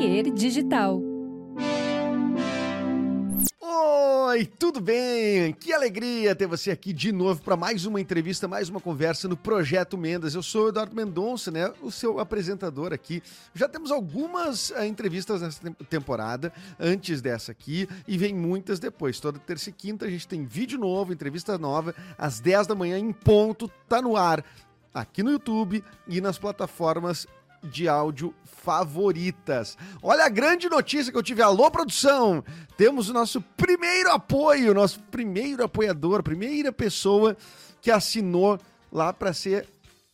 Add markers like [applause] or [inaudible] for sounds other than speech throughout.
Atelier Digital. Oi, tudo bem? Que alegria ter você aqui de novo para mais uma entrevista, mais uma conversa no Projeto Mendas. Eu sou o Eduardo Mendonça, né? O seu apresentador aqui. Já temos algumas uh, entrevistas nessa temporada, antes dessa aqui, e vem muitas depois. Toda terça e quinta a gente tem vídeo novo, entrevista nova, às 10 da manhã em ponto, tá no ar aqui no YouTube e nas plataformas de áudio favoritas. Olha a grande notícia que eu tive. Alô, produção! Temos o nosso primeiro apoio, nosso primeiro apoiador, primeira pessoa que assinou lá para ser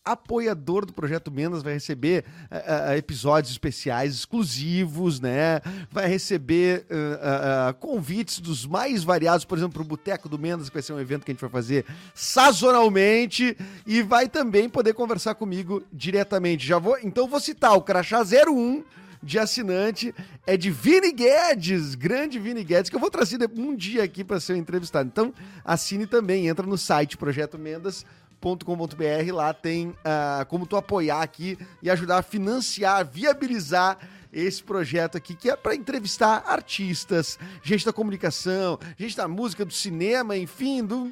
apoiador do Projeto Mendas vai receber uh, episódios especiais exclusivos, né? Vai receber uh, convites dos mais variados, por exemplo, para o Boteco do Mendas, que vai ser um evento que a gente vai fazer sazonalmente, e vai também poder conversar comigo diretamente. Já vou, então vou citar o Crachá 01 de assinante é de Vini Guedes, grande Vini Guedes, que eu vou trazer um dia aqui para ser entrevistado. Então, assine também, entra no site Projeto Mendas com.br lá tem uh, como tu apoiar aqui e ajudar a financiar, viabilizar esse projeto aqui, que é para entrevistar artistas, gente da comunicação, gente da música, do cinema, enfim, do,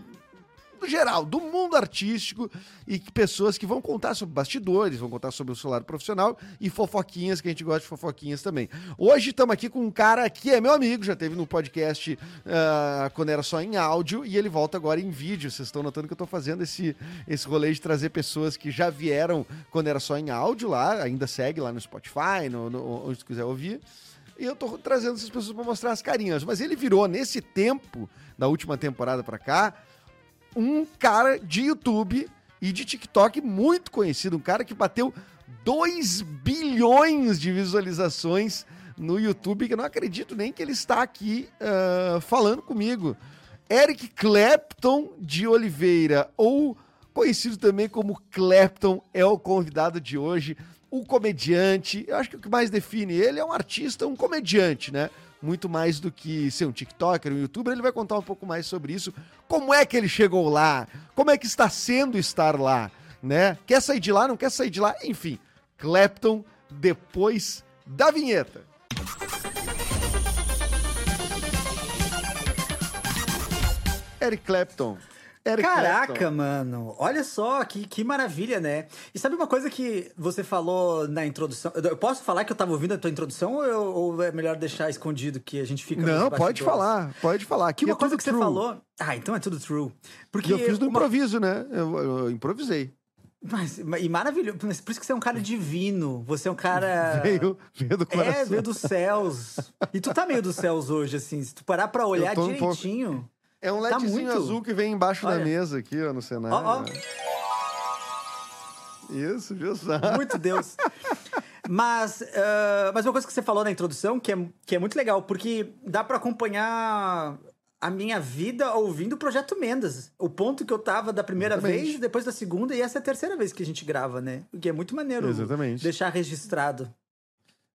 do geral, do mundo artístico e pessoas que vão contar sobre bastidores, vão contar sobre o celular profissional e fofoquinhas, que a gente gosta de fofoquinhas também. Hoje estamos aqui com um cara que é meu amigo, já teve no podcast uh, quando era só em áudio e ele volta agora em vídeo. Vocês estão notando que eu estou fazendo esse, esse rolê de trazer pessoas que já vieram quando era só em áudio lá, ainda segue lá no Spotify, no, no onde quiser ouvir. E eu tô trazendo essas pessoas para mostrar as carinhas. Mas ele virou, nesse tempo, da última temporada para cá, um cara de YouTube e de TikTok muito conhecido, um cara que bateu 2 bilhões de visualizações no YouTube, que eu não acredito nem que ele está aqui uh, falando comigo. Eric Clapton de Oliveira, ou conhecido também como Clapton, é o convidado de hoje. O comediante, eu acho que o que mais define ele é um artista, um comediante, né? Muito mais do que ser um TikToker, um YouTuber, ele vai contar um pouco mais sobre isso. Como é que ele chegou lá? Como é que está sendo estar lá? Né? Quer sair de lá? Não quer sair de lá? Enfim, Clapton depois da vinheta. Eric Clapton, Eric Caraca, Clapton. mano. Olha só, que, que maravilha, né? E sabe uma coisa que você falou na introdução? Eu posso falar que eu tava ouvindo a tua introdução ou, eu, ou é melhor deixar escondido que a gente fica... Não, pode falar, pode falar. Que uma é coisa que true. você falou... Ah, então é tudo true. Porque e eu fiz no uma... improviso, né? Eu, eu improvisei. Mas, e maravilhoso. Por isso que você é um cara divino. Você é um cara. [laughs] Veio, veio do coração. É, veio dos céus. E tu tá meio dos céus hoje, assim. Se tu parar pra olhar direitinho. Um pouco... É um LEDzinho tá muito... azul que vem embaixo Olha. da mesa aqui, ó, no cenário. Ó, ó. Isso, só? Muito Deus. Mas, uh, mas uma coisa que você falou na introdução, que é, que é muito legal, porque dá para acompanhar a minha vida ouvindo o Projeto Mendas. O ponto que eu tava da primeira Exatamente. vez, depois da segunda, e essa é a terceira vez que a gente grava, né? O que é muito maneiro Exatamente. deixar registrado.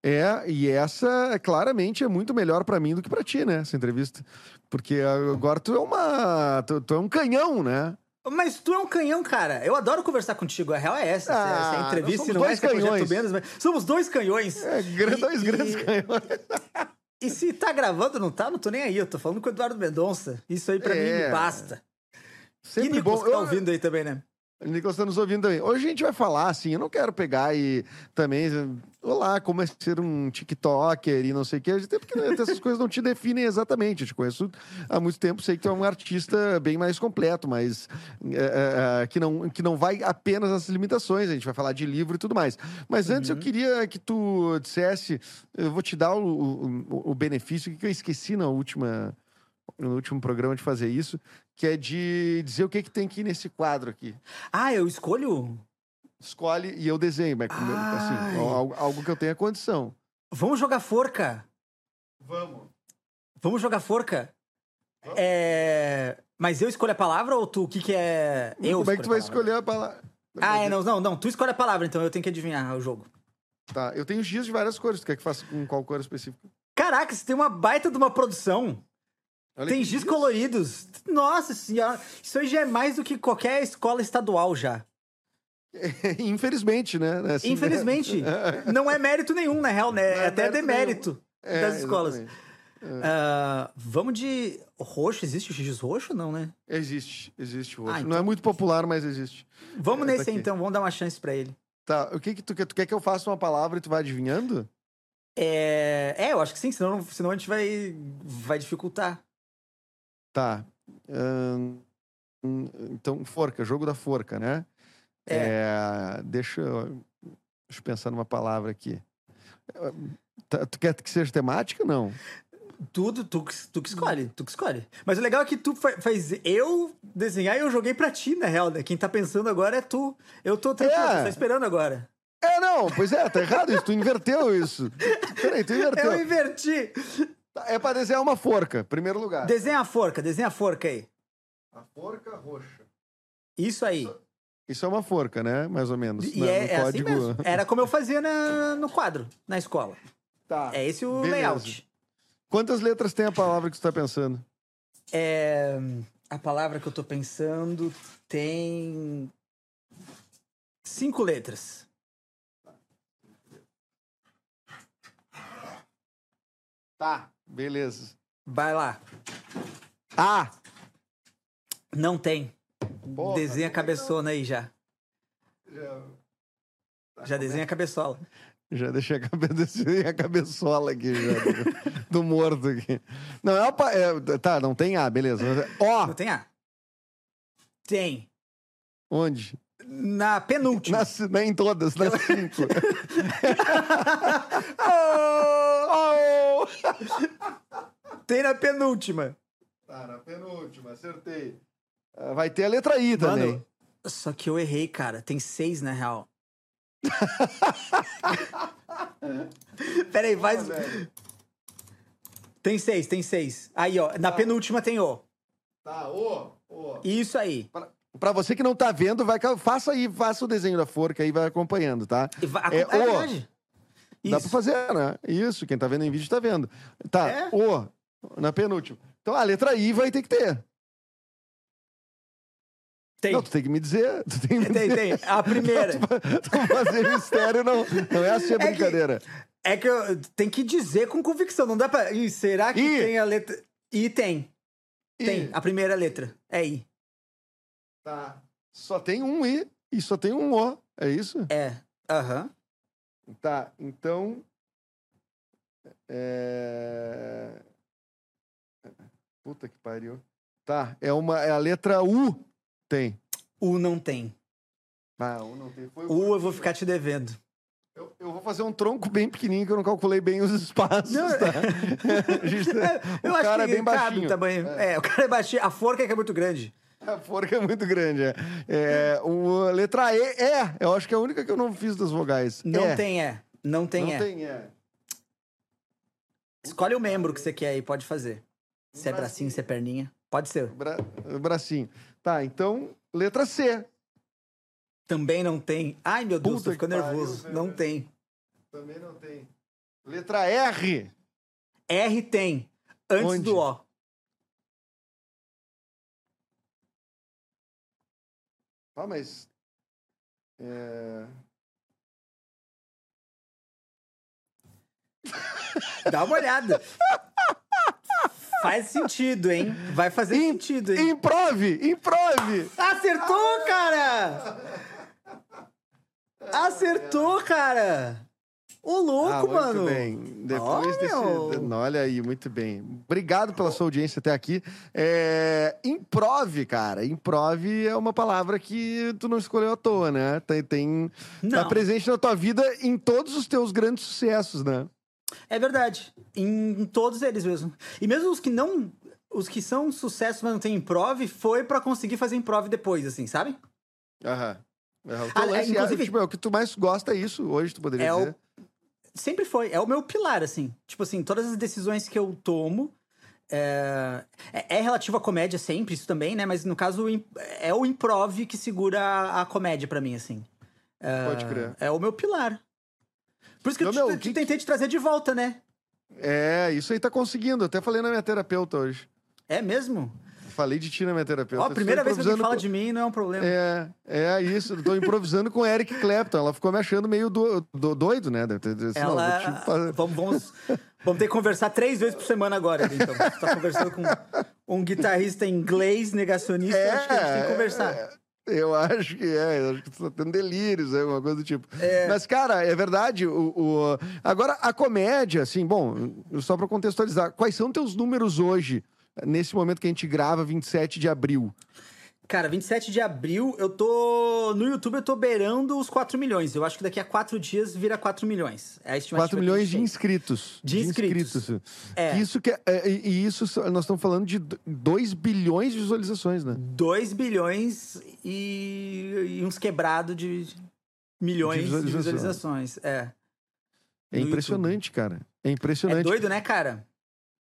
É, e essa claramente é muito melhor para mim do que para ti, né? Essa entrevista. Porque agora tu é uma. Tu, tu, é um canhão, né? Mas tu é um canhão, cara. Eu adoro conversar contigo. A real é essa. Ah, essa entrevista não é esse projeto menos, mas somos dois canhões. É, e, dois e, grandes canhões. [laughs] E se tá gravando, não tá? Não tô nem aí. Eu tô falando com o Eduardo Mendonça. Isso aí pra é. mim me basta. Sempre e Nicolas bom. tá ouvindo aí também, né? Nicolas está nos ouvindo também. Hoje a gente vai falar, assim, eu não quero pegar e também, olá, como é ser um TikToker e não sei o que, até porque [laughs] essas coisas não te definem exatamente. Eu te conheço há muito tempo, sei que tu é um artista bem mais completo, mas é, é, que, não, que não vai apenas às limitações, a gente vai falar de livro e tudo mais. Mas antes uhum. eu queria que tu dissesse, eu vou te dar o, o, o benefício que eu esqueci na última no último programa de fazer isso, que é de dizer o que, que tem que ir nesse quadro aqui. Ah, eu escolho? Escolhe e eu desenho, mas assim, algo, algo que eu tenha condição. Vamos jogar forca. Vamos. Vamos jogar forca? Vamos. É... Mas eu escolho a palavra ou tu? O que, que é. Eu Como é que tu vai escolher a palavra? Ah, é, não, não, não. Tu escolhe a palavra, então eu tenho que adivinhar o jogo. Tá, eu tenho giz de várias cores. Tu quer que faça com qual cor específica? Caraca, você tem uma baita de uma produção. Olha Tem giz coloridos. Nossa senhora, isso aí já é mais do que qualquer escola estadual já. [laughs] Infelizmente, né? Assim, Infelizmente. [laughs] não é mérito nenhum, na real, né? É é até mérito demérito É, das escolas. exatamente. Ah, vamos de roxo. Existe o giz roxo não, né? Existe, existe roxo. Ah, Não é muito popular, mas existe. Vamos É, tá nesse aí, aqui. então. Vamos dar uma chance pra ele. Tá, o que que tu quer? Tu quer que eu faça uma palavra e tu vai adivinhando? É, é eu acho que sim, senão, senão a gente vai, vai dificultar. Tá. Hum, então, forca, jogo da forca, né? É. É, deixa, eu, deixa eu pensar numa palavra aqui. Tá, tu quer que seja temática? Não. Tudo, tu, que- tu que escolhe, tu que escolhe. Mas o legal é que tu fa- faz eu desenhar e eu joguei pra ti, na real, né? Quem tá pensando agora é tu. Eu tô tranquilo, É. tá esperando agora. É, não, pois é, tá errado isso. Tu inverteu isso. Peraí, tu inverteu. Eu inverti. Tá, É pra desenhar uma forca, primeiro lugar. Desenha a forca, desenha a forca aí. A forca roxa. Isso aí. Isso é uma forca, né? Mais ou menos. E é, é assim mesmo. Era como eu fazia na- no quadro, na escola. Tá. É esse o Beleza. layout. Quantas letras tem a palavra que tu tá pensando? É, a palavra que eu tô pensando tem cinco letras. Tá. Beleza. Vai lá. Ah! Não tem. Porra, desenha a que não? cabeçona aí já. Já, Já desenha a cabeçola. já deixei a, cabe... [laughs] desenhei a cabeçola aqui já, do, do morto aqui. Não, é, uma pa- é, Tá, não tem A, beleza. Ó, Não tem A? Tem. onde? Na penúltima. Nas, nem todas, nas cinco. [laughs] Oh! Tem na penúltima. Tá, na penúltima, acertei. Ah, Vai ter a letra I também. Mano, só que eu errei, cara. Tem seis na real. [laughs] Peraí, faz. velho. Tem seis, tem seis. Aí, ó. Na penúltima tem O. Tá, ô, ô. Isso aí. Pra, pra você que não tá vendo, vai, faça aí, faça o desenho da forca aí, vai acompanhando, tá? Vai- É é O. verdade. Dá Isso. pra fazer, né? Isso, quem tá vendo em vídeo tá vendo. Tá, É? O, na penúltima. Então a letra I vai ter que ter. Tem. Não, tu tem que me dizer. Tu tem que [laughs] Tem, tem. A primeira. [laughs] Tu fazer mistério não, não é assim a que- brincadeira. É que eu tem que dizer com convicção. Não dá pra. Ih, será que I. tem a letra. I tem. Tem. I. A primeira letra. É I. Tá. Só tem um I e só tem um O. É isso? É. Aham. Tá, então. É... Puta que pariu. Tá, é, uma, é a letra U. Tem. U não tem. Ah, U não tem. Foi U eu vou ficar te devendo. Eu, eu vou fazer um tronco bem pequenininho que eu não calculei bem os espaços, Não, tá? [laughs] [laughs] A gente Eu o acho cara que é bem baixinho. o tamanho. É. o cara é baixinho. A forca é que é muito grande. A forca é muito grande, é. é o, letra E, é. Eu acho que é a única que eu não fiz das vogais. Não É. tem é. Não tem não é. tem é. Escolhe o membro que você quer aí, pode fazer. Se é bracinho, se é perninha. Pode ser. Bra... Bracinho. Tá, então, letra C. Também não tem. Ai, meu Deus, Puta tô ficando pariu, nervoso. velho. não tem. Também não tem. Letra R. R tem. Antes Onde? do O. Ah, mas. É... Dá uma olhada. Faz sentido, hein? Vai fazer Im- sentido, hein? Improve! Improve! Acertou, cara! Acertou, cara! Ô, louco, Ah, muito mano! bem. Depois desse. meu. Olha aí, muito bem. Obrigado pela sua audiência até aqui. É... Improve, cara. Improve é uma palavra que tu não escolheu à toa, né? Tem, tem... Tá presente na tua vida em todos os teus grandes sucessos, né? é verdade. Em, em todos eles mesmo. E mesmo os que não. Os que são sucesso, mas não tem improv, foi pra conseguir fazer improv depois, assim, sabe? Aham. Aham. O teu Ah, lance é, inclusive- tipo, é o que tu mais gosta é isso, hoje tu poderia É o- dizer. Sempre foi. É o meu pilar, assim. Tipo assim, todas as decisões que eu tomo. É, é é relativo à comédia sempre, isso também, né? Mas no caso, é o improv que segura a, a comédia pra mim, assim. É, Pode crer. É o meu pilar. Por isso que Não, eu meu, te, o te que- tentei te trazer de volta, né? É, isso aí tá conseguindo. Até falei na minha terapeuta hoje. É mesmo? Falei de ti na minha terapeuta. Ó, a primeira vez que alguém fala com... de mim não é um problema. É, é isso. Tô improvisando com Eric Clapton. Ela ficou me achando meio do, do, doido, né? Assim, Ela... Vamos, vamos, vamos ter que conversar três vezes por semana agora, então. Você tá conversando com um guitarrista inglês negacionista, é, acho que a gente tem que conversar. É, eu acho que é, eu acho que tu tá tendo delírios, é uma coisa do tipo. É. Mas, cara, é verdade. O, o, Agora, a comédia, assim, bom, só pra contextualizar, quais são teus números hoje, nesse momento que a gente grava, 27 de abril? Cara, 27 de abril, eu tô. No YouTube eu tô beirando os 4 milhões. Eu acho que daqui a 4 dias vira 4 milhões. É a estimativa 4 milhões de inscritos. De, de inscritos. inscritos. É. Isso que é, e isso nós estamos falando de 2 bilhões de visualizações, né? 2 bilhões e, e uns quebrados de milhões de, visualizações. De visualizações. É. É impressionante, YouTube. cara. É impressionante. É doido, né, cara?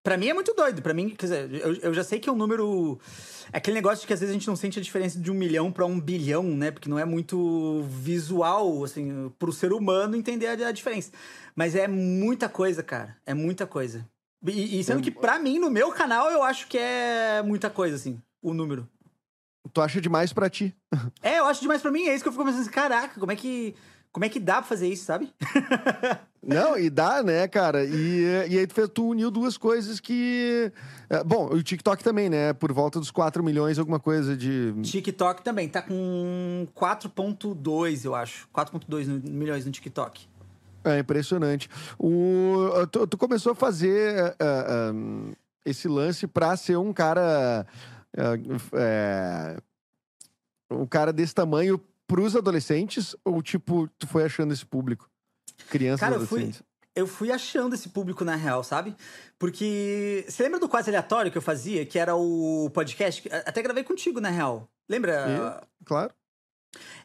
Pra mim é muito doido. Pra mim, quer dizer, eu, eu já sei que é um número. É aquele negócio de que às vezes a gente não sente a diferença de um milhão para um bilhão, né? Porque não é muito visual, assim, pro ser humano entender a, a diferença. Mas é muita coisa, cara. É muita coisa. E, e sendo é... que pra mim, no meu canal, eu acho que é muita coisa, assim, o número. Tu acha demais para ti? É, eu acho demais para mim. É isso que eu fico pensando assim, caraca, como é que. Como é que dá pra fazer isso, sabe? [laughs] Não, e dá, né, cara? E, e aí tu, tu uniu duas coisas que. É, bom, o TikTok também, né? Por volta dos 4 milhões, alguma coisa de. TikTok também, tá com 4,2, eu acho. 4,2 milhões no TikTok. É impressionante. O, tu, tu começou a fazer uh, uh, esse lance pra ser um cara. Uh, um cara desse tamanho pros adolescentes? Ou, tipo, tu foi achando esse público? Crianças Cara, eu fui, eu fui achando esse público na real, sabe? Porque. Você lembra do quase aleatório que eu fazia, que era o podcast? Até gravei contigo, na real. Lembra? E, claro.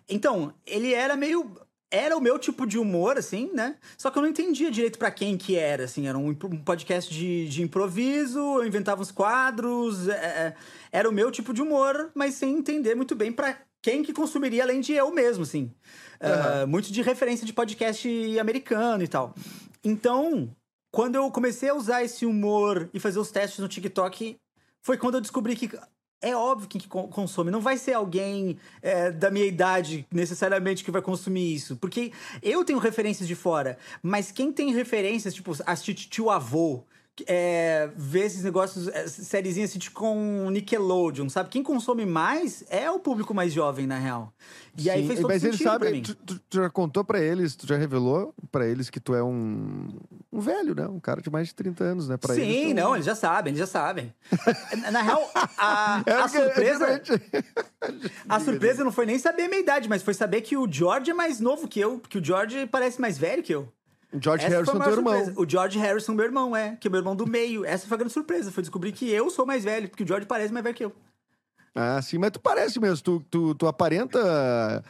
Então, ele era meio. Era o meu tipo de humor, assim, né? Só que eu não entendia direito para quem que era, assim. Era um, podcast de, de improviso, eu inventava uns quadros. É, é, era o meu tipo de humor, mas sem entender muito bem para quem que consumiria além de eu mesmo, assim. Uhum. Uh, muito de referência de podcast americano e tal. Então, quando eu comecei a usar esse humor e fazer os testes no TikTok, foi quando eu descobri que é óbvio que consome. Não vai ser alguém é, da minha idade necessariamente que vai consumir isso. Porque eu tenho referências de fora. Mas quem tem referências, tipo, assistir tio avô, é, ver esses negócios, é, sériezinhas assim, tipo com Nickelodeon, sabe? Quem consome mais é o público mais jovem, na real. E Sim, aí fez todo mas eles sabem, tu, tu, tu, já contou para eles, tu já revelou para eles que tu é um, um velho, né? Um cara de mais de 30 anos, né? Pra Sim, eles, não, eles já sabem, eles já sabem. [laughs] na real, a, é a surpresa. [laughs] a surpresa não foi nem saber a minha idade, mas foi saber que o George é mais novo que eu, porque o George parece mais velho que eu. George Essa Harrison, teu irmão. O George Harrison, meu irmão, é. Que é meu irmão do meio. Essa foi a grande surpresa. Foi descobrir que eu sou mais velho, porque o George parece mais velho que eu. Ah, sim, mas tu parece mesmo. Tu, tu, tu aparenta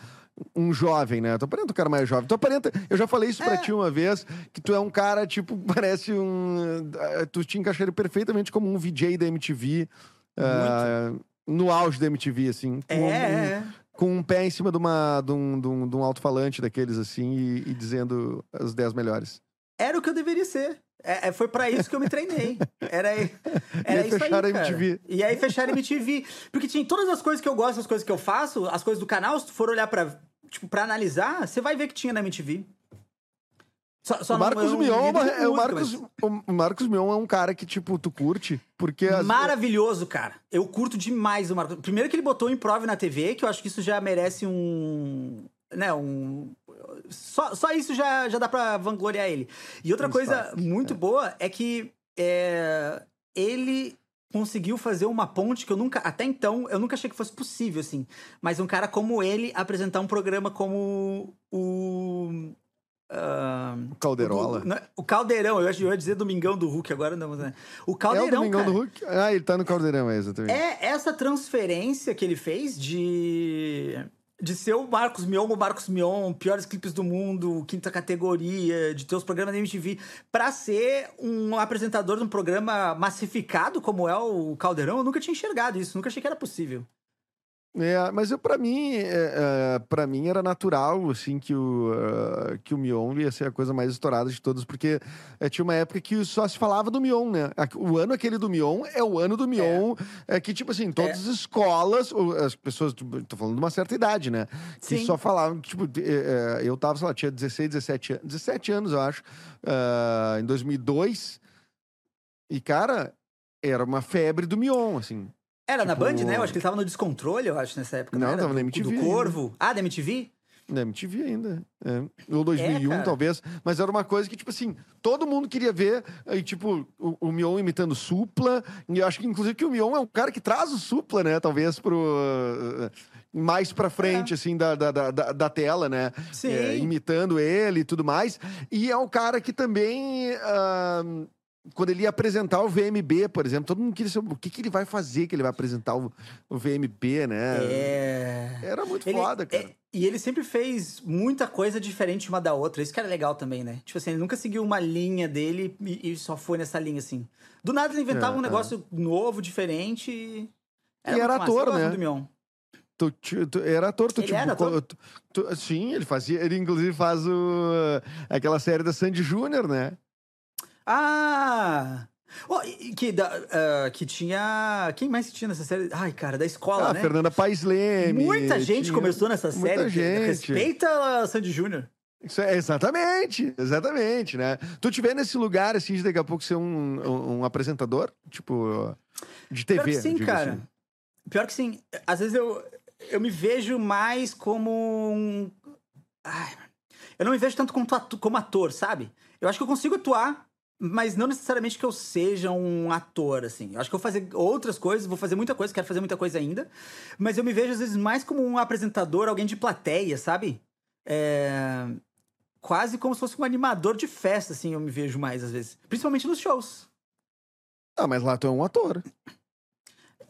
um jovem, né? Tu aparenta um cara mais jovem. Tu aparenta. Eu já falei isso é. pra ti uma vez, que tu é um cara, tipo, [laughs] parece um. Tu te encaixaria perfeitamente como um VJ da MTV. Uh, ah, no auge da MTV, assim. É, um, é com um pé em cima de, uma, de, um, de, um, de um alto-falante daqueles, assim, e, e, dizendo as 10 melhores. Era o que eu deveria ser. É, é foi para isso que eu me treinei. Era, [laughs] era e aí isso aí, a MTV. E aí fecharam a MTV. Porque tinha todas as coisas que eu gosto, as coisas que eu faço, as coisas do canal, se tu for olhar pra, tipo, pra analisar, você vai ver que tinha na MTV. Só, só o Marcos não, Mion, é, o, Marcos, o Marcos Mion é um cara que, tipo, tu curte, porque... As... Maravilhoso, cara. Eu curto demais o Marcos. Primeiro que ele botou em prova na TV, que eu acho que isso já merece um... Né, um... Só, só isso já, já dá pra vangloriar ele. E outra coisa muito é. boa é que é, ele conseguiu fazer uma ponte que eu nunca, até então, eu nunca achei que fosse possível, assim. Mas um cara como ele apresentar um programa como o Uh, o Calderola. O, o, Caldeirão, eu ia dizer Domingão do Hulk, agora não, né? O Caldeirão. É o Domingão cara, do Hulk? Ah, ele tá no Caldeirão, é exatamente. É essa transferência que ele fez de. De ser o Marcos Mion, o Marcos Mion, piores clipes do mundo, quinta categoria, de ter os programas da MTV, pra ser um apresentador de um programa massificado como é o Caldeirão, eu nunca tinha enxergado isso, nunca achei que era possível. É, mas eu, pra mim, é, é, pra mim era natural, assim, que o, uh, que o Mion ia ser a coisa mais estourada de todas, porque é, tinha uma época que só se falava do Mion, né? O ano aquele do Mion é o ano do Mion, é, que, tipo assim, todas as escolas, as pessoas, tô falando de uma certa idade, né? Que Sim. só falavam, tipo, é, eu tava, sei lá, tinha 16, 17 anos, 17 anos, eu acho, uh, em 2002, e, cara, era uma febre do Mion, assim. Era na Tipo- Band, né? Eu acho que ele tava no Descontrole, eu acho, nessa época. Não, era? tava na Do- MTV Do ainda. Corvo. Ah, da MTV? Na MTV ainda. É. Ou 2001, cara. talvez. Mas era uma coisa que, tipo assim, todo mundo queria ver. E, tipo, o, o Mion imitando Supla. E eu acho que, inclusive, que o Mion é um cara que traz o Supla, né? Talvez pro... uh, Mais pra frente, assim, da, da, da, da- tela, né? Sim. É, imitando ele e tudo mais. E é um cara que também... ah, quando ele ia apresentar o VMB, por exemplo, todo mundo queria saber o que, que ele vai fazer que ele vai apresentar o, o VMB, né? É. Era muito Ele- foda, cara. é- e ele sempre fez muita coisa diferente uma da outra. Isso que era legal também, né? Tipo assim, ele nunca seguiu uma linha dele e, e só foi nessa linha, assim. Do nada ele inventava É, um é. negócio novo, diferente. e- E muito era ator, né? do Mion. Tu, tu- tu- era ator, tu Ele tipo. era ator? tu- sim, ele fazia. Ele, inclusive, faz o, aquela série da Sandy Júnior, né? Ah! Oh, que, da, ah, que tinha. Quem mais que tinha nessa série? Ai, cara, da escola, ah, né? Fernanda Paes Leme. Muita gente tinha- começou nessa muita série. que gente. Respeita a Sandy Júnior. Isso é- exatamente, exatamente, né? Tu te vê nesse lugar, assim, de daqui a pouco ser um, um, um apresentador, tipo, de TV. Pior que sim, cara. assim. Pior que sim. Às vezes eu, eu me vejo mais como um. Ai, eu não me vejo tanto como, como ator, sabe? Eu acho que eu consigo atuar, mas não necessariamente que eu seja um ator, assim. Eu acho que eu vou fazer outras coisas, vou fazer muita coisa, quero fazer muita coisa ainda. Mas eu me vejo, às vezes, mais como um apresentador, alguém de plateia, sabe? É, Quase como se fosse um animador de festa, assim, eu me vejo mais, às vezes. Principalmente nos shows. Ah, mas lá tu é um ator.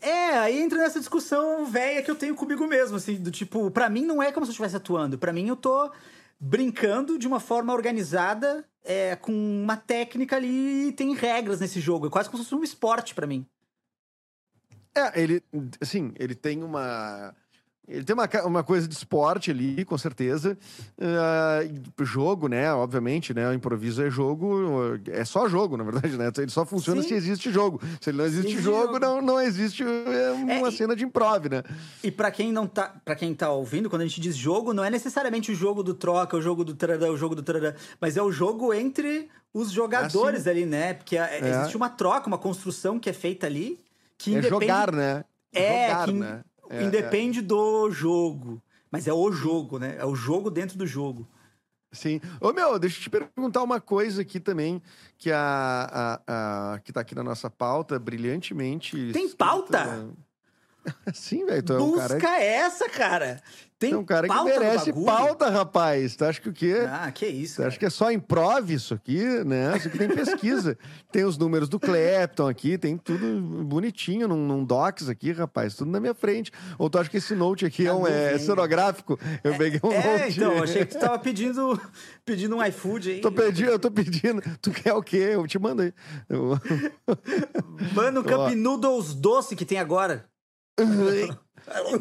É, aí entra nessa discussão velha que eu tenho comigo mesmo, assim, do tipo, pra mim não é como se eu estivesse atuando, pra mim eu tô brincando de uma forma organizada, é, com uma técnica ali, e tem regras nesse jogo, é quase como se fosse um esporte pra mim. É, ele, assim, ele tem uma. Ele tem uma, uma coisa de esporte ali, com certeza. E jogo, né? Obviamente, né? O improviso é jogo, é só jogo, na verdade, né? Ele só funciona Sim. se existe jogo. Se ele não existe existe jogo, jogo. Não, não existe é, uma e- cena de improv, né? E pra quem não tá, para quem tá ouvindo, quando a gente diz jogo, não é necessariamente o jogo do troca, o jogo do tarará, o jogo do tarará, mas é o jogo entre os jogadores ali, né? Porque é- É. existe uma troca, uma construção que é feita ali, que É jogar, né? É, jogar, que né? É, independe do jogo. Mas é o jogo, né? É o jogo dentro do jogo. Sim. Ô, meu, deixa eu te perguntar uma coisa aqui também, que a, a, a- que tá aqui na nossa pauta, brilhantemente. Tem escrita- pauta? [laughs] Sim, velho. Tu é um Busca cara, essa, cara! Tem tu é um cara que merece pauta, rapaz. Tu acha que o quê? Ah, que isso. Você acha que é só improv isso aqui, né? Isso aqui tem pesquisa. [laughs] tem os números do Clapton aqui, tem tudo bonitinho num, num docs aqui, rapaz. Tudo na minha frente. Ou tu acha que esse note aqui é um é, cenográfico? Eu peguei um É, note. então, achei que tu tava [laughs] pedindo, pedindo um iFood aí. Tô pedindo, eu tô pedindo. Tu quer o quê? Eu te mando aí. Eu- Mano, Ó. Cup Noodles doce que tem agora.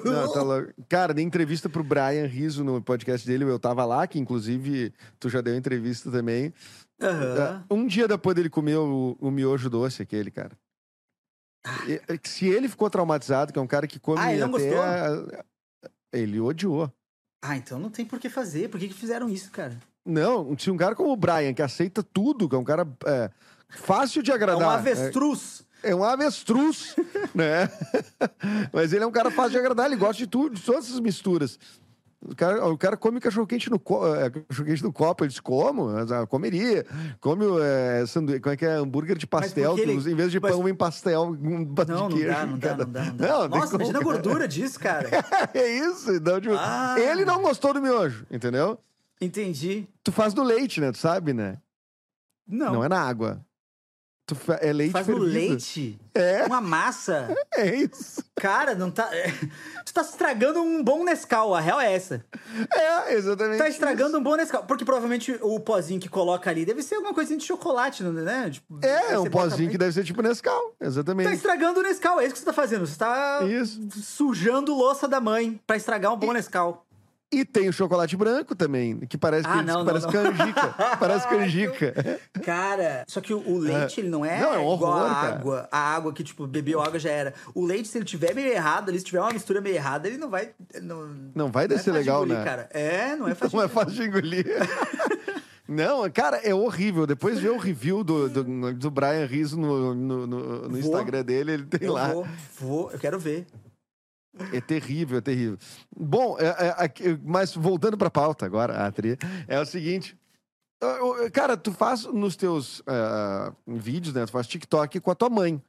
Não, tá louco. Cara, dei entrevista pro Brian Riso no podcast dele, eu tava lá, que inclusive tu já deu entrevista também. Aham. Um dia depois dele comer o, o miojo doce, aquele, cara. É Se ele ficou traumatizado, que é um cara que come Ah, ele não até... gostou? Ele odiou. Ah, então não tem por que fazer. Por que, que fizeram isso, cara? Não, se um cara como o Brian, que aceita tudo, que é um cara é, fácil de É agradar. um avestruz. É, é um avestruz, [laughs] né? Mas ele é um cara fácil de agradar, ele gosta de tudo, de todas essas misturas. O cara, o cara come cachorro-quente no, co é, no copo, ele diz, como? Ah, Comeria. Come é, sandu... como é que é? Hambúrguer de pastel, que ele- em vez de mas- pão, vem pastel, um Não, de não queijo. dá, não dá, cada- não dá, não dá. Não, Nossa, como, imagina a gordura disso, cara. [laughs] é isso. Então, tipo, Ah. Ele não gostou do miojo, entendeu? Entendi. Tu faz do leite, né? Tu sabe, né? Não. Não é na água. Tu fa- é leite Faz no fervido. leite? É. Uma massa? [laughs] É isso. Cara, não tá. Tu tá estragando um bom Nescau, a real é essa. É, exatamente. Tá estragando um bom Nescau. Porque provavelmente o pozinho que coloca ali deve ser alguma coisinha de chocolate, né? Tipo, isso. É, aí um pozinho que deve ser tipo Nescau. Exatamente. Tá estragando o Nescau, é isso que você tá fazendo. Você tá Isso. sujando louça da mãe pra estragar um bom Nescau. E tem o chocolate branco também, que parece, Ah, que, não, que não, parece não. canjica. [laughs] parece canjica. Cara, só que o, o leite, ele não é, Não, é um igual horror, a cara. água. A água que, tipo, bebeu água já era. O leite, se ele tiver meio errado, ali, se tiver uma mistura meio errada, ele não vai. Não, Não vai é descer de legal, engolir, né? cara. É, não é fácil [laughs] Não é fácil de engolir. [laughs] Não, cara, é horrível. Depois vê o review do, do, do Brian Rizzo no, no, no- no. Instagram dele, ele tem Eu lá. vou, vou, eu quero ver. É terrível, é terrível. Bom, é- é- mas voltando pra pauta agora, a Tri, é o seguinte. Cara, tu faz nos teus ah, vídeos, né? Tu faz TikTok com a tua mãe,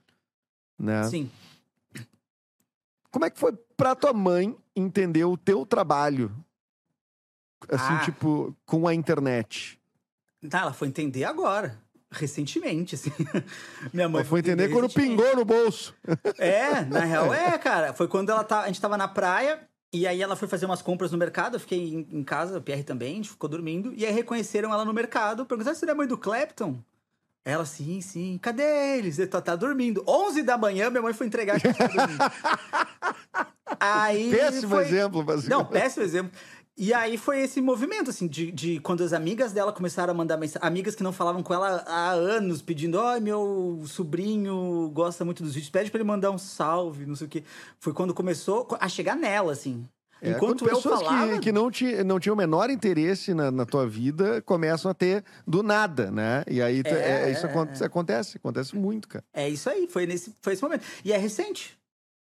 né? Sim. Como é que foi pra tua mãe entender o teu trabalho? Assim, Ah. tipo, com a internet. Tá, ela foi entender agora. Recentemente, assim. [laughs] Minha mãe Ela foi entender quando pingou no bolso. É, na [laughs] real é, cara. Foi quando ela tá, a gente tava na praia e aí ela foi fazer umas compras no mercado. Eu fiquei em, em casa, o Pierre também, a gente ficou dormindo. E aí reconheceram ela no mercado, perguntaram se era a mãe do Clapton. Ela, sim, sim. Cadê eles? Ele tá, tá dormindo. 11 da manhã, minha mãe foi entregar ela tava dormindo. Aí Péssimo foi... exemplo, mas... Não, péssimo exemplo. E aí foi esse movimento, assim, de, de quando as amigas dela começaram a mandar mensagem. Amigas que não falavam com ela há anos, pedindo: Ó, meu sobrinho gosta muito dos vídeos, pede pra ele mandar um salve, não sei o quê. Foi quando começou a chegar nela, assim. É, Enquanto eu pessoas falava. que, que não, ti, não tinham o menor interesse na, na tua vida começam a ter do nada, né? E aí É, é, isso é, aconte- acontece, acontece muito, cara. É isso aí, foi nesse foi esse momento. E é recente.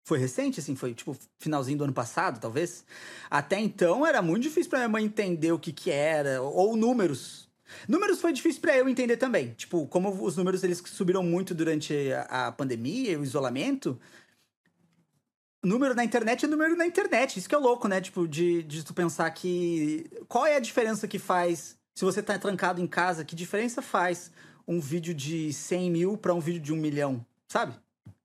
Foi recente, assim, foi tipo finalzinho do ano passado, talvez. Até então era muito difícil pra minha mãe entender o que que era, ou números. Números foi difícil pra eu entender também. Tipo, como os números eles subiram muito durante a, a pandemia e o isolamento. Número na internet é número na internet. Isso que é louco, né? Tipo, de, de tu pensar que. Qual é a diferença que faz se você tá trancado em casa? Que diferença faz um vídeo de 100 mil pra um vídeo de um milhão? Sabe?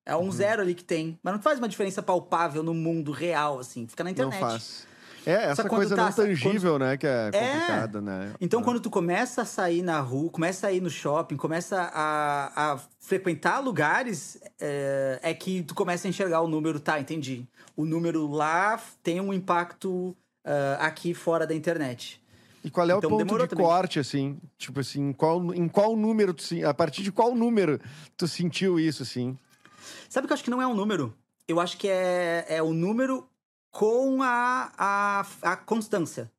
É Uhum. um zero ali que tem. Mas não faz uma diferença palpável no mundo real, assim. Fica na internet. Não faz. É, essa quando coisa tá- não tangível, né? Que é É. complicada, né? Então, Ah. quando tu começa a sair na rua, começa a ir no shopping, começa a, a frequentar lugares, é, é que tu começa a enxergar o número, tá, entendi. O número lá tem um impacto ah, aqui fora da internet. E qual é o Então, ponto demorou de também. corte, assim? Tipo assim, em qual, em qual número tu... A partir de qual número tu sentiu isso, assim? Sabe que eu acho que não é um número? Eu acho que é, é o número com a, a, a constância.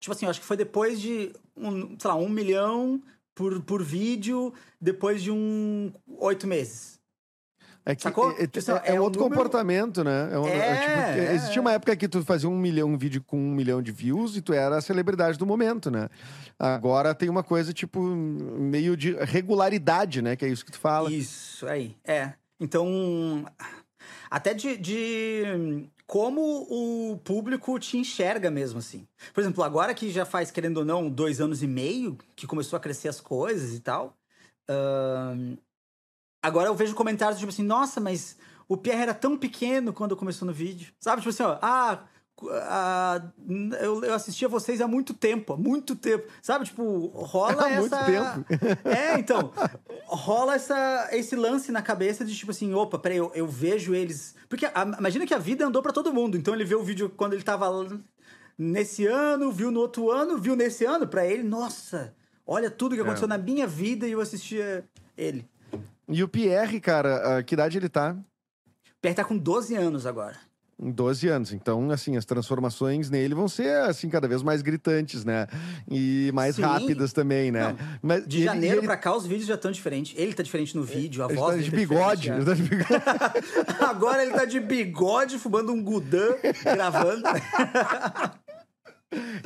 Tipo assim, eu acho que foi depois de, um, sei lá, um milhão por, por vídeo, depois de um oito meses. É que Sacou? é, Tipo assim, é- é é um outro número- comportamento, né? É um- é É, tipo, é, existia uma época que tu fazia um milhão, um vídeo com um milhão de views e tu era a celebridade do momento, né? Agora tem uma coisa, tipo, meio de regularidade, né? Que é isso que tu fala. Isso, aí. É. Então, até de, de como o público te enxerga mesmo, assim. Por exemplo, agora que já faz, querendo ou não, dois anos e meio que começou a crescer as coisas e tal. agora eu vejo comentários tipo assim, nossa, mas o Pierre era tão pequeno quando começou no vídeo. Sabe? Tipo assim, ó, ah. N- eu, eu assistia vocês há muito tempo, há muito tempo. Sabe? Tipo, rola [laughs] Há essa. muito tempo. [laughs] É, então. rola essa, esse lance na cabeça de tipo assim, opa, peraí, eu, eu vejo eles. Porque a- imagina que a vida andou pra todo mundo. Então ele vê o vídeo quando ele tava nesse ano, viu no outro ano, viu nesse ano, pra ele, nossa, olha tudo que aconteceu É. na minha vida e eu assistia ele. E o Pierre, cara, que idade ele tá? O Pierre tá com 12 anos agora. Em 12 anos. Então, assim, as transformações nele vão ser, assim, cada vez mais gritantes, né? E mais Sim. rápidas também, né? Não, Mas De ele- janeiro ele, pra cá, os vídeos já estão diferentes. Ele tá diferente no vídeo, a ele voz tá de tá bigode. ele tá de bigode. já. [laughs] Agora ele tá de bigode, fumando um gudã, gravando. [laughs]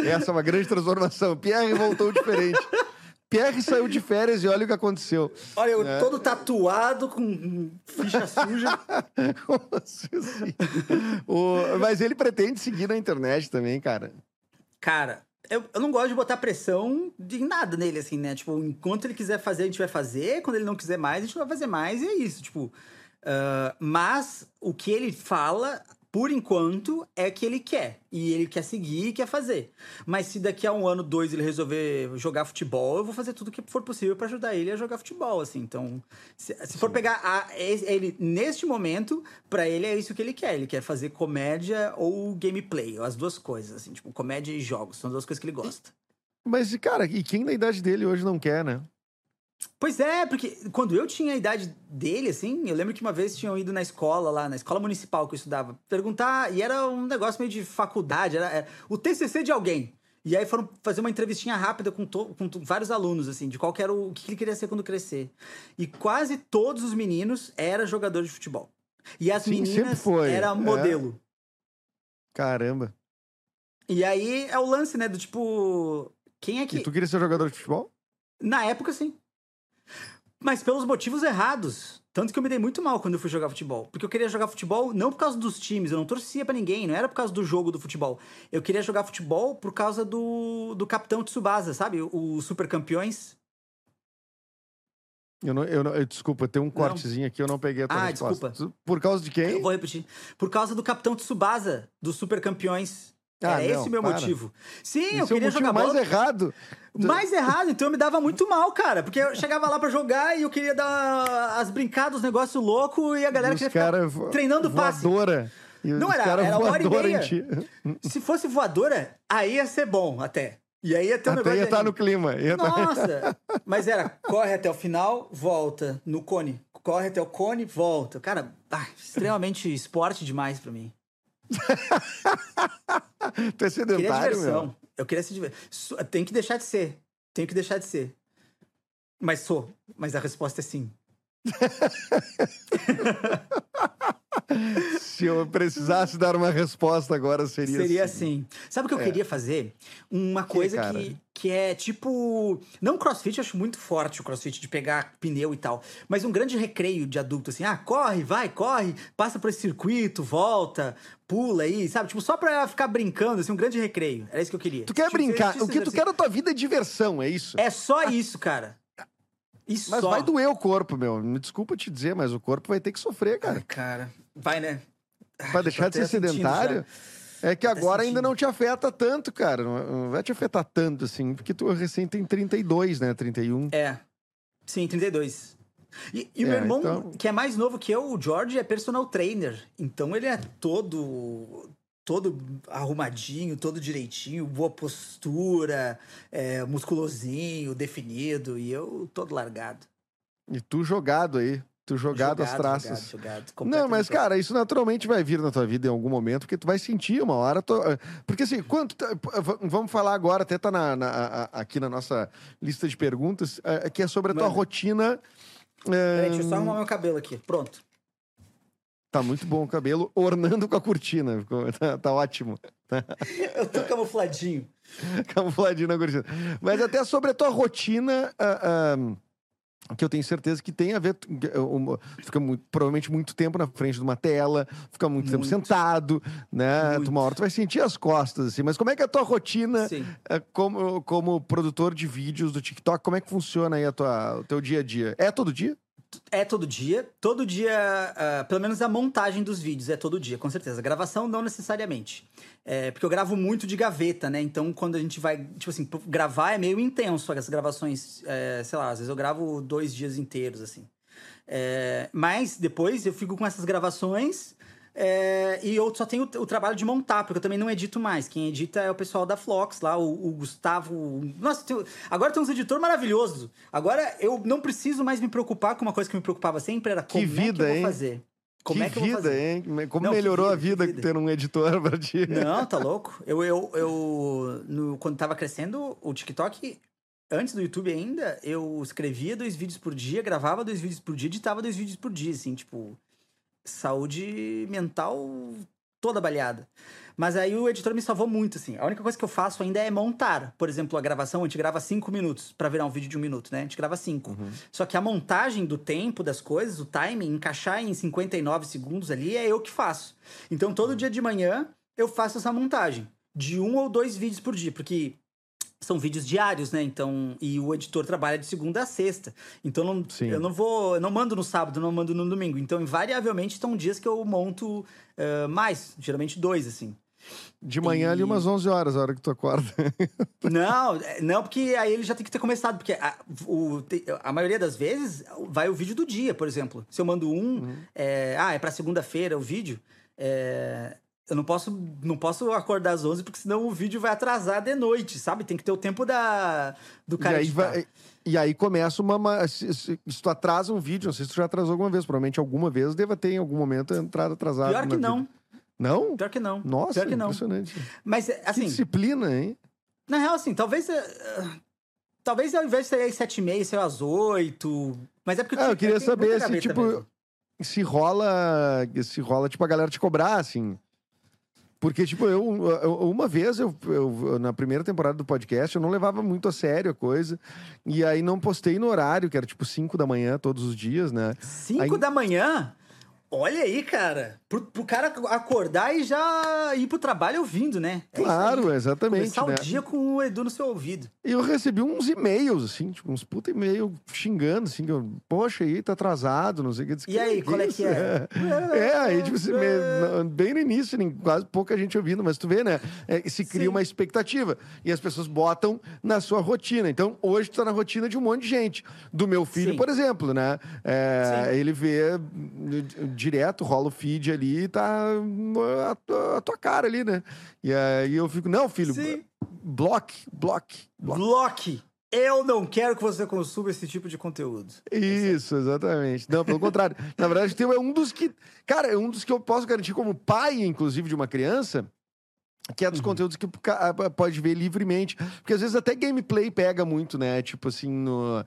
Essa é uma grande transformação. Pierre voltou diferente. [laughs] Pierre saiu de férias e olha o que aconteceu. Olha, eu É. todo tatuado, com ficha suja. [laughs] Assim? O- Mas ele pretende seguir na internet também, cara. Cara, eu, eu não gosto de botar pressão de nada nele, assim, né? Tipo, enquanto ele quiser fazer, a gente vai fazer. Quando ele não quiser mais, a gente vai fazer mais. E é isso, tipo. Uh, mas o que ele fala, por enquanto, é que ele quer. E ele quer seguir e quer fazer. Mas se daqui a um ano, dois, ele resolver jogar futebol, eu vou fazer tudo que for possível para ajudar ele a jogar futebol, assim. Então, se, se for pegar a, ele neste momento, para ele é isso que ele quer. Ele quer fazer comédia ou gameplay, as duas coisas, assim. Tipo, comédia e jogos. São as duas coisas que ele gosta. Mas, cara, e quem na idade dele hoje não quer, né? Pois é, porque quando eu tinha a idade dele, assim, eu lembro que uma vez tinham ido na escola lá, na escola municipal que eu estudava, perguntar, e era um negócio meio de faculdade, era, era o TCC de alguém. E aí foram fazer uma entrevistinha rápida com, to, com vários alunos, assim, de qual era o, o que ele queria ser quando crescer. E quase todos os meninos eram jogadores de futebol. E as Sim, meninas era é. modelo. É. Caramba. E aí é o lance, né, do tipo, quem é que... E tu queria ser jogador de futebol? Na época, sim. Mas pelos motivos errados. Tanto que eu me dei muito mal quando eu fui jogar futebol. Porque eu queria jogar futebol não por causa dos times, eu não torcia para ninguém, não era por causa do jogo do futebol. Eu queria jogar futebol por causa do, do Capitão Tsubasa, sabe? O Super Campeões. Eu não, eu não, eu, desculpa, tem um cortezinho aqui, eu não peguei a tua ah, resposta. desculpa. Por causa de quem? Eu vou repetir. Por causa do Capitão Tsubasa, do Super Campeões. Ah, é esse o meu para. motivo. Sim, Esse eu queria é o jogar mais bola. errado. Mais errado, então eu me dava muito mal, cara. Porque eu chegava lá para jogar e eu queria dar as brincadas, os negócios loucos e a galera queria ficar treinando voadora. passe. Não era, era hora e meia. Se fosse voadora, aí ia ser bom até. E aí ia ter um até ia estar tá no clima. Ia tá- Nossa! Tá... [laughs] Mas era, corre até o final, volta no cone. Corre até o cone, volta. Cara, ah, extremamente esporte demais para mim. Tu é sedentário, meu. Eu queria se divertir. Tem que deixar de ser. Tem que deixar de ser. Mas sou. Mas a resposta é sim. [laughs] [laughs] Se eu precisasse dar uma resposta agora, seria Seria assim. Sabe o que eu é. queria fazer? Uma coisa que, que, que, é tipo. Não crossfit, eu acho muito forte o crossfit de pegar pneu e tal. Mas um grande recreio de adulto, assim, ah, corre, vai, corre, passa por esse circuito, volta, pula aí, sabe? Tipo, só pra ficar brincando, assim, um grande recreio. Era isso que eu queria. Tu quer tipo, brincar? O que tu quer na tua vida é diversão, é isso? É só isso, cara. Isso mas só. vai doer o corpo, meu. Me desculpa te dizer, mas o corpo vai ter que sofrer, cara. Ai, cara. Vai, né? Pra deixar de ser sedentário. É que agora ainda não te afeta tanto, cara. Não vai te afetar tanto, assim, porque tu recém tem 32, né? 31. É. Sim, 32. E, e o é, meu irmão, então... que é mais novo que eu, o George, é personal trainer. Então ele é todo todo arrumadinho, todo direitinho, boa postura, é, musculosinho, definido, e eu todo largado. E tu jogado aí. Tu jogado, jogado as traças. Jogado, jogado, não, mas, cara, isso naturalmente vai vir na tua vida em algum momento, porque tu vai sentir uma hora. Tu... Porque assim, quanto. Vamos falar agora, até tá na, na, aqui na nossa lista de perguntas, é, que é sobre a tua Mano. rotina. Peraí, deixa eu só arrumar meu cabelo aqui. Pronto. Tá muito bom o cabelo, ornando com a cortina. [laughs] Tá, tá ótimo. [laughs] Eu tô camufladinho. camufladinho na cortina. Mas até sobre a tua rotina. Uh, uh, que eu tenho certeza que tem a ver. Uh, fica muito, provavelmente muito tempo na frente de uma tela, fica muito, muito. tempo sentado, né? Muito. Uma hora tu vai sentir as costas, assim. Mas como é que é a tua rotina uh, como, como produtor de vídeos do TikTok? Como é que funciona aí a tua, o teu dia a dia? É todo dia? É todo dia. Todo dia, uh, pelo menos a montagem dos vídeos é todo dia, com certeza. A gravação não necessariamente. É, porque eu gravo muito de gaveta, né? Então, quando a gente vai, tipo assim, gravar é meio intenso as gravações. É, sei lá, às vezes eu gravo dois dias inteiros, assim. É, mas depois eu fico com essas gravações é, e eu só tenho o, o, trabalho de montar, porque eu também não edito mais. Quem edita é o pessoal da Flox lá, o, o Gustavo. Nossa, tem, agora tem uns editor maravilhoso. Agora eu não preciso mais me preocupar com uma coisa que me preocupava sempre, era como que vida, é que eu vou hein? fazer. Como que é que vida, hein? Como não, melhorou vida, a vida, vida ter um editor [laughs] pra ti? Não, tá louco. Eu, eu, eu no, quando tava crescendo, o TikTok, antes do YouTube ainda, eu escrevia dois vídeos por dia, gravava dois vídeos por dia, editava dois vídeos por dia, assim, tipo saúde mental toda baleada. Mas aí o editor me salvou muito, assim. A única coisa que eu faço ainda é montar. Por exemplo, a gravação, a gente grava cinco minutos para virar um vídeo de um minuto, né? A gente grava cinco. Uhum. Só que a montagem do tempo das coisas, o timing, encaixar em 59 segundos ali, é eu que faço. Então, todo dia de manhã, eu faço essa montagem. De um ou dois vídeos por dia. Porque são vídeos diários, né? Então, e o editor trabalha de segunda a sexta. Então, não, eu não vou, eu não mando no sábado, não mando no domingo. Então, invariavelmente, estão dias que eu monto eh, mais, geralmente dois, assim. De manhã ali E- umas 11 horas, a hora que tu acorda. [laughs] Não, é, não, porque aí ele já tem que ter começado, porque a, o- a maioria das vezes vai o vídeo do dia, por exemplo. Se eu mando um, é, ah, é pra segunda-feira o vídeo, é, eu não posso, não posso acordar às 11, porque senão o vídeo vai atrasar de noite, sabe? Tem que ter o tempo da, do E cara aí, editar. vai- e aí começa uma. se, se- se tu atrasa um vídeo, não sei se tu já atrasou alguma vez, provavelmente alguma vez deva ter em algum momento entrado atrasado. Pior que não, vida. Não? pior que não. Nossa, pior que não. impressionante. Mas, Que assim, disciplina, hein? na real, assim, talvez... eh, Talvez ao invés de ser às sete e meia, ser às oito. Mas é porque Ah, eu queria tenho muita saber se, tipo, mesmo. se rola. Se rola, tipo, a galera te cobrar, assim. Porque, tipo, eu, eu- uma vez, eu, eu- na primeira temporada do podcast, eu não levava muito a sério a coisa. E aí não postei no horário, que era tipo 5 da manhã todos os dias, né? Cinco Aí- da manhã? Olha aí, cara. Pro, pro cara acordar e já ir pro trabalho ouvindo, né? É Claro, exatamente. Começar né? o dia com o Edu no seu ouvido. E eu recebi uns e-mails, assim, tipo, uns puta e-mail xingando, assim, que eu, poxa, aí tá atrasado, não sei o que. E aí, qual é que isso? é? [laughs] É, aí, tipo, assim, bem no início, quase pouca gente ouvindo, mas tu vê, né? É, se cria Sim. uma expectativa. E as pessoas botam na sua rotina. Então, hoje tu tá na rotina de um monte de gente. Do meu filho, Sim. por exemplo, né? É, ele vê direto, rola o feed ali e tá hum, a, tua- a tua cara ali, né? E aí eu fico, não, filho, Sim. bloque, bloque, bloque. Bloque. Eu não quero que você consuma esse tipo de conteúdo. Isso, exatamente. Não, pelo contrário. [laughs] Na verdade, teu é um dos que. Cara, é um dos que eu posso garantir como pai, inclusive, de uma criança. Que é dos conteúdos que pode ver livremente. Porque às vezes até gameplay pega muito, né? Tipo assim, no,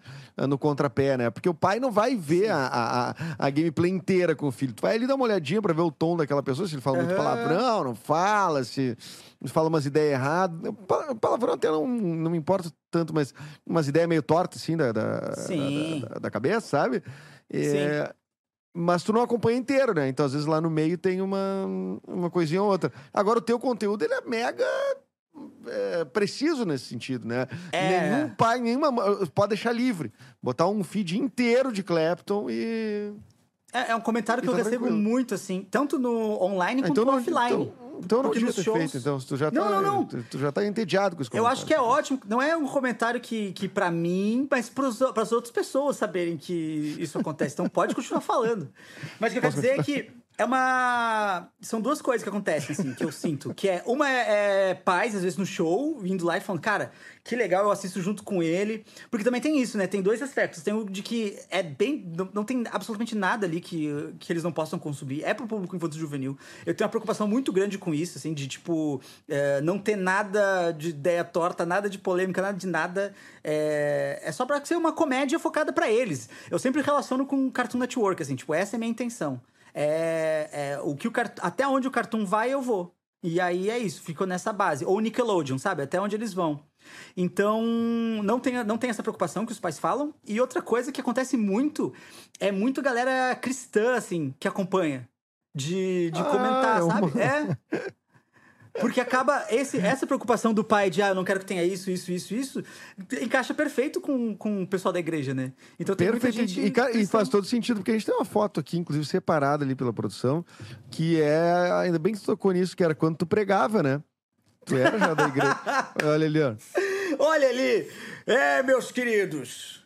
no contrapé, né? Porque o pai não vai ver a, a, a- gameplay inteira com o filho. Tu vai ali dar uma olhadinha pra ver o tom daquela pessoa, se ele fala muito Aham. palavrão, não fala, se fala umas ideias erradas. Pa- Palavrão até não, não me importa tanto, mas umas ideias meio tortas, assim, da, da, da- da cabeça, sabe? É, Mas tu não acompanha inteiro, né? Então, às vezes, lá no meio tem uma, uma coisinha ou outra. Agora, o teu conteúdo, ele é mega é, preciso nesse sentido, né? É. Nenhum pai, nenhuma... mãe- Pode deixar livre. Botar um feed inteiro de Clapton e... É, é um comentário que eu tá recebo tranquilo. muito, assim, tanto no online Ah, quanto no não, offline. Então, então não nos ter shows- feito. Então, tu já tá, Não, não, não. Tu, tu já tá entediado com esse Eu acho que é ótimo. Não é um comentário que, que para mim, mas para as outras pessoas saberem que isso acontece. Então pode continuar falando. Mas o que eu quero dizer é que é uma. São duas coisas que acontecem, assim, que eu sinto. Que é uma é, é pais, às vezes, no show, vindo lá e falando, cara, que legal, eu assisto junto com ele. Porque também tem isso, né? Tem dois aspectos. Tem o de que é bem. Não, não tem absolutamente nada ali que, que eles não possam consumir. É pro público infantil juvenil. Eu tenho uma preocupação muito grande com isso, assim, de tipo, é, não ter nada de ideia torta, nada de polêmica, nada de nada. É, é só pra ser uma comédia focada pra eles. Eu sempre relaciono com Cartoon Network, assim, tipo, essa é a minha intenção. É, é, o que o até onde o Cartoon vai, eu vou. E aí é isso, ficou nessa base. Ou Nickelodeon, sabe? Até onde eles vão. Então, não tem, não tem essa preocupação que os pais falam. E outra coisa que acontece muito é muito galera cristã, assim, que acompanha. De, de Ah, comentar, é uma- sabe? É. Porque acaba. Esse, essa preocupação do pai de, ah, eu não quero que tenha isso, isso, isso, isso, encaixa perfeito com, com o pessoal da igreja, né? Então tem Perfeito. muita gente. E, cara, e faz todo sentido, porque a gente tem uma foto aqui, inclusive separada ali pela produção, que é. Ainda bem que tu tocou nisso, que era quando tu pregava, né? Tu era já da igreja. [laughs] Olha ali, ó. Olha ali! É, meus queridos!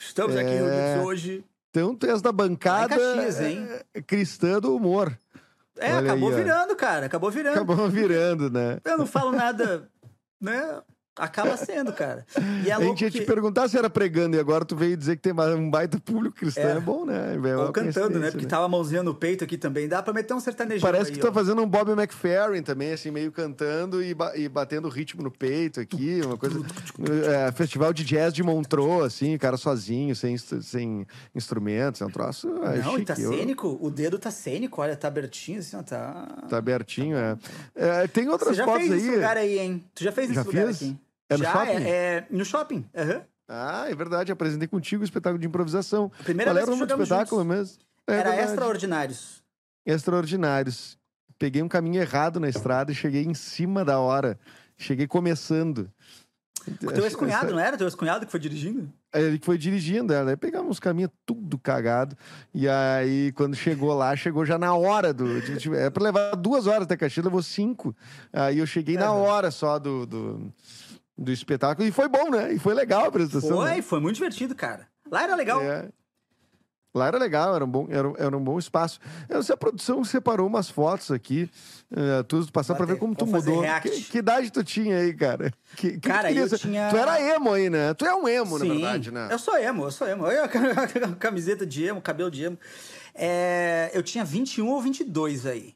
Estamos aqui É. reunidos hoje. Então tu és da bancada Caxias, eh, cristã do humor. É, Olha acabou aí, virando, cara. Acabou virando. Acabou virando, né? Eu não falo nada, né? Acaba sendo, cara. E é a gente ia te que... perguntar se era pregando e agora tu veio dizer que tem um baita público cristão. É, É. bom, né? É Ou cantando, né? Porque tava a mãozinha no peito aqui também. Dá pra meter um sertanejo Parece aí, que tá ó. fazendo um Bob McFerrin também, assim, meio cantando e, ba- e batendo ritmo no peito aqui, uma coisa... é, festival de jazz de Montreux, assim, o cara sozinho, sem, sem instrumentos, é um troço é, Não, e chique. tá eu- cênico. O dedo tá cênico, olha, tá abertinho assim, ó, tá... Tá abertinho, é. É, Tem outras já fotos fez aí... esse lugar aí, hein? Tu já fez Já esse lugar fiz? aqui? É no já, shopping? É, é no shopping, aham. Ah, é verdade, apresentei contigo o espetáculo de improvisação. Primeira Qual era vez o que espetáculo mesmo? É Era verdade. Extraordinários. Extraordinários. Peguei um caminho errado na estrada e cheguei em cima da hora. Cheguei começando. O teu ex-cunhado, não era? Teu ex-cunhado que foi dirigindo? Ele que foi dirigindo ela. Aí pegamos uns caminhos tudo cagado. E aí, quando chegou lá, chegou já na hora do. É pra levar duas horas até Caxias, levou cinco. Aí eu cheguei na hora só do, do, do espetáculo. E foi bom, né? E foi legal a apresentação. Foi, né? foi muito divertido, cara. Lá era legal. É. Lá era legal, era um bom, era, era um bom espaço. Eu não sei, a produção separou umas fotos aqui, uh, tudo passar pra ver como tu mudou. Que, que, idade tu tinha aí, cara? Que, que cara, eu ser? tinha... Tu era emo aí, né? Tu é um emo, Sim, na verdade, né? eu sou emo, eu sou emo. Eu, [laughs] camiseta de emo, cabelo de emo. É, eu tinha 21 ou 22 aí.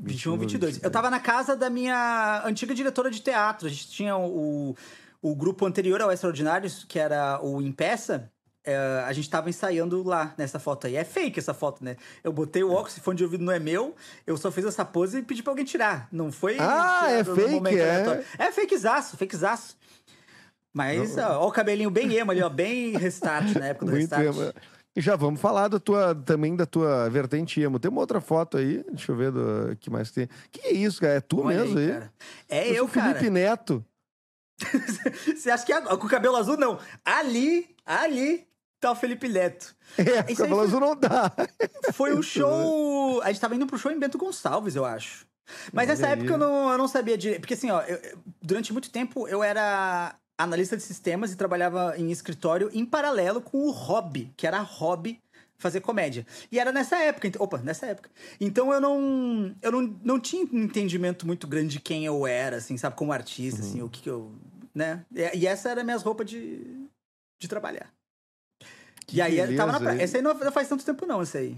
21 ou 22. Eu tava na casa da minha antiga diretora de teatro. A gente tinha o, o grupo anterior ao Extraordinários, que era o Impeça. É, a gente tava ensaiando lá nessa foto aí. É fake essa foto, né? Eu botei o óculos, fone de ouvido não é meu, eu só fiz essa pose e pedi pra alguém tirar. Não foi. Ah, é fake, é? É fakezaço, fakezaço. Mas, ó, ó, o cabelinho bem emo ali, ó, bem restart na época do Muito restart. Emo. E já vamos falar da tua, também da tua vertente emo. Tem uma outra foto aí, deixa eu ver do que mais tem. Que é isso, cara? É tu Olha mesmo aí? Cara. É eu, eu, cara. Felipe Neto. [laughs] Você acha que é com o cabelo azul? Não. Ali, ali tá o Felipe Neto. É, com o cabelo azul não dá. Foi um [laughs] show. A gente tava indo pro show em Bento Gonçalves, eu acho. Mas Olha nessa aí. época eu não, eu não sabia direito. Porque assim, ó, eu- durante muito tempo eu era analista de sistemas e trabalhava em escritório em paralelo com o hobby, que era hobby fazer comédia. E era nessa época, opa, nessa época. Então eu não eu não, não tinha um entendimento muito grande de quem eu era, assim, sabe, como artista, assim, o que, que eu, né? E, e essa era minhas roupas de de trabalhar. Que e aí eu tava na beleza, praia. Essa aí não, faz tanto tempo não, essa aí.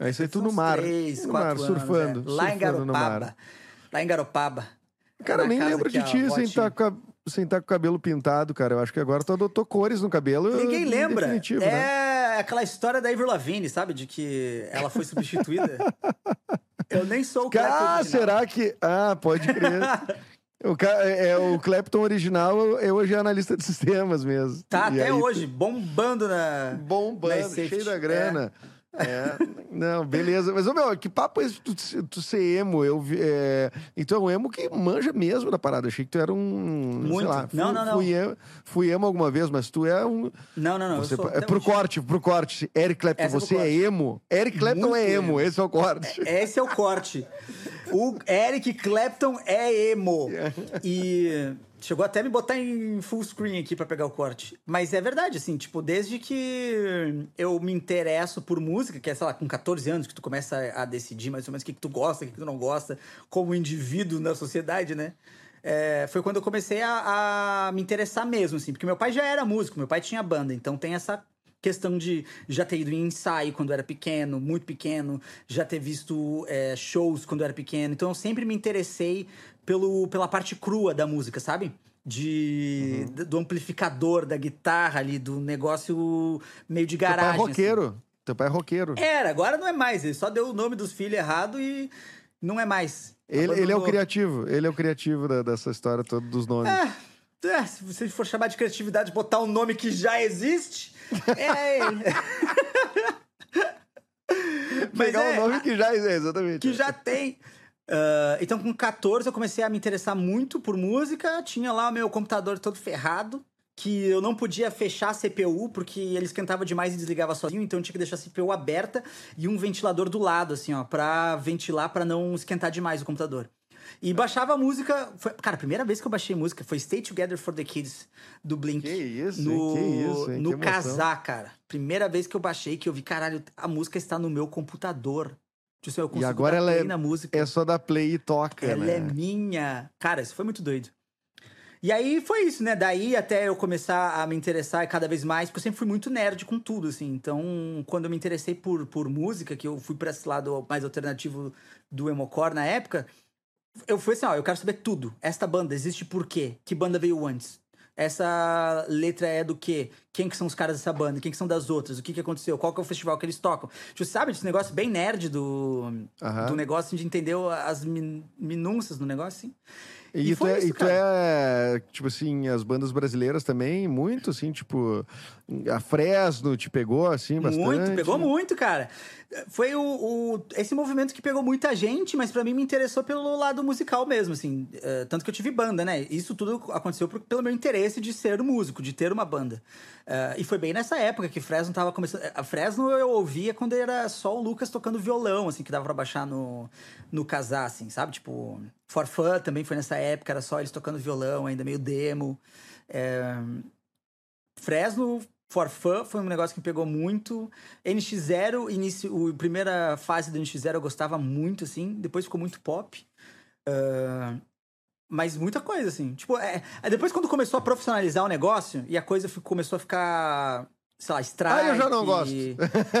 É isso aí, tu no mar. Três, no quatro mar, anos, surfando. é. Lá em surfando mar. Garopaba. Lá em Garopaba. Cara, nem lembro de ti tinha. estar com, a- sem tá com o cabelo pintado, cara. Eu acho que agora tu adotou cores no cabelo. Ninguém em lembra. definitivo, é né? aquela história da Avril Lavigne, sabe? De que ela foi substituída. [laughs] eu nem sou o Clapton Ah, original. será que. Ah, pode crer. [laughs] o, ca... é, é, o Clapton original é hoje é analista de sistemas mesmo. Tá E até aí, hoje, bombando na... na Bombando, safety. cheio da grana. É. Não, beleza. Mas, ô, meu, que papo é esse tu, tu ser emo? Eu, é... Então, um emo que manja mesmo da parada. Achei que tu era um. Sei Muito. lá. Não, fui, não, não. Fui emo, fui emo alguma vez, mas tu é um. Não, não, não. Você, sou é pro corte, pro corte. Eric Clapton, Essa é você é corte. emo? Eric Clapton Muito é emo, emo. esse é o corte. Esse é o corte. O Eric Clapton é emo. [laughs] E chegou até a me botar em full screen aqui pra pegar o corte. Mas é verdade, assim, tipo, desde que eu me interesso por música, que é, sei lá, com 14 anos que tu começa a decidir mais ou menos o que, que tu gosta, o que, que tu não gosta, como indivíduo na sociedade, né? É, foi quando eu comecei a, a me interessar mesmo, assim, porque meu pai já era músico, meu pai tinha banda, então tem essa questão de já ter ido em ensaio quando era pequeno, muito pequeno, já ter visto é, shows quando era pequeno. Então eu sempre me interessei pelo, pela parte crua da música, sabe? De, d- do amplificador, da guitarra ali, do negócio meio de Teu pai é garagem. assim. roqueiro. Teu pai é roqueiro. Era, agora não é mais. Ele só deu o nome dos filhos errado e não é mais. Ele, ele é o criativo. Ele é o criativo da- dessa história toda dos nomes. É, é, se você for chamar de criatividade, botar um nome que já existe, é. [laughs] Mas Pegar é, um nome que já é, exatamente. que já tem. Ah, então, com 14, eu comecei a me interessar muito por música. Tinha lá o meu computador todo ferrado, que eu não podia fechar a CPU, porque ele esquentava demais e desligava sozinho, então eu tinha que deixar a CPU aberta e um ventilador do lado, assim, ó, pra ventilar, pra não esquentar demais o computador. E baixava a música. Foi, cara, a primeira vez que eu baixei música foi Stay Together for the Kids, do Blink. Que isso, no, hein? que isso, hein? No casar, cara. Primeira vez que eu baixei, que eu vi, caralho, a música está no meu computador. Tipo, eu consigo agora dar ela é- na música. É só dar play e toca, Ela né? é minha. Cara, isso foi muito doido. E aí foi isso, né? Daí até eu começar a me interessar cada vez mais, porque eu sempre fui muito nerd com tudo, assim. Então, quando eu me interessei por, por música, que eu fui pra esse lado mais alternativo do Emocore na época, eu fui assim, ó, eu quero saber tudo. Esta banda existe por quê? Que banda veio antes? Essa letra é do quê? Quem que são os caras dessa banda? Quem que são das outras? O que que aconteceu? Qual que é o festival que eles tocam? Tipo, sabe, esse negócio bem nerd do, do negócio, de entender as min- minúcias do negócio, assim. E, e tu, é, isso, e tu é, tipo assim, as bandas brasileiras também, muito, assim, tipo, a Fresno te pegou, assim, bastante? Muito, pegou muito, cara. Foi o, o esse movimento que pegou muita gente, mas para mim me interessou pelo lado musical mesmo, assim. Uh, tanto que eu tive banda, né? Isso tudo aconteceu por, pelo meu interesse de ser músico, de ter uma banda. Uh, e foi bem nessa época que Fresno tava começando... A Fresno eu ouvia quando era só o Lucas tocando violão, assim, que dava pra baixar no, no casar, assim, sabe? Tipo... For Fun também foi nessa época, era só eles tocando violão, ainda meio demo. É... Fresno, For Fun foi um negócio que me pegou muito. NX0, início, a primeira fase do NX0 eu gostava muito, assim. Depois ficou muito pop. Uh... Mas muita coisa, assim. Tipo, é... depois quando começou a profissionalizar o negócio e a coisa começou a ficar, sei lá, strike... Ah, eu já não gosto.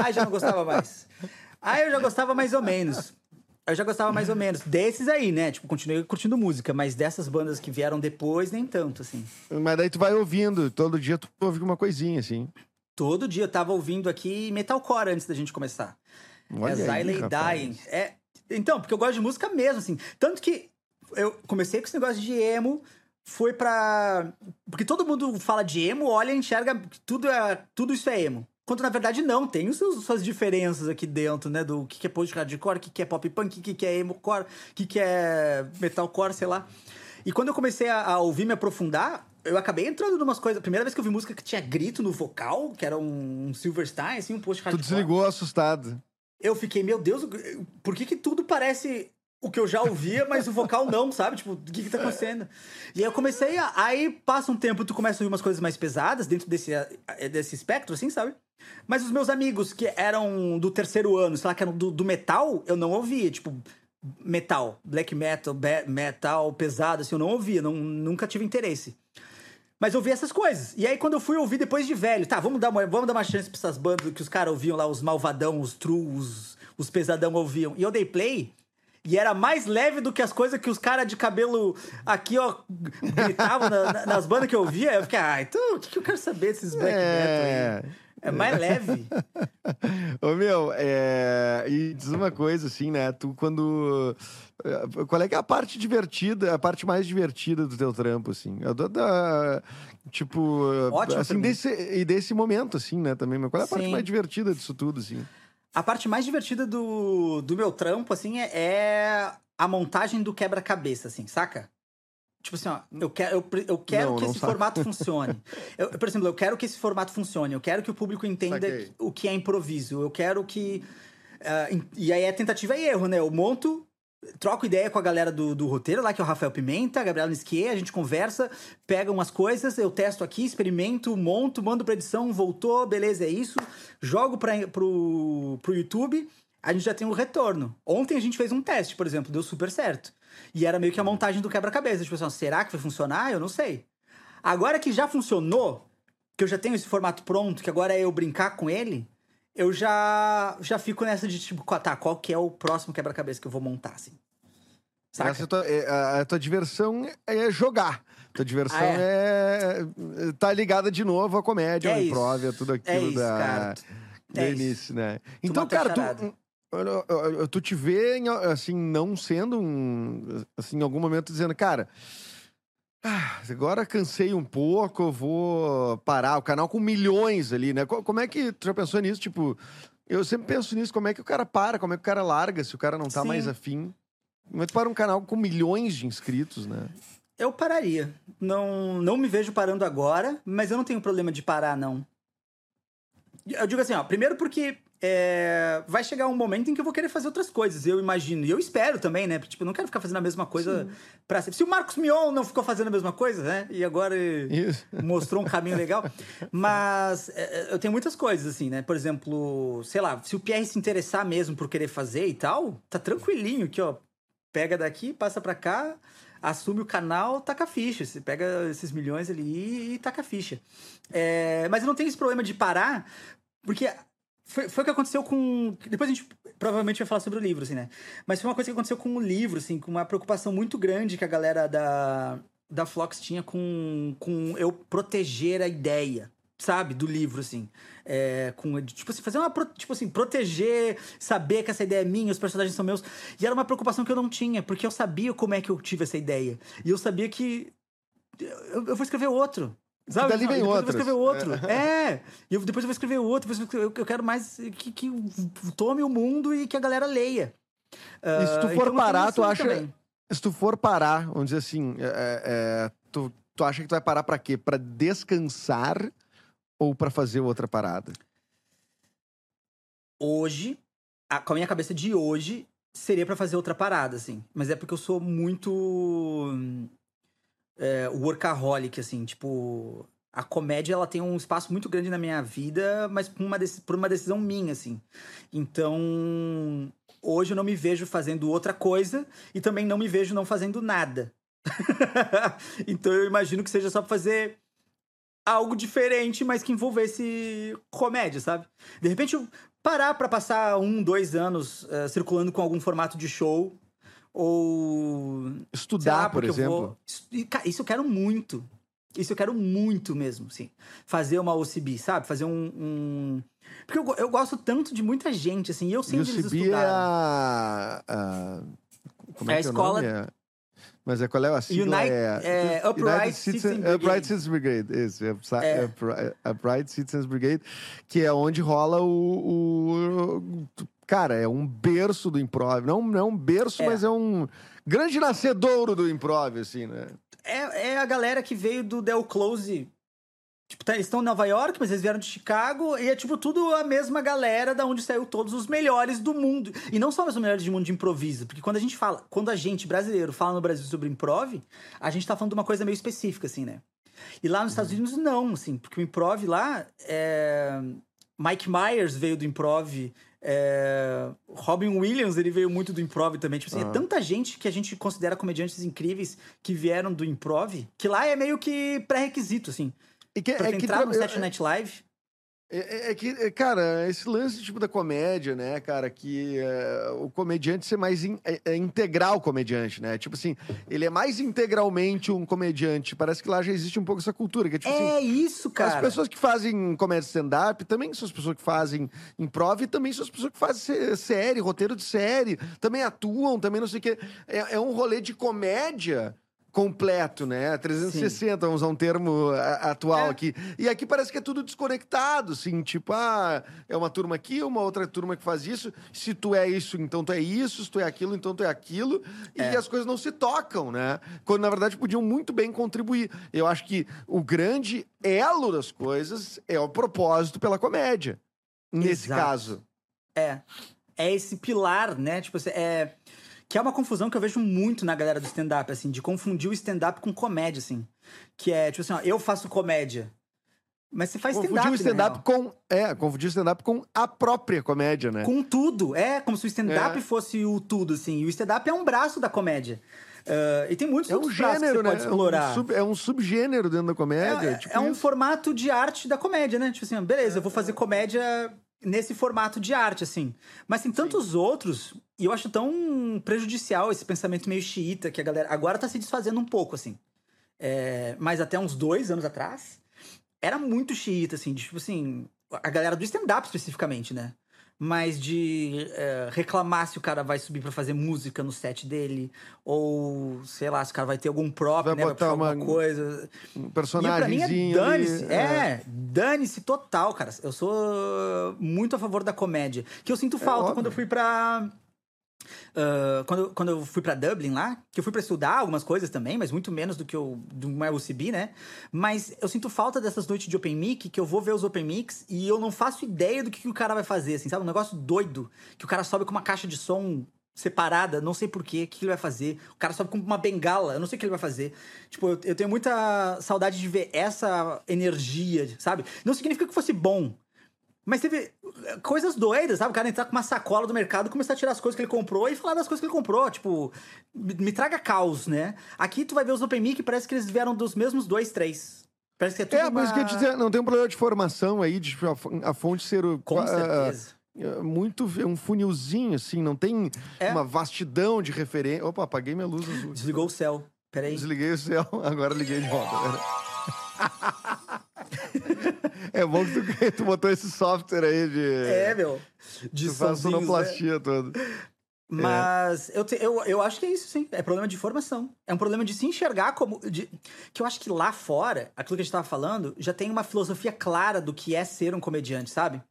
Ah, já não gostava mais. Ah, eu já gostava mais ou menos. Eu já gostava mais ou menos [laughs] desses aí, né? Tipo, continuei curtindo música, mas dessas bandas que vieram depois, nem tanto, assim. Mas daí tu vai ouvindo, todo dia tu ouve uma coisinha, assim. Todo dia eu tava ouvindo aqui metalcore antes da gente começar. Olha é Dying. É, então, porque eu gosto de música mesmo, assim. Tanto que eu comecei com esse negócio de emo, foi pra. Porque todo mundo fala de emo, olha e enxerga tudo, é, tudo isso é emo. Quando na verdade não, tem os seus, suas diferenças aqui dentro, né? Do que, que é post-hardcore, o que, que é pop punk, o que, que é emo-core, o que, que é metalcore, sei lá. E quando eu comecei a, a ouvir, me aprofundar, eu acabei entrando em umas coisas. A primeira vez que eu vi música que tinha grito no vocal, que era um, um Silverstein, assim, um post-hardcore. Tu desligou assustado. Eu fiquei, meu Deus, por que que tudo parece o que eu já ouvia, mas o vocal não, sabe? Tipo, o que que tá acontecendo? E aí eu comecei a... Aí passa um tempo, tu começa a ouvir umas coisas mais pesadas dentro desse, desse espectro, assim, sabe? Mas os meus amigos que eram do terceiro ano, sei lá, que eram do, do metal, eu não ouvia. Tipo, metal, black metal, metal pesado, assim, eu não ouvia, não, nunca tive interesse. Mas eu ouvi essas coisas. E aí, quando eu fui ouvir depois de velho, tá, vamos dar uma, vamos dar uma chance pra essas bandas que os caras ouviam lá, os malvadão, os true, os, os pesadão ouviam. E eu dei play. E era mais leve do que as coisas que os caras de cabelo aqui, ó, gritavam na, nas bandas que eu ouvia. Eu fiquei, ah, então o que, que eu quero saber desses black é... metal aí? É mais leve. [laughs] Ô, meu, é... e diz uma coisa, assim, né? Tu, quando... Eh, qual é que é a parte divertida, a parte mais divertida do teu trampo, assim? Eu dou da... Tipo... Ótimo assim, desse, e desse momento, assim, né, também. Mas qual é a Sim. parte mais divertida disso tudo, assim? A parte mais divertida do, do meu trampo, assim, é, é a montagem do quebra-cabeça, assim, saca? Tipo assim, ó, eu quero, eu, eu quero não, que não esse sabe. formato [laughs] funcione. Eu, por exemplo, eu quero que esse formato funcione. Eu quero que o público entenda Saquei. o que é improviso. Eu quero que. Uh, e aí é tentativa e erro, né? Eu monto, troco ideia com a galera do, do roteiro lá, que é o Rafael Pimenta, a Gabriela Nisquier, a gente conversa, pega umas coisas, eu testo aqui, experimento, monto, mando pra edição, voltou, beleza, é isso. Jogo pra, pro, pro YouTube, a gente já tem um retorno. Ontem a gente fez um teste, por exemplo, deu super certo. E era meio que a montagem do quebra-cabeça. Tipo assim, será que vai funcionar? Eu não sei. Agora que já funcionou, que eu já tenho esse formato pronto, que agora é eu brincar com ele, eu já já fico nessa de tipo, tá, qual que é o próximo quebra-cabeça que eu vou montar, assim. Saca? Essa tua, é, a, a tua diversão é jogar. Tua diversão ah, é. é. tá ligada de novo à comédia, é improv, a tudo é aquilo é isso, da, cara. do é início, isso. né? Então, cara, tu, tu te vê, assim, não sendo um. Assim, em algum momento dizendo, cara. Ah, agora cansei um pouco, vou parar. O canal com milhões ali, né? Como é que tu já pensou nisso? Tipo, eu sempre penso nisso, como é que o cara para, como é que o cara larga se o cara não tá Sim. mais afim. Que para um canal com milhões de inscritos, né? Eu pararia. Não, não me vejo parando agora, mas eu não tenho problema de parar, não. Eu digo assim, ó, primeiro porque é, vai chegar um momento em que eu vou querer fazer outras coisas, eu imagino. E eu espero também, né? Porque, tipo, eu não quero ficar fazendo a mesma coisa pra sempre. Se o Marcos Mion não ficou fazendo a mesma coisa, né? E agora Isso. [laughs] mostrou um caminho legal. Mas é, é, eu tenho muitas coisas, assim, né? Por exemplo, sei lá, se o Pierre se interessar mesmo por querer fazer e tal, tá tranquilinho aqui, ó. Pega daqui, passa pra cá, assume o canal, taca a ficha. Você pega esses milhões ali e taca a ficha. É, mas eu não tenho esse problema de parar, porque foi, foi o que aconteceu com. Depois a gente provavelmente vai falar sobre o livro, assim, né? Mas foi uma coisa que aconteceu com o livro, assim, com uma preocupação muito grande que a galera da, da Flox tinha com, com eu proteger a ideia. sabe, do livro, assim. É, com, tipo assim, fazer uma. Tipo assim, proteger, saber que essa ideia é minha, os personagens são meus. E era uma preocupação que eu não tinha, porque eu sabia como é que eu tive essa ideia. E eu sabia que. Eu, eu vou escrever outro. Sabe? dali vem outro. Eu vou escrever outro. É. E eu, depois eu vou escrever outro. Eu, eu quero mais que, que tome o mundo e que a galera leia. Uh, e se tu for então parar, tu acha. Também. Se tu for parar, vamos dizer assim, é, é, tu, tu acha que tu vai parar pra quê? Pra descansar ou para fazer outra parada? Hoje, a, com a minha cabeça de hoje, seria para fazer outra parada, assim. Mas é porque eu sou muito é, workaholic, assim, tipo. A comédia, ela tem um espaço muito grande na minha vida, mas por uma, por uma decisão minha, assim. Então, hoje eu não me vejo fazendo outra coisa e também não me vejo não fazendo nada. [laughs] então eu imagino que seja só fazer algo diferente, mas que envolvesse comédia, sabe? De repente, parar para passar um, dois anos uh, circulando com algum formato de show. Ou. Estudar, lá, por exemplo. Vou... Isso eu quero muito. Isso eu quero muito mesmo, sim. Fazer uma OCB, sabe? Fazer um. um... Porque eu, eu gosto tanto de muita gente, assim, e eu onde eles estudaram. É a, a... Como é, é a escola. É? Mas é, qual é a sigla? United, é, é, Upright Citizens Brigade. Upright Citizens Brigade, isso. É. Upright Citizens Brigade, que é onde rola o, o... Cara, é um berço do improv. Não, não é um berço, é. mas é um grande nascedouro do improv, assim, né? É, é a galera que veio do Del Close Tipo, tá, eles estão em Nova York, mas eles vieram de Chicago, e é tipo tudo a mesma galera da onde saiu todos os melhores do mundo. E não só os melhores do mundo de improviso, porque quando a gente fala, quando a gente, brasileiro, fala no Brasil sobre improv, a gente tá falando de uma coisa meio específica, assim, né? E lá nos Estados uhum. Unidos, não, assim, porque o improv lá é. Mike Myers veio do improv. É... Robin Williams, ele veio muito do improv também. Tipo assim, uhum. é tanta gente que a gente considera comediantes incríveis que vieram do improv, que lá é meio que pré-requisito, assim. E que, pra é entrar que, no Saturday Night Live... É, é, é, que, é, cara, esse lance tipo da comédia, né, cara, que é, o comediante ser mais in, é, é, integral comediante, né? Tipo assim, ele é mais integralmente um comediante. Parece que lá já existe um pouco essa cultura. Que é, tipo, é assim, isso, cara. As pessoas que fazem comédia stand-up também são as pessoas que fazem improv e também são as pessoas que fazem série, roteiro de série, também atuam, também não sei o quê. É, é um rolê de comédia completo, né? 360, Sim. vamos usar um termo atual é. aqui. E aqui parece que é tudo desconectado, assim, tipo, ah, é uma turma aqui, uma outra turma que faz isso. Se tu é isso, então tu é isso, se tu é aquilo, então tu é aquilo. É. E as coisas não se tocam, né? Quando na verdade podiam muito bem contribuir. Eu acho que o grande elo das coisas é o propósito pela comédia. Nesse Exato. caso. É. É esse pilar, né? Tipo, é que é uma confusão que eu vejo muito na galera do stand-up, assim, de confundir o stand-up com comédia, assim. Que é, tipo assim, ó, eu faço comédia. Mas você faz stand-up. Confundir o stand-up com. É, confundir o stand-up com a própria comédia, né? Com tudo. É, como se o stand-up é. fosse o tudo, assim. E o stand-up é um braço da comédia. Uh, e tem muitos é um gênero, né? explorar. É um, sub, é um subgênero dentro da comédia. É, tipo é um formato de arte da comédia, né? Tipo assim, beleza, eu vou fazer comédia nesse formato de arte, assim. Mas tem tantos Sim. outros, e eu acho tão prejudicial esse pensamento meio xiita que a galera agora tá se desfazendo um pouco, assim. É, mas até uns dois anos atrás, era muito xiita, assim, de, tipo assim, a galera do stand-up especificamente, né? Mas de é, reclamar se o cara vai subir para fazer música no set dele, ou sei lá, se o cara vai ter algum prop, vai né? Botar vai uma coisa. Um personagem. É dane-se. É, é dane-se total, cara. Eu sou muito a favor da comédia. Que eu sinto é falta quando eu fui pra. Uh, quando, quando eu fui para Dublin lá, que eu fui para estudar algumas coisas também, mas muito menos do que eu do meu UCB, né? Mas eu sinto falta dessas noites de Open Mic, que eu vou ver os Open Mics e eu não faço ideia do que, que o cara vai fazer, assim, sabe? Um negócio doido, que o cara sobe com uma caixa de som separada, não sei porquê, o que ele vai fazer. O cara sobe com uma bengala, eu não sei o que ele vai fazer. Tipo, eu, eu tenho muita saudade de ver essa energia, sabe? Não significa que fosse bom, mas teve eh, coisas doidas, sabe? O cara entrar com uma sacola do mercado, começar a tirar as coisas que ele comprou e falar das coisas que ele comprou. Tipo, me traga caos, né? Aqui tu vai ver os Open Mic, parece que eles vieram dos mesmos dois, três. Parece que é tudo É, mas uma... que eu dizer, não tem um problema de formação aí, de a fonte ser... O, com certeza. Uh, muito um funilzinho, assim, não tem é. uma vastidão de referência. Opa, apaguei minha luz azul. Desligou o céu. Peraí. Desliguei o céu, [laughs] agora liguei de volta. [laughs] É bom que tu, [laughs] tu botou esse software aí de. É, meu. De tu faz sonoplastia né? toda. Mas é. eu, te, eu, eu acho que é isso, sim. É problema de formação. É um problema de se enxergar como. De, que eu acho que lá fora, aquilo que a gente tava falando, já tem uma filosofia clara do que é ser um comediante, sabe?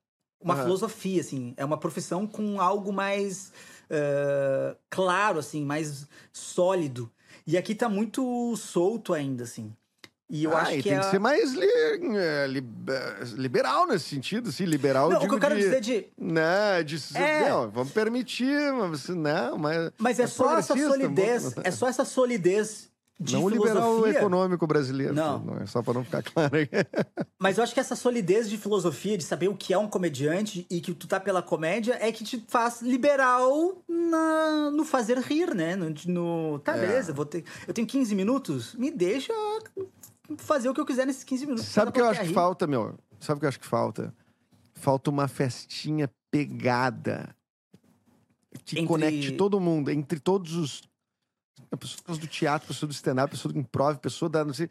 Uma uhum. filosofia, assim. É uma profissão com algo mais uh, claro, assim, mais sólido. E aqui tá muito solto ainda, assim. E eu ah, acho que tem é... que ser mais li, é, li, é, liberal nesse sentido, assim, liberal. Não, o que eu quero de, dizer de. Né, de é... não, vamos permitir, mas não, mas. Mas é, é só essa solidez, é só essa solidez [laughs] de não filosofia. o liberal econômico brasileiro. Não. não é só para não ficar claro. [laughs] Mas eu acho que essa solidez de filosofia, de saber o que é um comediante e que tu tá pela comédia, é que te faz liberal na, no fazer rir, né? No, no tá, é. beleza, vou ter, eu tenho 15 minutos, me deixa fazer o que eu quiser nesses 15 minutos. Sabe o que eu acho que falta, meu? Sabe o que eu acho que falta? Falta uma festinha pegada que entre... conecte todo mundo, entre todos os pessoas do teatro, pessoa do stand-up, pessoa do improv, pessoa da. Não sei,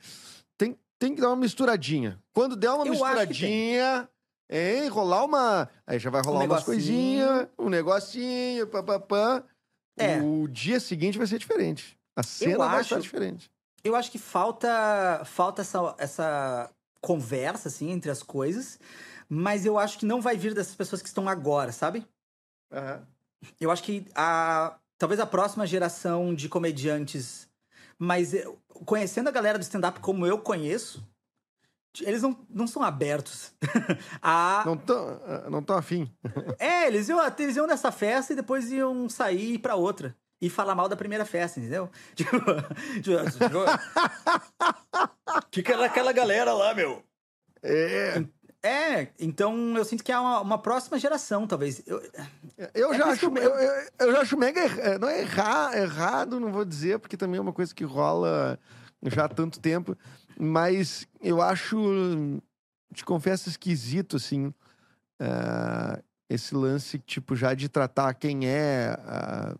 tem, tem que dar uma misturadinha. Quando der uma eu misturadinha, é, rolar uma. Aí já vai rolar um umas coisinhas, um negocinho, papapá. É. O dia seguinte vai ser diferente. A cena eu vai acho, estar diferente. Eu acho que falta, falta essa, essa conversa, assim, entre as coisas. Mas eu acho que não vai vir dessas pessoas que estão agora, sabe? Uhum. Eu acho que a, talvez a próxima geração de comediantes. Mas eu, conhecendo a galera do stand-up como eu conheço, eles não, não são abertos [laughs] a. Não estão não tão afim. é, eles iam, eles iam nessa festa e depois iam sair para outra. E falar mal da primeira festa, entendeu? [laughs] Tipo. tipo, tipo que que era aquela galera lá, meu? É. É, então eu sinto que é uma, uma próxima geração, talvez. Eu, eu, é já, acho, eu, eu, eu, já acho mega. Er, não é errar, errado, não vou dizer, porque também é uma coisa que rola já há tanto tempo. Mas eu acho, te confesso, esquisito, assim, uh, esse lance, tipo, já de tratar quem é uh,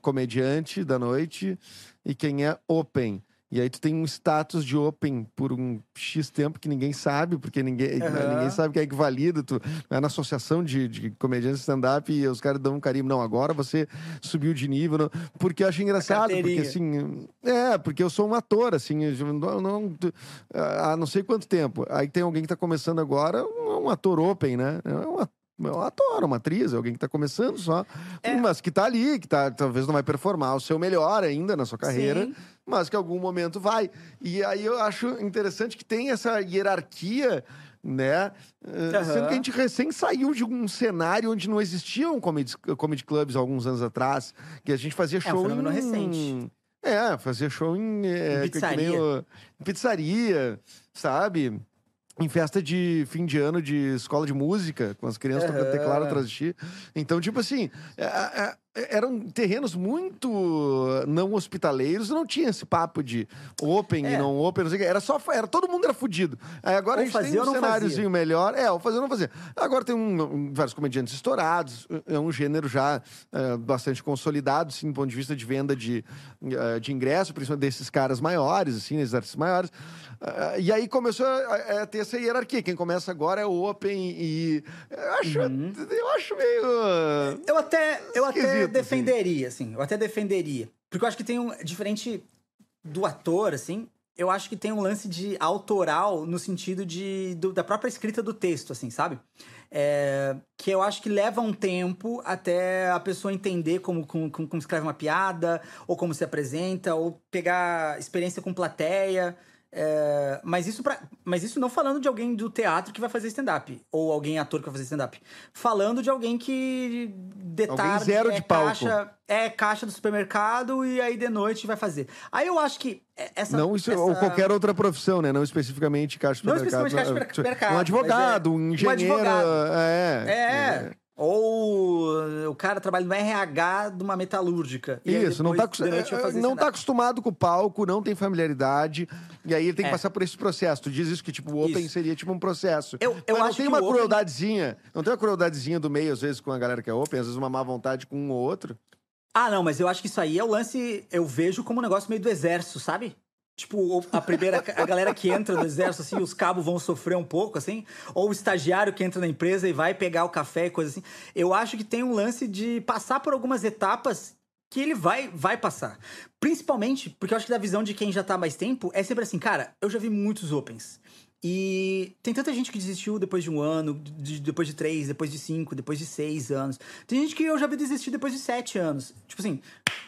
comediante da noite e quem é open. E aí tu tem um status de open por um X tempo que ninguém sabe, porque ninguém, uhum. ninguém sabe que é que valida. Tu é na associação de, de comediantes stand-up e os caras dão um carinho. Não, agora você subiu de nível. Não, porque eu acho engraçado, porque assim. É, porque eu sou um ator, assim, não, não, há não sei quanto tempo. Aí tem alguém que tá começando agora, um, um ator open, né? É um ator é um ator, uma atriz, alguém que está começando só, é. mas que está ali, que tá, talvez não vai performar o seu melhor ainda na sua carreira, Sim. mas que em algum momento vai. E aí eu acho interessante que tem essa hierarquia, né? Uhum. Sendo que a gente recém saiu de um cenário onde não existiam comedy, comedy clubs alguns anos atrás, que a gente fazia show é um em... recente. É, fazia show em, é, em pizzaria. O, em pizzaria, sabe? Em festa de fim de ano de escola de música, com as crianças uhum. tocando teclado atrás de ti. Então, tipo assim, é, é, eram terrenos muito não hospitaleiros, não tinha esse papo de open é. e não open, não sei o que. Era só, era, todo mundo era fudido. Aí agora ou a gente tem um cenáriozinho melhor. É, ou fazer ou não fazer. Agora tem um, um, vários comediantes estourados, é um gênero já é, bastante consolidado, assim, do ponto de vista de venda de, é, de ingresso, principalmente desses caras maiores, assim, desses artistas maiores. E aí começou a, a, ter essa hierarquia. Quem começa agora é o Open e. Eu acho, uhum. eu acho meio. Eu até, eu até assim. defenderia, assim. assim. Eu até defenderia. Porque eu acho que tem um. Diferente do ator, assim. Eu acho que tem um lance de autoral no sentido de, do, da própria escrita do texto, assim, sabe? É, que eu acho que leva um tempo até a pessoa entender como, como, como escreve uma piada, ou como se apresenta, ou pegar experiência com plateia. É, mas, isso pra, mas isso não falando de alguém do teatro que vai fazer stand-up. Ou alguém ator que vai fazer stand-up. Falando de alguém que detalha zero é de caixa, é caixa do supermercado e aí de noite vai fazer. Aí eu acho que essa. Não isso, essa... Ou qualquer outra profissão, né? Não especificamente caixa do supermercado. Não especificamente caixa do supermercado. Um advogado, é, um engenheiro. Um advogado. É, é. Ou o cara trabalha no RH de uma metalúrgica. Isso, não está é, não tá acostumado com o palco, não tem familiaridade. E aí ele tem que é. passar por esse processo. Tu diz isso que, tipo, o Open isso. seria tipo um processo. Eu, eu Mas não tem uma crueldadezinha. Open... Não tem uma crueldadezinha do meio, às vezes, com a galera que é Open, às vezes uma má vontade com um ou outro. Ah, não, mas eu acho que isso aí é o lance. Eu vejo como um negócio meio do exército, sabe? Tipo, a primeira, a galera que entra no exército, assim, os cabos vão sofrer um pouco, assim. Ou o estagiário que entra na empresa e vai pegar o café e coisa assim. Eu acho que tem um lance de passar por algumas etapas que ele vai, vai passar. Principalmente porque eu acho que da visão de quem já tá há mais tempo é sempre assim, cara, eu já vi muitos Opens. E tem tanta gente que desistiu depois de um ano, de, depois de três, depois de cinco, depois de seis anos. Tem gente que eu já vi desistir depois de sete anos. Tipo assim,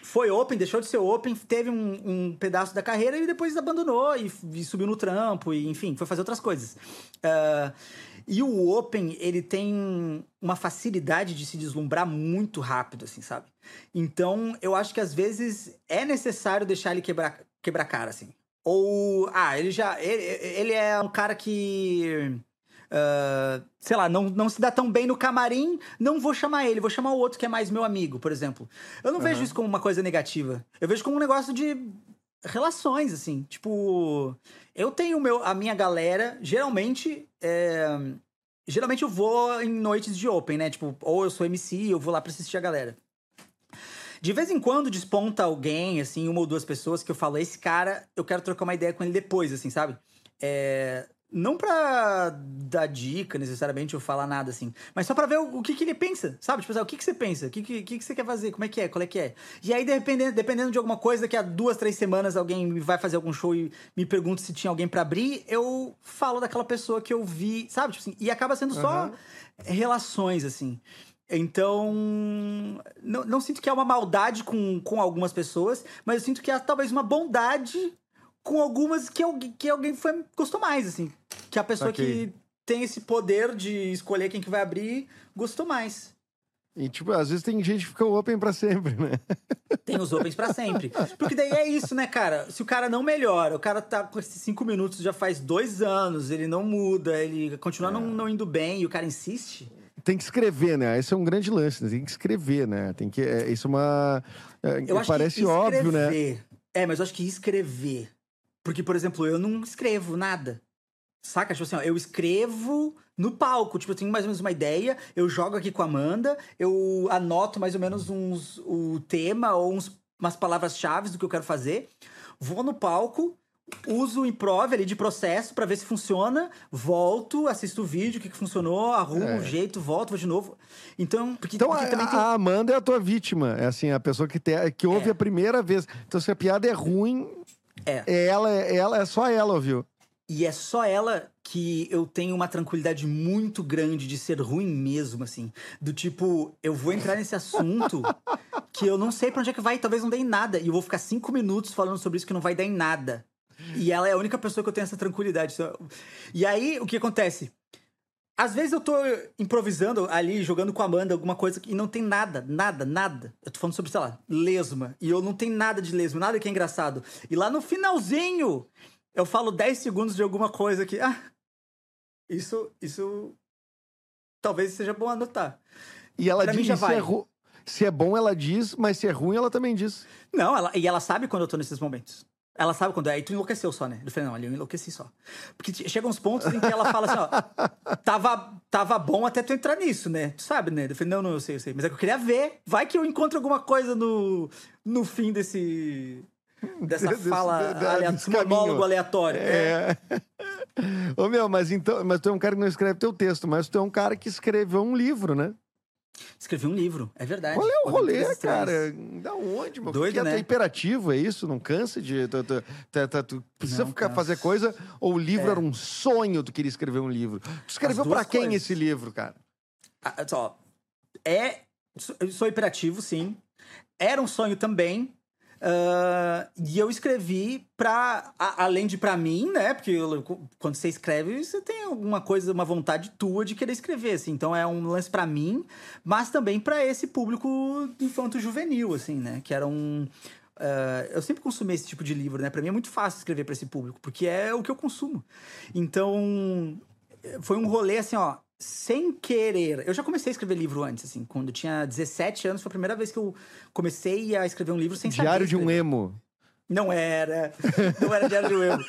foi open, deixou de ser open, teve um, um pedaço da carreira e depois abandonou e, e, subiu no trampo, e enfim, foi fazer outras coisas. Uh, e o open, ele tem uma facilidade de se deslumbrar muito rápido, assim, sabe? Então, eu acho que às vezes é necessário deixar ele quebrar, quebrar cara, assim. Ou, ah, ele já. Ele, ele é um cara que. Uh, sei lá, não, não se dá tão bem no camarim, não vou chamar ele, vou chamar o outro que é mais meu amigo, por exemplo. Eu não uhum. vejo isso como uma coisa negativa. Eu vejo como um negócio de relações, assim. Tipo, eu tenho meu, a minha galera, geralmente. É, geralmente eu vou em noites de open, né? Tipo, ou eu sou MC, eu vou lá pra assistir a galera. De vez em quando desponta alguém, assim, uma ou duas pessoas que eu falo, esse cara, eu quero trocar uma ideia com ele depois, assim, sabe? É... Não pra dar dica necessariamente ou falar nada assim, mas só pra ver o, o que, que ele pensa, sabe? Tipo, assim, o que, que você pensa? O que, que, que, você quer fazer? Como é que é? Qual é que é? E aí, dependendo, dependendo de alguma coisa, daqui a duas, três semanas alguém vai fazer algum show e me pergunta se tinha alguém para abrir, eu falo daquela pessoa que eu vi, sabe? Tipo assim, e acaba sendo uhum. só relações, assim. Então, não, não sinto que há uma maldade com, com algumas pessoas, mas eu sinto que há talvez uma bondade com algumas que, alguém, que alguém foi, gostou mais, assim. Que a pessoa okay. que tem esse poder de escolher quem que vai abrir gostou mais. E, tipo, às vezes tem gente que fica open para sempre, né? [laughs] Tem os opens para sempre. Porque daí é isso, né, cara? Se o cara não melhora, o cara tá com esses cinco minutos já faz dois anos, ele não muda, ele continua é. não, não indo bem e o cara insiste tem que escrever, né? Esse é um grande lance, né? tem que escrever, né? Tem que, é, isso é uma. É, eu parece óbvio, né? É, mas eu acho que escrever. Porque, por exemplo, eu não escrevo nada. Saca? Tipo assim, ó, eu escrevo no palco. Tipo, eu tenho mais ou menos uma ideia, eu jogo aqui com a Amanda, eu anoto mais ou menos uns, o tema ou uns, umas palavras-chave do que eu quero fazer. Vou no palco, uso o improv ali de processo para ver se funciona, volto, assisto o vídeo, o que, que funcionou, arrumo é. um jeito, volto, vou de novo. Então, porque, então porque a, tem... a, Amanda é a tua vítima, é assim, a pessoa que, te, que ouve é. a primeira vez. Então, se a piada é ruim, é. é ela, é ela, é só ela ouviu. E é só ela que eu tenho uma tranquilidade muito grande de ser ruim mesmo, assim. Do tipo, eu vou entrar nesse assunto [laughs] que eu não sei pra onde é que vai, talvez não dê em nada. E eu vou ficar cinco minutos falando sobre isso que não vai dar em nada. E ela é a única pessoa que eu tenho essa tranquilidade. E aí, o que acontece? Às vezes eu tô improvisando ali, jogando com a Amanda alguma coisa e não tem nada, nada, nada. Eu tô falando sobre, sei lá, lesma. E eu não tenho nada de lesma, nada que é engraçado. E lá no finalzinho, eu falo 10 segundos de alguma coisa que. Ah, isso. Isso. Talvez seja bom anotar. E ela pra diz se é, se é bom, ela diz, mas se é ruim, ela também diz. Não, ela, e ela sabe quando eu tô nesses momentos. Ela sabe quando é. Aí tu enlouqueceu só, né? Eu falei, não, ali eu enlouqueci só. Porque chega uns pontos em que ela fala assim, ó. [laughs] Tava, tava bom até tu entrar nisso, né? Tu sabe, né? Eu falei, não, não, eu sei, eu sei. Mas é que eu queria ver. Vai que eu encontro alguma coisa no, no fim desse. Dessa fala aleatória, monólogo aleatório. É. é. [laughs] Ô meu, mas então. Mas tu é um cara que não escreve teu texto, mas tu é um cara que escreveu um livro, né? Escrevi um livro, é verdade. Qual é o rolê, cara? Da onde, mano? Doido, Porque né? é imperativo, é isso? Não cansa de. Tu, tu, tu, tu precisa não, ficar, cansa. fazer coisa? Ou o livro é. era um sonho, tu queria escrever um livro? Tu escreveu para quem coisas. esse livro, cara? Ah, só. É. Sou hiperativo, sim. Era um sonho também, Uh, e eu escrevi para além de para mim, né? Porque eu, quando você escreve, você tem alguma coisa, uma vontade tua de querer escrever, assim. Então é um lance para mim, mas também para esse público infanto juvenil, assim, né? Que era um Uh, eu sempre consumi esse tipo de livro, né? Para mim é muito fácil escrever para esse público, porque é o que eu consumo. Então, foi um rolê assim, ó sem querer. Eu já comecei a escrever livro antes, assim. Quando tinha 17 anos, foi a primeira vez que eu comecei a escrever um livro sem Diário saber. Diário de um emo. Não era. [laughs] Não era Diário de um emo.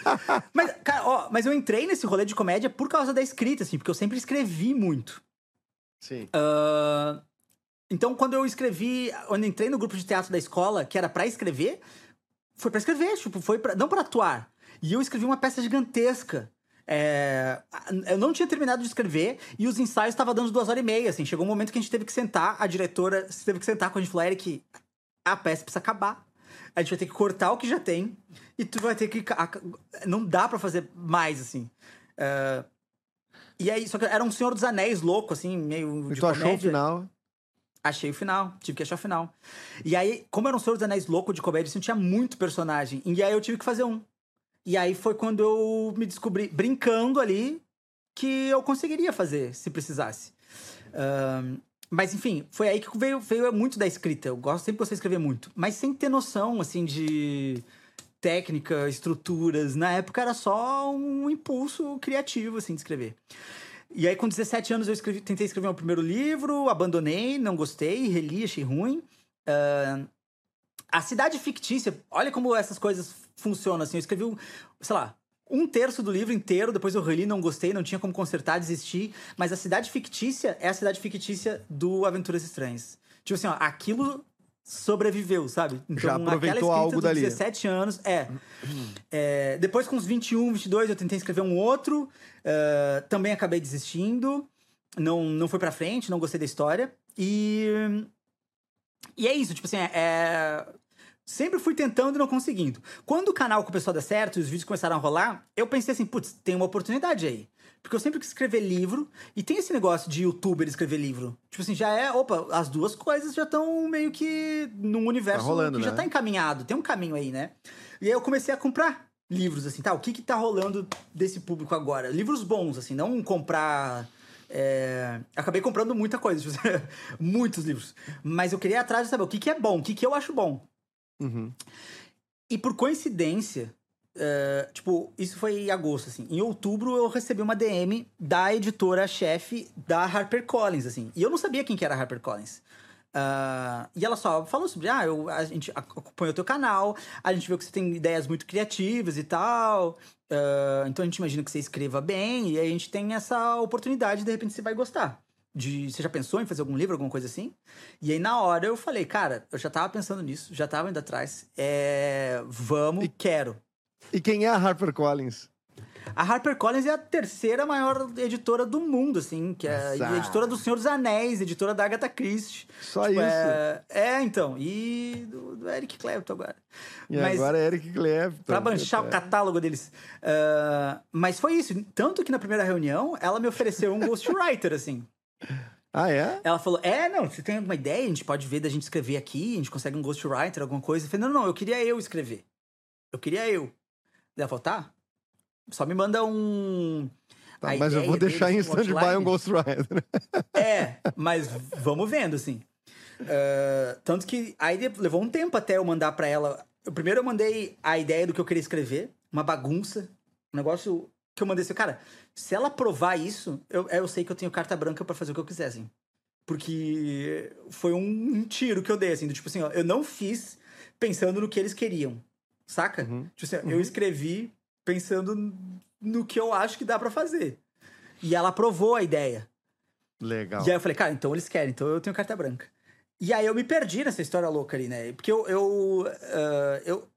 Mas, cara, ó, mas eu entrei nesse rolê de comédia por causa da escrita, assim, porque eu sempre escrevi muito. Sim. Uh, então, quando eu escrevi, quando eu entrei no grupo de teatro da escola, que era para escrever, foi para escrever, tipo, foi pra, não para atuar. E eu escrevi uma peça gigantesca. É, eu não tinha terminado de escrever e os ensaios estavam dando duas horas e meia, assim. Chegou um momento que a gente teve que sentar, a diretora teve que sentar com a gente e falou, Eric, a peça precisa acabar. A gente vai ter que cortar o que já tem e tu vai ter que... Não dá para fazer mais, assim. Uh, e aí, só que era um Senhor dos Anéis louco, assim, meio e de tu comédia. achou o final? Achei o final, tive que achar o final. E aí, como era um Senhor dos Anéis louco de comédia, assim, tinha muito personagem. E aí eu tive que fazer um. E aí foi quando eu me descobri, brincando ali, que eu conseguiria fazer, se precisasse. Um, mas enfim, foi aí que veio, veio muito da escrita. Eu gosto sempre de escrever muito. Mas sem ter noção, assim, de técnica, estruturas. Na época era só um impulso criativo, assim, de escrever. E aí, com 17 anos, eu escrevi, tentei escrever meu primeiro livro, abandonei, não gostei, reli, achei ruim. Uh, a cidade fictícia, olha como essas coisas funcionam, assim. Eu escrevi, um, sei lá, um terço do livro inteiro, depois eu reli, não gostei, não tinha como consertar, desisti. Mas a cidade fictícia é a cidade fictícia do Aventuras Estranhas. Tipo assim, ó, aquilo sobreviveu, sabe? Então, Já aproveitou algo dali. 17 anos, é. é. Depois, com uns 21, 22, eu tentei escrever um outro. Uh, também acabei desistindo. Não, não foi pra frente, não gostei da história. E. E é isso, tipo assim, é, é Sempre fui tentando e não conseguindo. Quando o canal começou a dar certo e os vídeos começaram a rolar, eu pensei assim, putz, tem uma oportunidade aí. Porque eu sempre quis escrever livro, e tem esse negócio de youtuber escrever livro. Tipo assim, já é, opa, as duas coisas já estão meio que num universo tá rolando, que né? já tá encaminhado, tem um caminho aí, né? E aí eu comecei a comprar livros, assim, tá? O que que tá rolando desse público agora? Livros bons, assim, não comprar. É... Acabei comprando muita coisa, [laughs] muitos livros. Mas eu queria ir atrás de saber o que, que é bom, o que, que eu acho bom. Uhum. E por coincidência, uh, tipo, isso foi em agosto, assim. Em outubro eu recebi uma DM da editora-chefe da HarperCollins, assim. E eu não sabia quem que era a HarperCollins. Uh, e ela só falou sobre, ah, eu, a gente acompanha o teu canal, a gente viu que você tem ideias muito criativas e tal, uh, então a gente imagina que você escreva bem, e a gente tem essa oportunidade, de repente você vai gostar de você já pensou em fazer algum livro, alguma coisa assim? E aí na hora eu falei, cara, eu já tava pensando nisso, já tava indo atrás. É, vamos, e, quero. E quem é a HarperCollins? A HarperCollins é a terceira maior editora do mundo, assim, que é editora do Senhor dos Anéis, editora da Agatha Christie. Só tipo, isso. É, é, então. E do, do, Eric Clapton agora. E mas, agora é Eric Clapton. Pra manchar o catálogo deles. Uh, mas foi isso. Tanto que na primeira reunião, ela me ofereceu um ghostwriter, assim. Ah, é? Ela falou: É, não, você tem alguma ideia? A gente pode ver da gente escrever aqui, a gente consegue um ghostwriter, alguma coisa. Eu falei: Não, não, eu queria eu escrever. Eu queria eu. Ela falou: Tá, só me manda um. Tá, mas eu vou deixar em stand-by um ghostwriter. [laughs] É, mas vamos vendo, assim. Uh, tanto que aí levou um tempo até eu mandar para ela. Primeiro eu mandei a ideia do que eu queria escrever, uma bagunça, um negócio que eu mandei assim, cara, se ela provar isso, eu, eu sei que eu tenho carta branca para fazer o que eu quiser, assim. Porque foi um, tiro que eu dei, assim, do tipo assim, ó, eu não fiz pensando no que eles queriam, saca? Uhum. Tipo assim, uhum. eu escrevi pensando no que eu acho que dá para fazer. E ela aprovou a ideia. Legal. E aí eu falei, cara, então eles querem, então eu tenho carta branca. E aí eu me perdi nessa história louca ali, né? Porque eu, eu, uh, eu,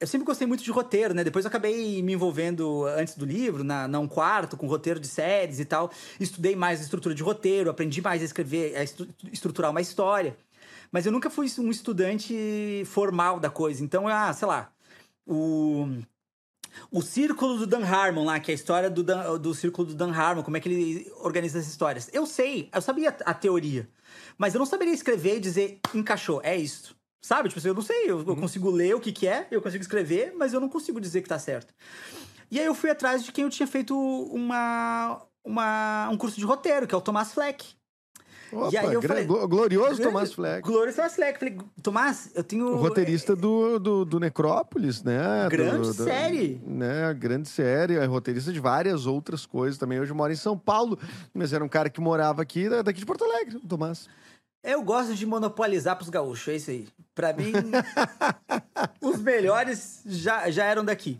eu sempre gostei muito de roteiro, né? Depois eu acabei me envolvendo antes do livro, na, na um quarto, com roteiro de séries e tal. Estudei mais a estrutura de roteiro, aprendi mais a escrever, a estru estruturar uma história. Mas eu nunca fui um estudante formal da coisa. Então, ah, sei lá, o o Círculo do Dan Harmon lá, que é a história do, Dan, do Círculo do Dan Harmon, como é que ele organiza as histórias. Eu sei, eu sabia a teoria, mas eu não saberia escrever e dizer encaixou, é isso. Sabe? Tipo assim, eu não sei, eu, eu, uhum. consigo ler o que, que é, eu consigo escrever, mas eu não consigo dizer que tá certo. E aí eu fui atrás de quem eu tinha feito uma, uma, um curso de roteiro, que é o Tomás Fleck. Opa, e aí eu falei, glorioso Tomás Fleck. Glorioso Tomás Fleck. Falei, Tomás, eu tenho. O roteirista do, do, do Necrópolis, né? Grande do, do, série. Né? Grande série. É roteirista de várias outras coisas também. Hoje mora em São Paulo, mas era um cara que morava aqui, daqui de Porto Alegre, o Tomás. Eu gosto de monopolizar pros gaúchos, é isso aí. Pra mim, [laughs] os melhores já, já eram daqui.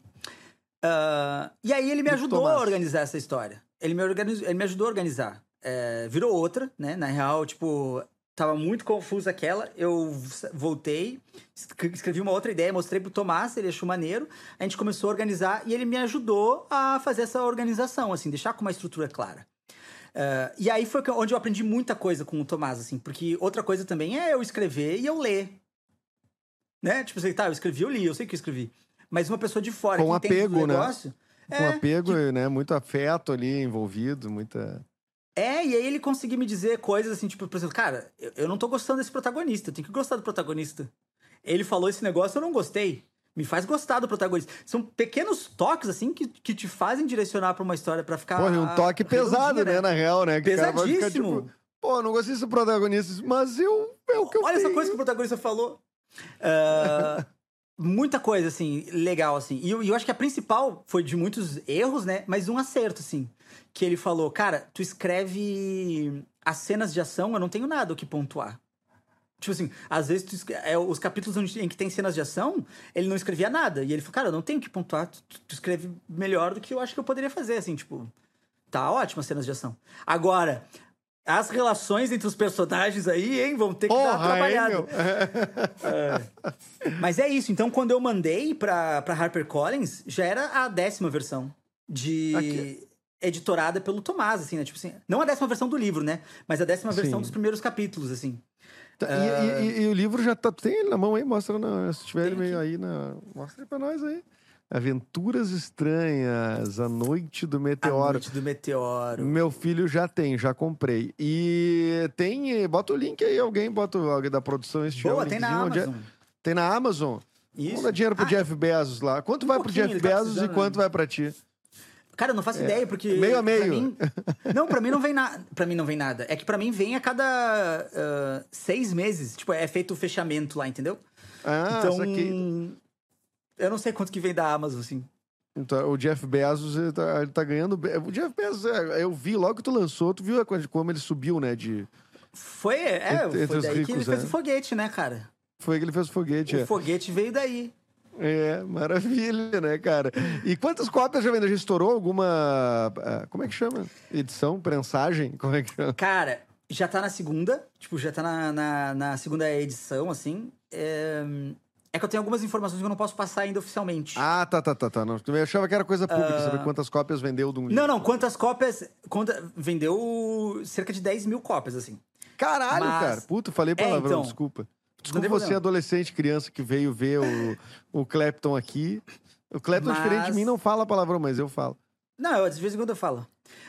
Uh, e aí ele me ajudou a organizar essa história. Ele me, organizou, ele me ajudou a organizar. É, virou outra, né? Na real, tipo, tava muito confusa aquela, eu voltei, escrevi uma outra ideia, mostrei pro Tomás, ele achou maneiro, a gente começou a organizar e ele me ajudou a fazer essa organização, assim, deixar com uma estrutura clara. Uh, e aí foi onde eu aprendi muita coisa com o Tomás, assim, porque outra coisa também é eu escrever e eu ler. Né? Tipo assim, tá, eu escrevi, eu li, eu sei que eu escrevi. Mas uma pessoa de fora com que apego, né? negócio, Com é, apego, que... né? Muito afeto ali envolvido, muita. É, e aí ele conseguiu me dizer coisas assim, tipo, por exemplo, cara, eu, eu não tô gostando desse protagonista, eu tenho que gostar do protagonista. Ele falou esse negócio, eu não gostei. Me faz gostar do protagonista. São pequenos toques, assim, que, que te fazem direcionar pra uma história para ficar. Pô, um toque pesado, né? né? Na real, né? Que Pesadíssimo. Ficar, tipo, Pô, não gostei desse protagonista, mas eu. É o que eu Olha tenho. essa coisa que o protagonista falou. Uh, [laughs] muita coisa, assim, legal, assim. E eu, eu acho que a principal foi de muitos erros, né? Mas um acerto, assim. Que ele falou, cara, tu escreve as cenas de ação, eu não tenho nada o que pontuar. Tipo assim, às vezes tu, é, os capítulos em que tem cenas de ação, ele não escrevia nada. E ele falou, cara, eu não tenho que pontuar, tu, tu, escreve melhor do que eu acho que eu poderia fazer, assim, tipo. Tá ótimo as cenas de ação. Agora, as relações entre os personagens aí, hein, vão ter que Porra, dar uma trabalhada. é. Mas é isso. Então, quando eu mandei pra, pra HarperCollins, já era a décima versão de. Aqui. Editorada pelo Tomás, assim, né? Tipo assim, não a décima versão do livro, né? Mas a décima Sim. versão dos primeiros capítulos, assim. Tá, uh... e, e, e, e, o livro já tá. Tem ele na mão aí? Mostra na, se tiver ele meio aí na. Mostra aí pra nós aí. Aventuras Estranhas, A Noite do Meteoro. A Noite do Meteoro. Meu filho já tem, já comprei. E tem. Bota o link aí, alguém bota alguém da produção. Este Boa, tem na Amazon. Tem na Amazon? Isso. Dar dinheiro pro ah, Jeff Bezos lá. Quanto um vai pro Jeff tá Bezos e quanto né? vai pra ti? Cara, eu não faço é. ideia, porque. Meio a meio. Pra mim... [laughs] não, pra mim não vem nada. Pra mim não vem nada. É que pra mim vem a cada uh, seis meses. Tipo, é feito o fechamento lá, entendeu? Ah, então. Aqui... Eu não sei quanto que vem da Amazon, assim. Então, o Jeff Bezos, ele tá, ele tá, ganhando. O Jeff Bezos, é, eu vi logo que tu lançou, tu viu como ele subiu, né? De, foi, é, entre, foi daí ricos, que ele fez é. o foguete, né, cara? Foi que ele fez o foguete, O é. foguete veio daí. É, maravilha, né, cara? E quantas cópias já vendeu? Já estourou alguma. É, como é que chama? Edição? Prensagem? Como é que chama? Cara, já tá na segunda. Tipo, já tá na, na, na segunda edição, assim. É... É que eu tenho algumas informações que eu não posso passar ainda oficialmente. Ah, tá, tá, tá, tá. Não, eu achava que era coisa pública, uh... saber quantas cópias vendeu de um livro. Não, não, quantas cópias. Quanta... Vendeu cerca de 10 mil cópias, assim. Caralho, Mas... cara. Puta, falei palavrão, é, então... desculpa. Desculpa você, adolescente, criança, que veio ver o, o Clapton aqui. O Clapton, mas... diferente de mim, não fala palavrão, mas eu falo. Não, eu, de vez em quando eu falo.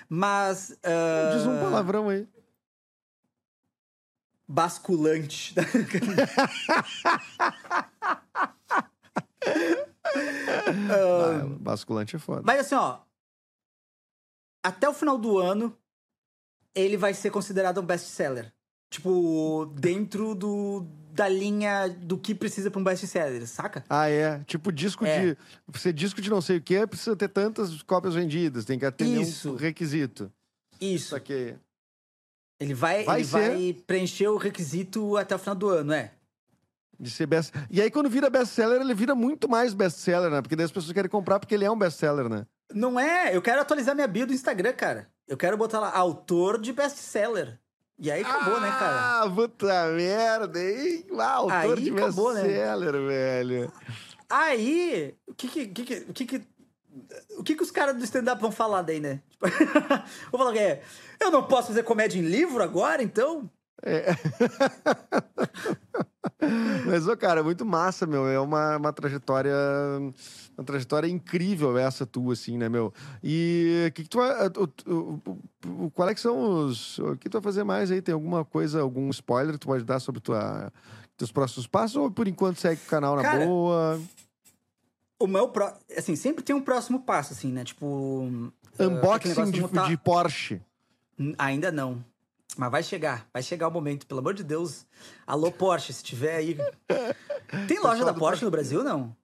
Mas. Uh... Diz um palavrão aí. Basculante. ah, basculante é foda. Mas assim, ó. Até o final do ano, ele vai ser considerado um best-seller. Tipo, dentro do, da linha do que precisa pra um best-seller, saca? Ah, é? Tipo, disco é. de. Ser disco de não sei o que, precisa ter tantas cópias vendidas, tem que atender Isso. um requisito. Isso. Saquei. Ele vai, vai, ele ser... vai preencher o requisito até o final do ano, é. De ser best... E aí, quando vira best-seller, ele vira muito mais best-seller, né? Porque daí as pessoas querem comprar porque ele é um best-seller, né? Não é. Eu quero atualizar minha bio do Instagram, cara. Eu quero botar lá, autor de best-seller. E aí acabou, ah, né, cara? Ah, puta merda, hein? Ah, autor aí de best-seller, né? velho. Aí, o que que, que, que, que, que o que, que os caras do stand-up vão falar daí, né? [laughs] Tipo, vou falar que é, eu não posso fazer comédia em livro agora, então? É. [laughs] Mas, ô, cara, muito massa, meu. É uma, uma trajetória. Uma trajetória incrível essa tua, assim, né, meu? E o que, que tu vai. Qual é que são os. O que tu vai fazer mais aí? Tem alguma coisa, algum spoiler que tu pode dar sobre tua, teus próximos passos? Ou por enquanto segue o canal na cara, boa? O meu. Pro... Assim, sempre tem um próximo passo, assim, né? Tipo. Unboxing de, de Porsche. Ainda não. Mas vai chegar, vai chegar o momento, pelo amor de Deus. Alô, Porsche, se tiver aí. [laughs] Tem loja da Porsche no Brasil, não?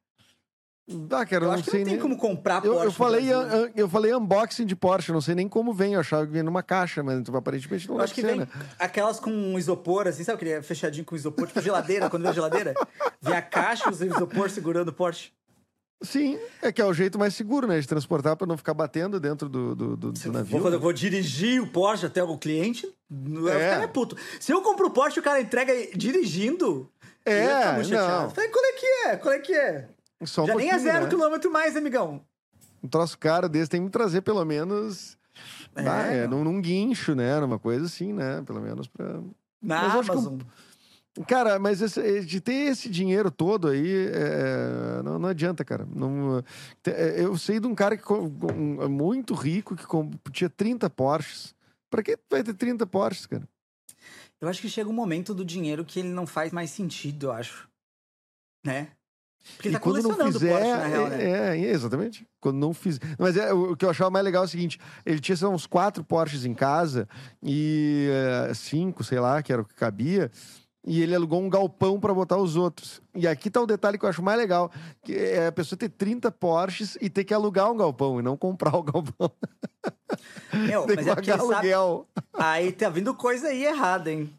Ah, cara, eu não sei não tem nem... como comprar Porsche. Eu, eu falei, eu, eu, falei unboxing de Porsche, não sei nem como vem. Eu achava que vinha numa caixa, mas aparentemente não eu acho que vem aquelas com isopor, assim, sabe aquele é fechadinho com isopor, tipo geladeira, quando vem a geladeira? Vem a caixa, os isopor segurando o Porsche. Sim, é que é o jeito mais seguro, né? De transportar para não ficar batendo dentro do, do, do, do navio. Vou, né? vou, dirigir o Porsche até o cliente, eu É. é. puto. Se eu compro o Porsche o cara entrega dirigindo, É, eu não. chateado. Falei, qual é que é? Qual é que é? Um Já nem é zero né? quilômetro mais, amigão. Um troço caro desse tem que trazer pelo menos. É, ah, é, num, num guincho, né? Numa coisa assim, né? Pelo menos pra. Na Mas eu acho que Amazon. Cara, mas esse- de ter esse dinheiro todo aí, é, não, não adianta, cara. Não, é, eu sei de um cara que um- é muito rico que tinha 30 Porsches. Pra que vai ter 30 Porsches, cara? Eu acho que chega um momento do dinheiro que ele não faz mais sentido, eu acho. Né? Porque ele e tá quando não colecionando fizer, Porsche, na real, né? é, é, exatamente. Quando não fizer. Mas é, o, que eu achava mais legal é o seguinte: ele tinha sei uns quatro Porsches em casa e é, cinco, sei lá, que era o que cabia. E ele alugou um galpão para botar os outros. E aqui tá o detalhe que eu acho mais legal: que é a pessoa ter 30 Porsches e ter que alugar um galpão e não comprar o galpão. [laughs] Meu, Tem mas que é pagar ele sabe... aluguel. Aí tá vindo coisa aí errada, hein?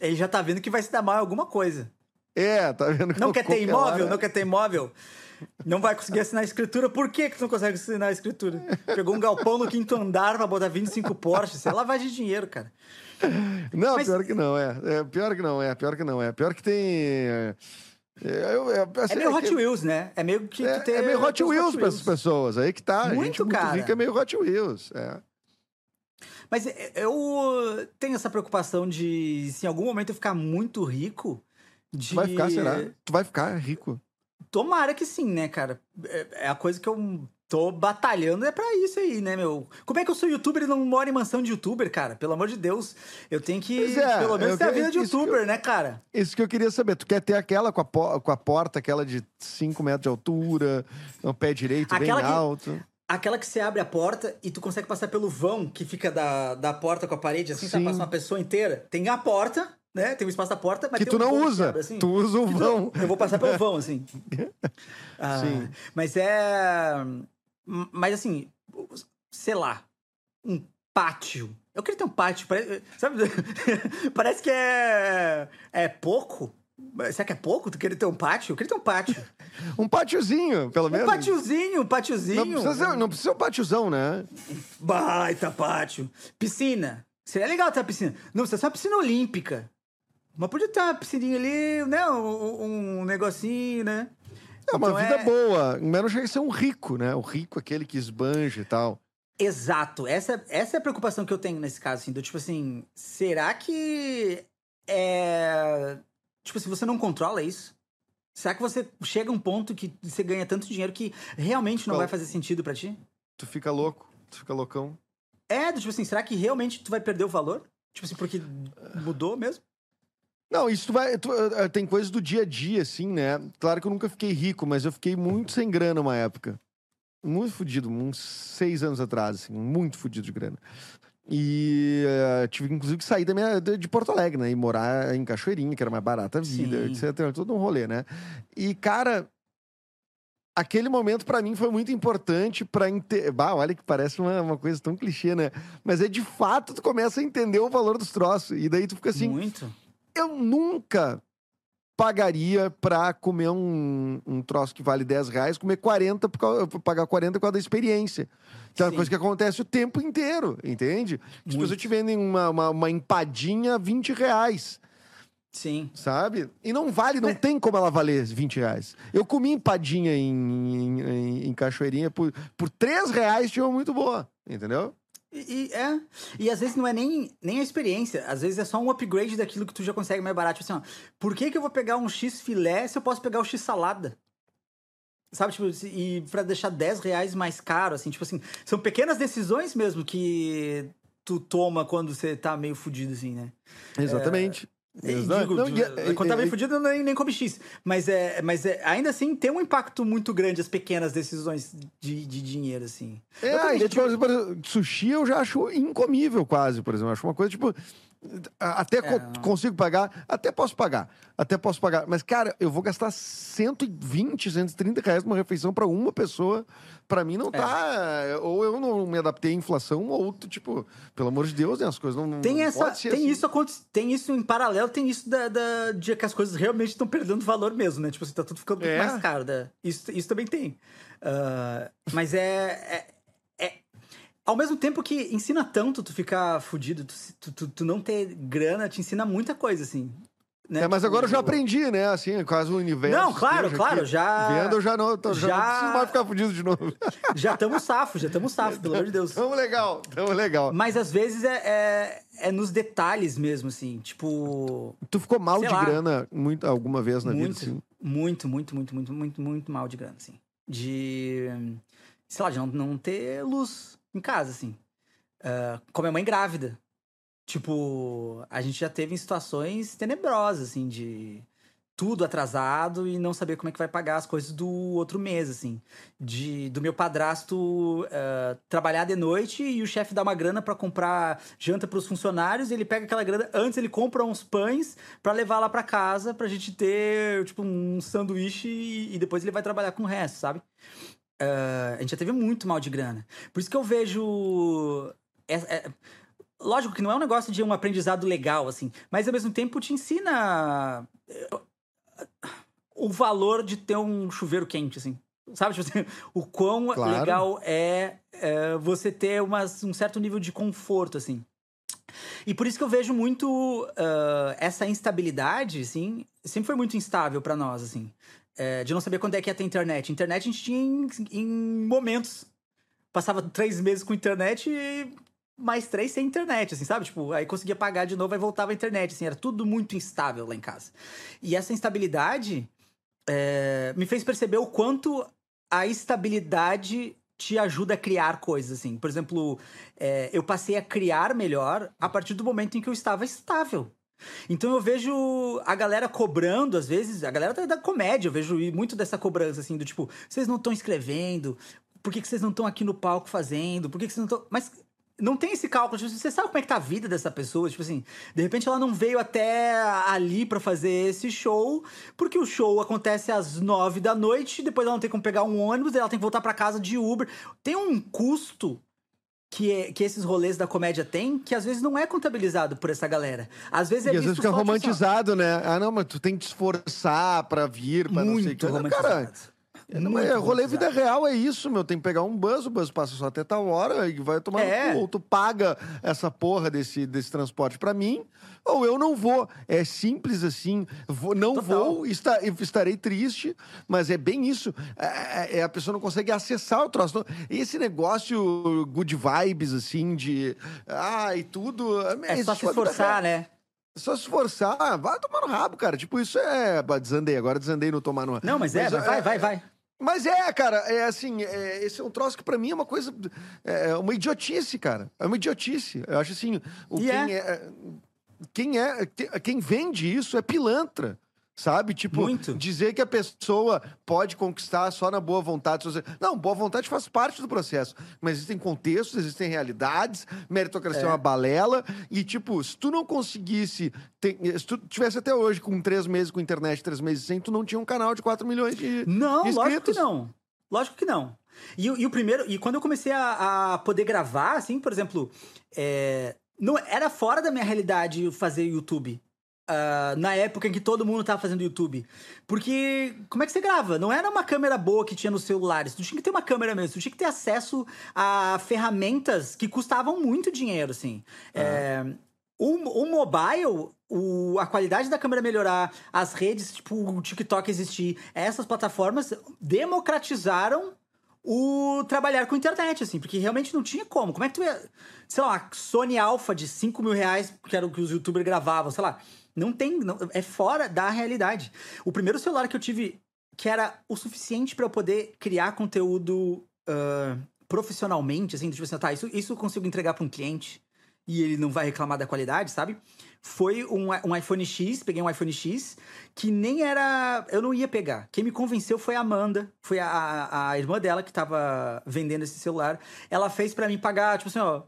Ele já tá vendo que vai se dar mal em alguma coisa. É, tá vendo? Não quer ter imóvel? hora. Não quer ter imóvel? Não vai conseguir assinar a escritura. Por que, que tu não consegue assinar a escritura? Pegou um galpão no quinto andar pra botar 25 Porsches. É lavagem de dinheiro, cara. Não, Mas- pior que não, é. é. Pior que não é, pior que não é. Pior que tem. É, é, eu- é, assim, É meio é Hot que- Wheels, né? É meio que É, ter é meio Hot Wheels para essas pessoas. Aí que tá. Muito, gente muito cara. rica é meio Hot Wheels. É. Mas eu tenho essa preocupação de, se em algum momento eu ficar muito rico, de... Tu vai ficar, será? Tu vai ficar rico. Tomara que sim, né, cara? É é a coisa que eu tô batalhando é pra isso aí, né, meu? Como é que eu sou youtuber e não moro em mansão de youtuber, cara? Pelo amor de Deus. Eu tenho que, é, pelo menos, eu ter a vida de youtuber, né, cara? Isso que eu queria saber. Tu quer ter aquela com a, com a porta, aquela de 5 metros de altura, um pé direito Aquela bem que- alto. Aquela que você abre a porta e tu consegue passar pelo vão que fica da, da porta com a parede, assim? Sim. Passa uma pessoa inteira. Tem a porta, né? Tem o espaço da porta, mas Que tu um não vão usa. assim. Tu usa o Que tu- vão. Eu vou passar pelo vão, assim. [laughs] Ah, Sim. Mas é. Mas assim, sei lá, um pátio. Eu queria ter um pátio, parece, sabe? [laughs] parece que é. É pouco. Será que é pouco? Tu queria ter um pátio? Eu queria ter um pátio. [laughs] Um pátiozinho, pelo Um menos. pátiozinho, um pátiozinho. Não precisa, ser, não precisa ser um pátiozão, né? Baita pátio. Piscina. Seria legal ter uma piscina. Não precisa ser uma piscina olímpica. Mas podia ter uma piscininha ali, né? Um, um negocinho, né? É uma Então vida é- boa, não chega a ser um rico, né? O rico, aquele que esbanja e tal. Exato. Essa, essa é a preocupação que eu tenho nesse caso, assim, do tipo assim, será que é. Tipo assim, você não controla isso? Será que você chega a um ponto que você ganha tanto dinheiro que realmente não Qual? vai fazer sentido pra ti? Tu fica louco, tu fica loucão. É, do tipo assim, será que realmente tu vai perder o valor? Tipo assim, porque mudou mesmo? Não, isso tu vai. tu, eh, tem coisas do dia a dia, assim, né? Claro que eu nunca fiquei rico, mas eu fiquei muito sem grana uma época. Muito fudido, uns seis anos atrás, assim, muito fudido de grana. E eh, tive, inclusive, que sair da minha, de Porto Alegre, né? E morar em Cachoeirinha, que era mais barata a vida, Sim. etc. Todo um rolê, né? E, cara, aquele momento pra mim foi muito importante pra entender. Bah, olha que parece uma, uma coisa tão clichê, né? Mas é de fato, tu começa a entender o valor dos troços. E daí tu fica assim, Muito. Eu nunca pagaria pra comer um, um troço que vale 10 reais, comer 40, por causa, pagar 40 por causa da experiência. Que é uma Sim. coisa que acontece o tempo inteiro, entende? As pessoas te vendem uma, uma, uma empadinha a 20 reais, Sim. sabe? E não vale, não Mas- tem como ela valer 20 reais. Eu comi empadinha em, em, em, em Cachoeirinha por, por 3 reais, tinha uma muito boa, entendeu? E, e- é. E às vezes não é nem, nem a experiência. Às vezes é só um upgrade daquilo que tu já consegue mais barato. Tipo assim, ó, por que, que eu vou pegar um X filé se eu posso pegar o X salada? Sabe, tipo, e pra deixar 10 reais mais caro, assim, tipo assim, são pequenas decisões mesmo que tu toma quando você tá meio fudido, assim, né? Exatamente. E Exato. digo, Não, e- é, quando tá e- meio fudido, eu nem, nem come X. Mas, é, mas é, ainda assim tem um impacto muito grande as pequenas decisões de, de dinheiro, assim. É, Eu também tipo, exemplo, sushi eu já acho incomível quase, por exemplo. Eu acho uma coisa, tipo, Até é. consigo pagar, até posso pagar, até posso pagar. Mas, cara, eu vou gastar 120, 130 reais numa refeição para uma pessoa. Para mim não tá. É. Ou eu não me adaptei à inflação, ou tipo, pelo amor de Deus, né? As coisas não. Tem não essa. tem assim. isso tem isso em paralelo, tem isso da, da de que as coisas realmente estão perdendo valor mesmo, né? Tipo assim, tá tudo ficando é. mais caro. Né? Isso, isso também tem. Uh, mas é, é ao mesmo tempo que ensina tanto tu ficar fudido, tu, tu, tu, não ter grana, te ensina muita coisa, assim. Né? É, mas agora eu já aprendi, né? Assim, quase o universo. Não, claro, claro, já. Vendo, eu já não, tô, já... já não preciso mais ficar fudido de novo. [laughs] Já estamos safos, já estamos safos, pelo amor de Deus. Tamo legal, tamo legal. Mas às vezes é, é, é nos detalhes mesmo, assim. Tipo. Tu ficou mal de lá, grana muito, alguma vez na muito, vida, assim? Muito, muito, muito, muito, muito, muito mal de grana, assim. De. Sei lá, de não, não ter luz em casa, assim. Uh, com a minha mãe grávida. Tipo, a gente já teve em situações tenebrosas, assim, de tudo atrasado e não saber como é que vai pagar as coisas do outro mês, assim. De, do meu padrasto uh, trabalhar de noite e o chefe dá uma grana para comprar janta para os funcionários, ele pega aquela grana, antes ele compra uns pães para levar lá para casa pra gente ter, tipo, um sanduíche e, e, depois ele vai trabalhar com o resto, sabe? Uh, a gente já teve muito mal de grana. Por isso que eu vejo. É, é, lógico que não é um negócio de um aprendizado legal, assim, mas ao mesmo tempo te ensina eh, o valor de ter um chuveiro quente, assim. Sabe, tipo assim, o quão claro. legal é, é, você ter uma, um certo nível de conforto, assim. E por isso que eu vejo muito uh, essa instabilidade, assim, sempre foi muito instável para nós, assim é, de não saber quando é que ia ter internet. Internet a gente tinha em, em momentos. Passava três meses com internet e mais três sem internet, assim, sabe? Tipo, aí conseguia pagar de novo e voltava a internet, assim, era tudo muito instável lá em casa. E essa instabilidade é, me fez perceber o quanto a estabilidade te ajuda a criar coisas, assim. Por exemplo, é, eu passei a criar melhor a partir do momento em que eu estava estável. Então eu vejo a galera cobrando, às vezes, a galera da comédia, eu vejo muito dessa cobrança, assim, do tipo, vocês não estão escrevendo, por que, que vocês não estão aqui no palco fazendo, por que, que vocês não estão. Mas não tem esse cálculo, tipo, você sabe como é que tá a vida dessa pessoa? Tipo assim, de repente ela não veio até ali para fazer esse show, porque o show acontece às nove da noite, depois ela não tem como pegar um ônibus, ela tem que voltar para casa de Uber. Tem um custo que, é, que esses rolês da comédia têm, que às vezes não é contabilizado por essa galera. Às vezes é e às vezes fica romantizado, né? Ah, não, mas tu tem que te esforçar pra vir, pra Muito não sei o que. Romantizado. Cara, é, não, é, rolê vida real é isso, meu. Tem que pegar um bus, o bus passa só até tal hora e vai tomar é. Ou tu paga essa porra desse, desse transporte pra mim, ou eu não vou. É simples assim. Vou, não Total. vou, está, estarei triste, mas é bem isso. É, é, é, a pessoa não consegue acessar o troço. Esse negócio good vibes, assim, de. Ah, e tudo. É, é só se esforçar, né? Só se forçar, vai tomar no rabo, cara. Tipo, isso é. Desandei, agora desandei no tomar no Não, mas é, mas, vai, vai, vai. Mas é, cara, é assim, é, esse é um troço que pra mim é uma coisa. É uma idiotice, cara. É uma idiotice. Eu acho assim, o quem é. é. Quem é. Quem vende isso é pilantra. Sabe? Tipo, Muito. dizer que a pessoa pode conquistar só na boa vontade. Não, boa vontade faz parte do processo. Mas existem contextos, existem realidades, meritocracia é, é uma balela. E, tipo, se tu não conseguisse. se tu tivesse até hoje com três meses com internet, três meses sem, tu não tinha um canal de 4 milhões de. Não, de lógico que não. Lógico que não. E, e, o primeiro. E quando eu comecei a, a poder gravar, assim, por exemplo. É, não, era fora da minha realidade fazer YouTube. Uh, na época em que todo mundo tava fazendo YouTube. Porque como é que você grava? Não era uma câmera boa que tinha nos celulares. Tu tinha que ter uma câmera mesmo. Tu tinha que ter acesso a ferramentas que custavam muito dinheiro, assim. Ah. É, o, o mobile, o, a qualidade da câmera melhorar, as redes, tipo o TikTok existir, essas plataformas democratizaram o trabalhar com internet, assim, porque realmente não tinha como. Como é que tu ia. Sei lá, Sony Alpha de 5 mil reais, que era o que os youtubers gravavam, sei lá. Não tem. Não, é fora da realidade. O primeiro celular que eu tive que era o suficiente para eu poder criar conteúdo uh, profissionalmente, assim, tipo assim, tá, isso, isso eu consigo entregar para um cliente e ele não vai reclamar da qualidade, sabe? Foi um, um iPhone X, peguei um iPhone X, que nem era. Eu não ia pegar. Quem me convenceu foi a Amanda, foi a, a irmã dela que tava vendendo esse celular. Ela fez para mim pagar, tipo assim, ó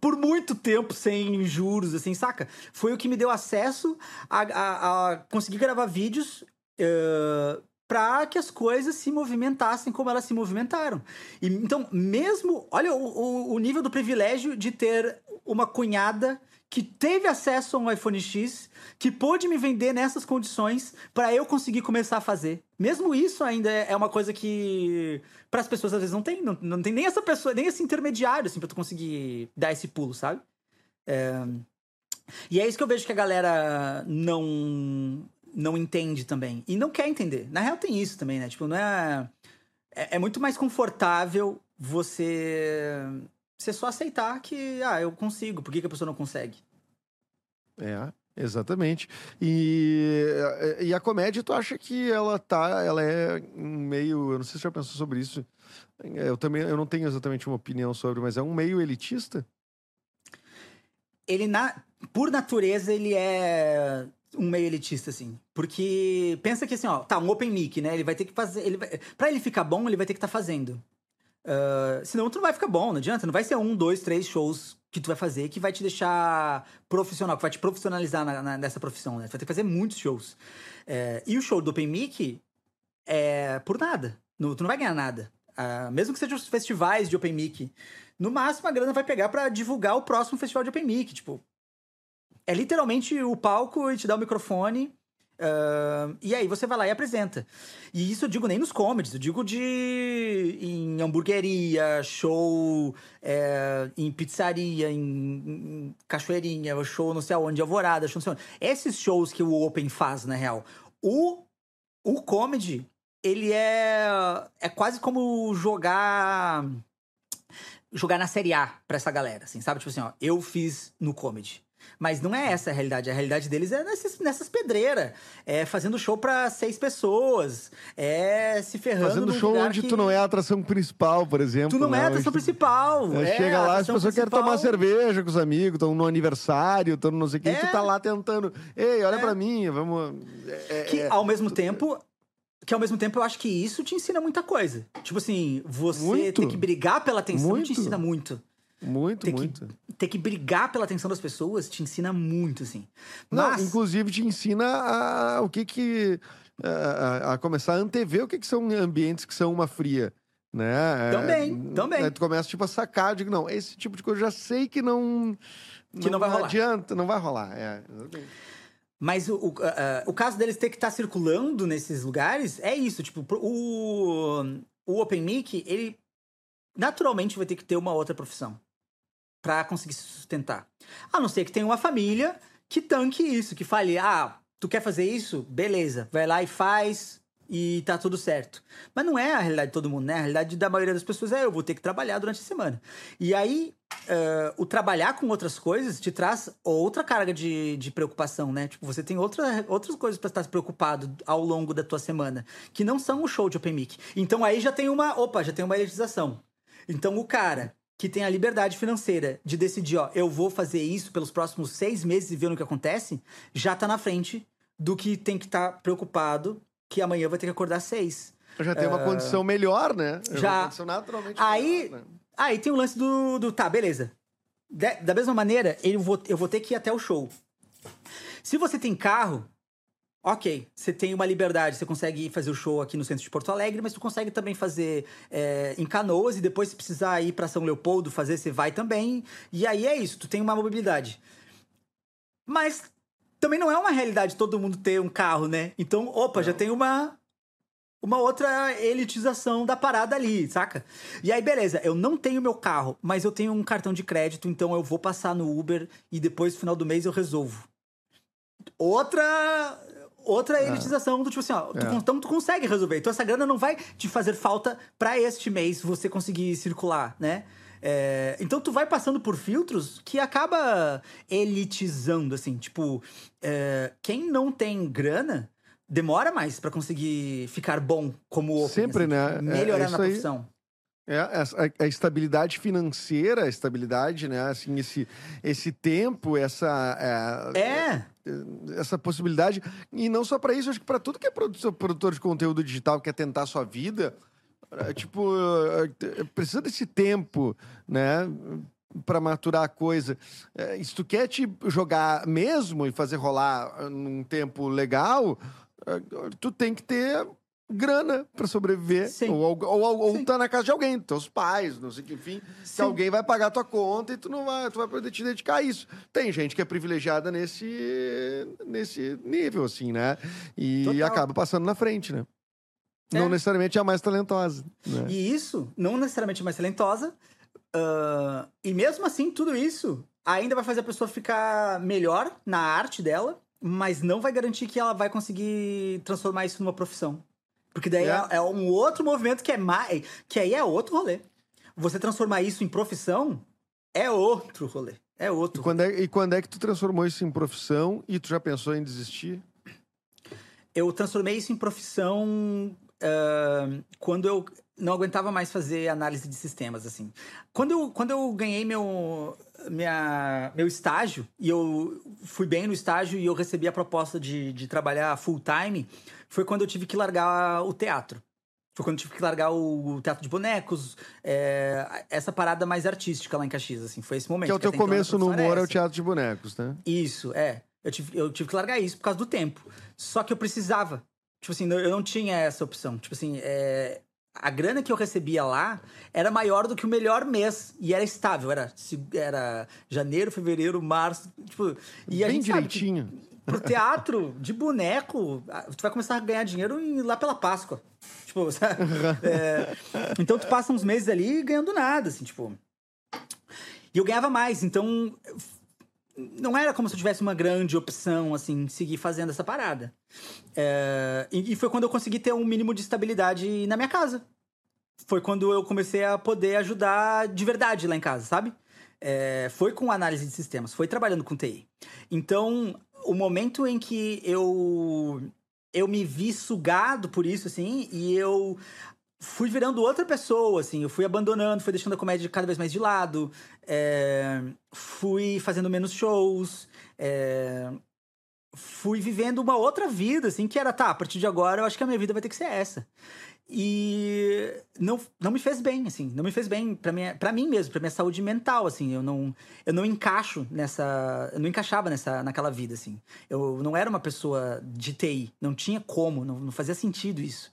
por muito tempo sem juros, assim, saca? Foi o que me deu acesso a, a, a conseguir gravar vídeos uh, para que as coisas se movimentassem como elas se movimentaram. E, então, mesmo. Olha o, o, nível do privilégio de ter uma cunhada que teve acesso a um iPhone X, que pôde me vender nessas condições para eu conseguir começar a fazer. Mesmo isso ainda é, é uma coisa que para as pessoas às vezes não tem, não, não tem nem essa pessoa, nem esse intermediário assim para tu conseguir dar esse pulo, sabe? É... E é isso que eu vejo que a galera não não entende também. E não quer entender. Na real, tem isso também, né? Tipo, não é. É, é muito mais confortável você. Você só aceitar que, ah, eu consigo, por que, que a pessoa não consegue? É, exatamente. E, e a comédia, tu acha que ela tá. Ela é um meio. Eu não sei se você já pensou sobre isso. Eu também eu não tenho exatamente uma opinião sobre, mas é um meio elitista? Ele, na, por natureza, ele é um meio elitista, assim. Porque pensa que assim, ó, tá, um open mic, né? Ele vai ter que fazer. Ele vai, pra ele ficar bom, ele vai ter que estar tá fazendo. Uh, senão tu não vai ficar bom, não adianta. Não vai ser um, dois, três shows que tu vai fazer que vai te deixar profissional, que vai te profissionalizar na, na, nessa profissão, né? Tu vai ter que fazer muitos shows. Uh, e o show do Open Mic é por nada. No, tu não vai ganhar nada. Uh, mesmo que sejam os festivais de Open Mic. No máximo, a grana vai pegar para divulgar o próximo festival de Open Mic. Tipo, é literalmente o palco e te dá o microfone. Uh, e aí você vai lá e apresenta. E isso eu digo nem nos comedies, eu digo de em hamburgueria, show, é, em pizzaria, em, em, cachoeirinha, show não sei aonde, alvorada, show não sei onde. Esses shows que o Open faz, na real. O, o comedy, ele é, é quase como jogar jogar na Série A pra essa galera, assim, sabe? Tipo assim, ó, eu fiz no comedy. Mas não é essa a realidade. A realidade deles é nessas, nessas pedreiras. É fazendo show para seis pessoas. É se ferrando. Fazendo show onde que... tu não é a atração principal, por exemplo. Tu não né? é a atração principal. É, chega lá, as pessoas querem tomar cerveja com os amigos, estão no aniversário, estão no não sei o que, é. tu tá lá tentando. Ei, olha é. para mim, vamos. É, é, que é. ao mesmo tempo que ao mesmo tempo eu acho que isso te ensina muita coisa. Tipo assim, você muito. ter que brigar pela atenção muito. te ensina muito. Muito, ter muito. Que, ter que brigar pela atenção das pessoas te ensina muito, assim. Mas... Não, inclusive te ensina a, o que que... A, a, começar a antever o que que são ambientes que são uma fria, né? Também, é, também. tu começa, tipo, a sacar, digo, não, esse tipo de coisa eu já sei que não... Que não, não vai rolar. adianta, não vai rolar, é. Mas o, o, uh, o caso deles ter que estar tá circulando nesses lugares é isso. Tipo, o, o Open Mic, ele naturalmente vai ter que ter uma outra profissão para conseguir se sustentar. A não ser que tenha uma família que tanque isso, que fale: ah, tu quer fazer isso? Beleza, vai lá e faz e tá tudo certo. Mas não é a realidade de todo mundo, né? A realidade da maioria das pessoas é: eu vou ter que trabalhar durante a semana. E aí, uh, o trabalhar com outras coisas te traz outra carga de, de preocupação, né? Tipo, você tem outra, outras coisas para estar preocupado ao longo da tua semana, que não são o show de Open Mic. Então aí já tem uma. Opa, já tem uma elitização. Então o cara que tem a liberdade financeira de decidir, ó, eu vou fazer isso pelos próximos seis meses e ver o que acontece, já tá na frente do que tem que estar tá preocupado que amanhã vai ter que acordar seis. Já tem uma uh, condição melhor, né? Já. Uma condição naturalmente aí, melhor, né? Aí tem o lance do, do tá, beleza. De, da mesma maneira, eu vou, eu vou ter que ir até o show. Se você tem carro, ok, você tem uma liberdade, você consegue fazer o show aqui no centro de Porto Alegre, mas tu consegue também fazer é, em Canoas e depois se precisar ir para São Leopoldo fazer, você vai também. E aí é isso, tu tem uma mobilidade. Mas também não é uma realidade todo mundo ter um carro, né? Então, opa, não. já tem uma uma outra elitização da parada ali, saca? E aí, beleza, eu não tenho meu carro, mas eu tenho um cartão de crédito, então eu vou passar no Uber e depois, no final do mês, eu resolvo. Outra outra é. elitização do tipo assim, ó, tu, é. então tu consegue resolver. Então essa grana não vai te fazer falta para este mês você conseguir circular, né? É, então tu vai passando por filtros que acaba elitizando, assim, tipo, é, quem não tem grana demora mais para conseguir ficar bom como open, Sempre, assim, né? Tipo, melhorar é, na profissão. É, a, a, estabilidade financeira, a estabilidade, né? Assim, esse, esse tempo, essa. É. é. Essa possibilidade. E não só para isso, acho que para tudo que é produtor, produtor de conteúdo digital, quer tentar a sua vida, é, tipo, é, precisa desse tempo, né? para maturar a coisa. É, se tu quer te jogar mesmo e fazer rolar num tempo legal, é, tu tem que ter grana para sobreviver. Sim. Ou, ou, ou, ou tá na casa de alguém, teus pais, não sei o que, enfim. Sim. Que alguém vai pagar tua conta e tu não vai, tu vai poder te dedicar a isso. Tem gente que é privilegiada nesse, nesse nível, assim, né? E Total. acaba passando na frente, né? É. Não necessariamente é a mais talentosa. Né? E isso, não necessariamente a mais talentosa. Uh, e mesmo assim, tudo isso ainda vai fazer a pessoa ficar melhor na arte dela, mas não vai garantir que ela vai conseguir transformar isso numa profissão. Porque daí é, é um outro movimento que é mais. Que aí é outro rolê. Você transformar isso em profissão é outro rolê. É outro. E quando é, e quando é que tu transformou isso em profissão e tu já pensou em desistir? Eu transformei isso em profissão uh, quando eu não aguentava mais fazer análise de sistemas, assim. Quando eu, quando eu ganhei meu, minha, meu estágio, e eu fui bem no estágio e eu recebi a proposta de, de trabalhar full time, foi quando eu tive que largar o teatro. Foi quando eu tive que largar o teatro de bonecos, é, essa parada mais artística lá em Caxias, assim. Foi esse momento. Que é o teu então começo no humor, é, é o teatro de bonecos, né? Isso, é. Eu tive, eu tive que largar isso por causa do tempo. Só que eu precisava Tipo assim, eu não tinha essa opção. Tipo assim, é... a grana que eu recebia lá era maior do que o melhor mês. E era estável. Era, era janeiro, fevereiro, março. Tipo, e a Bem gente direitinho. Sabe que pro teatro de boneco, tu vai começar a ganhar dinheiro lá pela Páscoa. Tipo, [laughs] é... então tu passa uns meses ali ganhando nada, assim, tipo. E eu ganhava mais, então não era como se eu tivesse uma grande opção, assim, seguir fazendo essa parada. É, e, e, foi quando eu consegui ter um mínimo de estabilidade na minha casa. Foi quando eu comecei a poder ajudar de verdade lá em casa, sabe? É, foi com análise de sistemas, foi trabalhando com TI. Então, o momento em que eu eu me vi sugado por isso, assim, e eu fui virando outra pessoa, assim. Eu fui abandonando, fui deixando a comédia cada vez mais de lado. É, fui fazendo menos shows. É, fui vivendo uma outra vida, assim, que era, tá, a partir de agora eu acho que a minha vida vai ter que ser essa. E não, não me fez bem, assim, não me fez bem para para mim mesmo, para minha saúde mental, assim, eu não eu não encaixo nessa, eu não encaixava nessa naquela vida, assim. Eu não era uma pessoa de TI, não tinha como, não, não fazia sentido isso.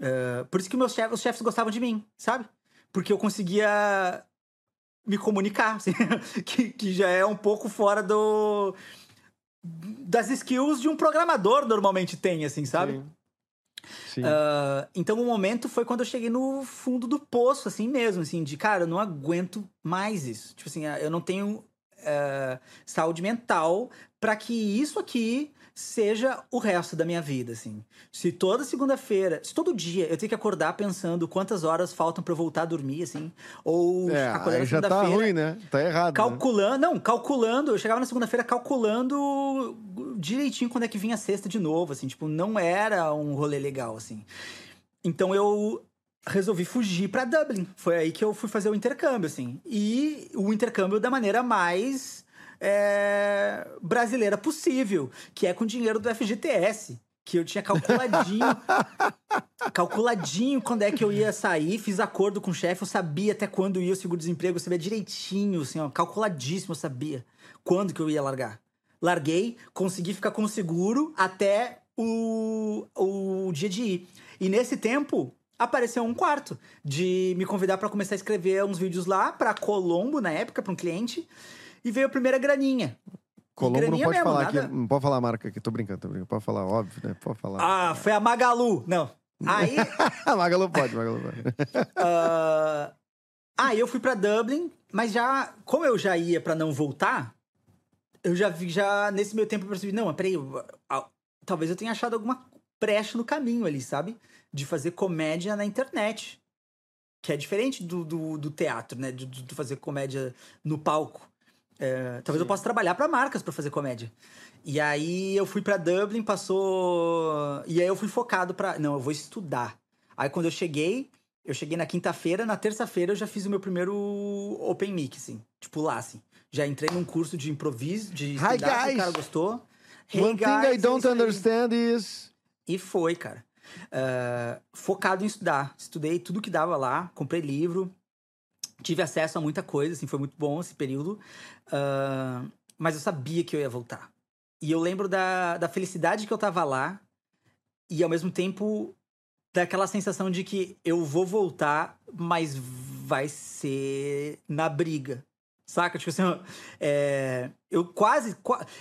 Uh, por isso que meus chefes, os chefes gostavam de mim, sabe? Porque eu conseguia me comunicar, assim, [laughs] que, que já é um pouco fora do das skills de um programador normalmente tem, assim, sabe? Sim. Sim. Uh, então o momento foi quando eu cheguei no fundo do poço, assim mesmo, assim, de cara, eu não aguento mais isso. Tipo assim, eu não tenho uh, saúde mental para que isso aqui seja o resto da minha vida, assim. Se toda segunda-feira, se todo dia eu tenho que acordar pensando quantas horas faltam para eu voltar a dormir, assim, ou é, acordar na já tá ruim, né? Tá errado. Né? Calculando, né? não, calculando, eu chegava na segunda-feira calculando direitinho quando é que vinha a sexta de novo, assim, tipo, não era um rolê legal, assim. Então eu resolvi fugir para Dublin. Foi aí que eu fui fazer o intercâmbio, assim. E o intercâmbio da maneira mais é, brasileira possível, que é com dinheiro do FGTS. Que eu tinha calculadinho. [laughs] calculadinho quando é que eu ia sair, fiz acordo com o chefe, eu sabia até quando ia o seguro-desemprego, eu sabia direitinho, assim, ó, calculadíssimo, eu sabia quando que eu ia largar. Larguei, consegui ficar com o seguro até o, o dia de ir. E nesse tempo, apareceu um quarto de me convidar para começar a escrever uns vídeos lá para Colombo na época para um cliente e veio a primeira graninha. Colombo não pode mesmo, falar nada... aqui, não pode falar a marca aqui, tô brincando, tô brincando. Pode falar, óbvio, né? Pode falar. Ah, foi a Magalu. Não. Aí. [laughs] Magalu pode, Magalu pode. uh... [laughs] Aí eu fui para Dublin, mas já, como eu já ia para não voltar, eu já vi, já nesse meio tempo eu percebi, não, mas peraí, eu, talvez eu tenha achado alguma brecha no caminho ali, sabe? De fazer comédia na internet. Que é diferente do, do, do teatro, né? De, de fazer comédia no palco. É, talvez Sim. eu possa trabalhar para marcas para fazer comédia. E aí eu fui para Dublin, passou. E aí eu fui focado para. Não, eu vou estudar. Aí quando eu cheguei, eu cheguei na quinta-feira, na terça-feira eu já fiz o meu primeiro Open Mic, assim. Tipo lá, assim. Já entrei num curso de improviso, de Hi, guys. o cara gostou. Hey, One guys, thing I don't understand is... E foi, cara. Uh, focado em estudar. Estudei tudo que dava lá, comprei livro. Tive acesso a muita coisa, assim, foi muito bom esse período. Uh, mas eu sabia que eu ia voltar. E eu lembro da, da felicidade que eu tava lá e ao mesmo tempo daquela sensação de que eu vou voltar, mas vai ser na briga. Saca? Tipo assim, é, eu quase.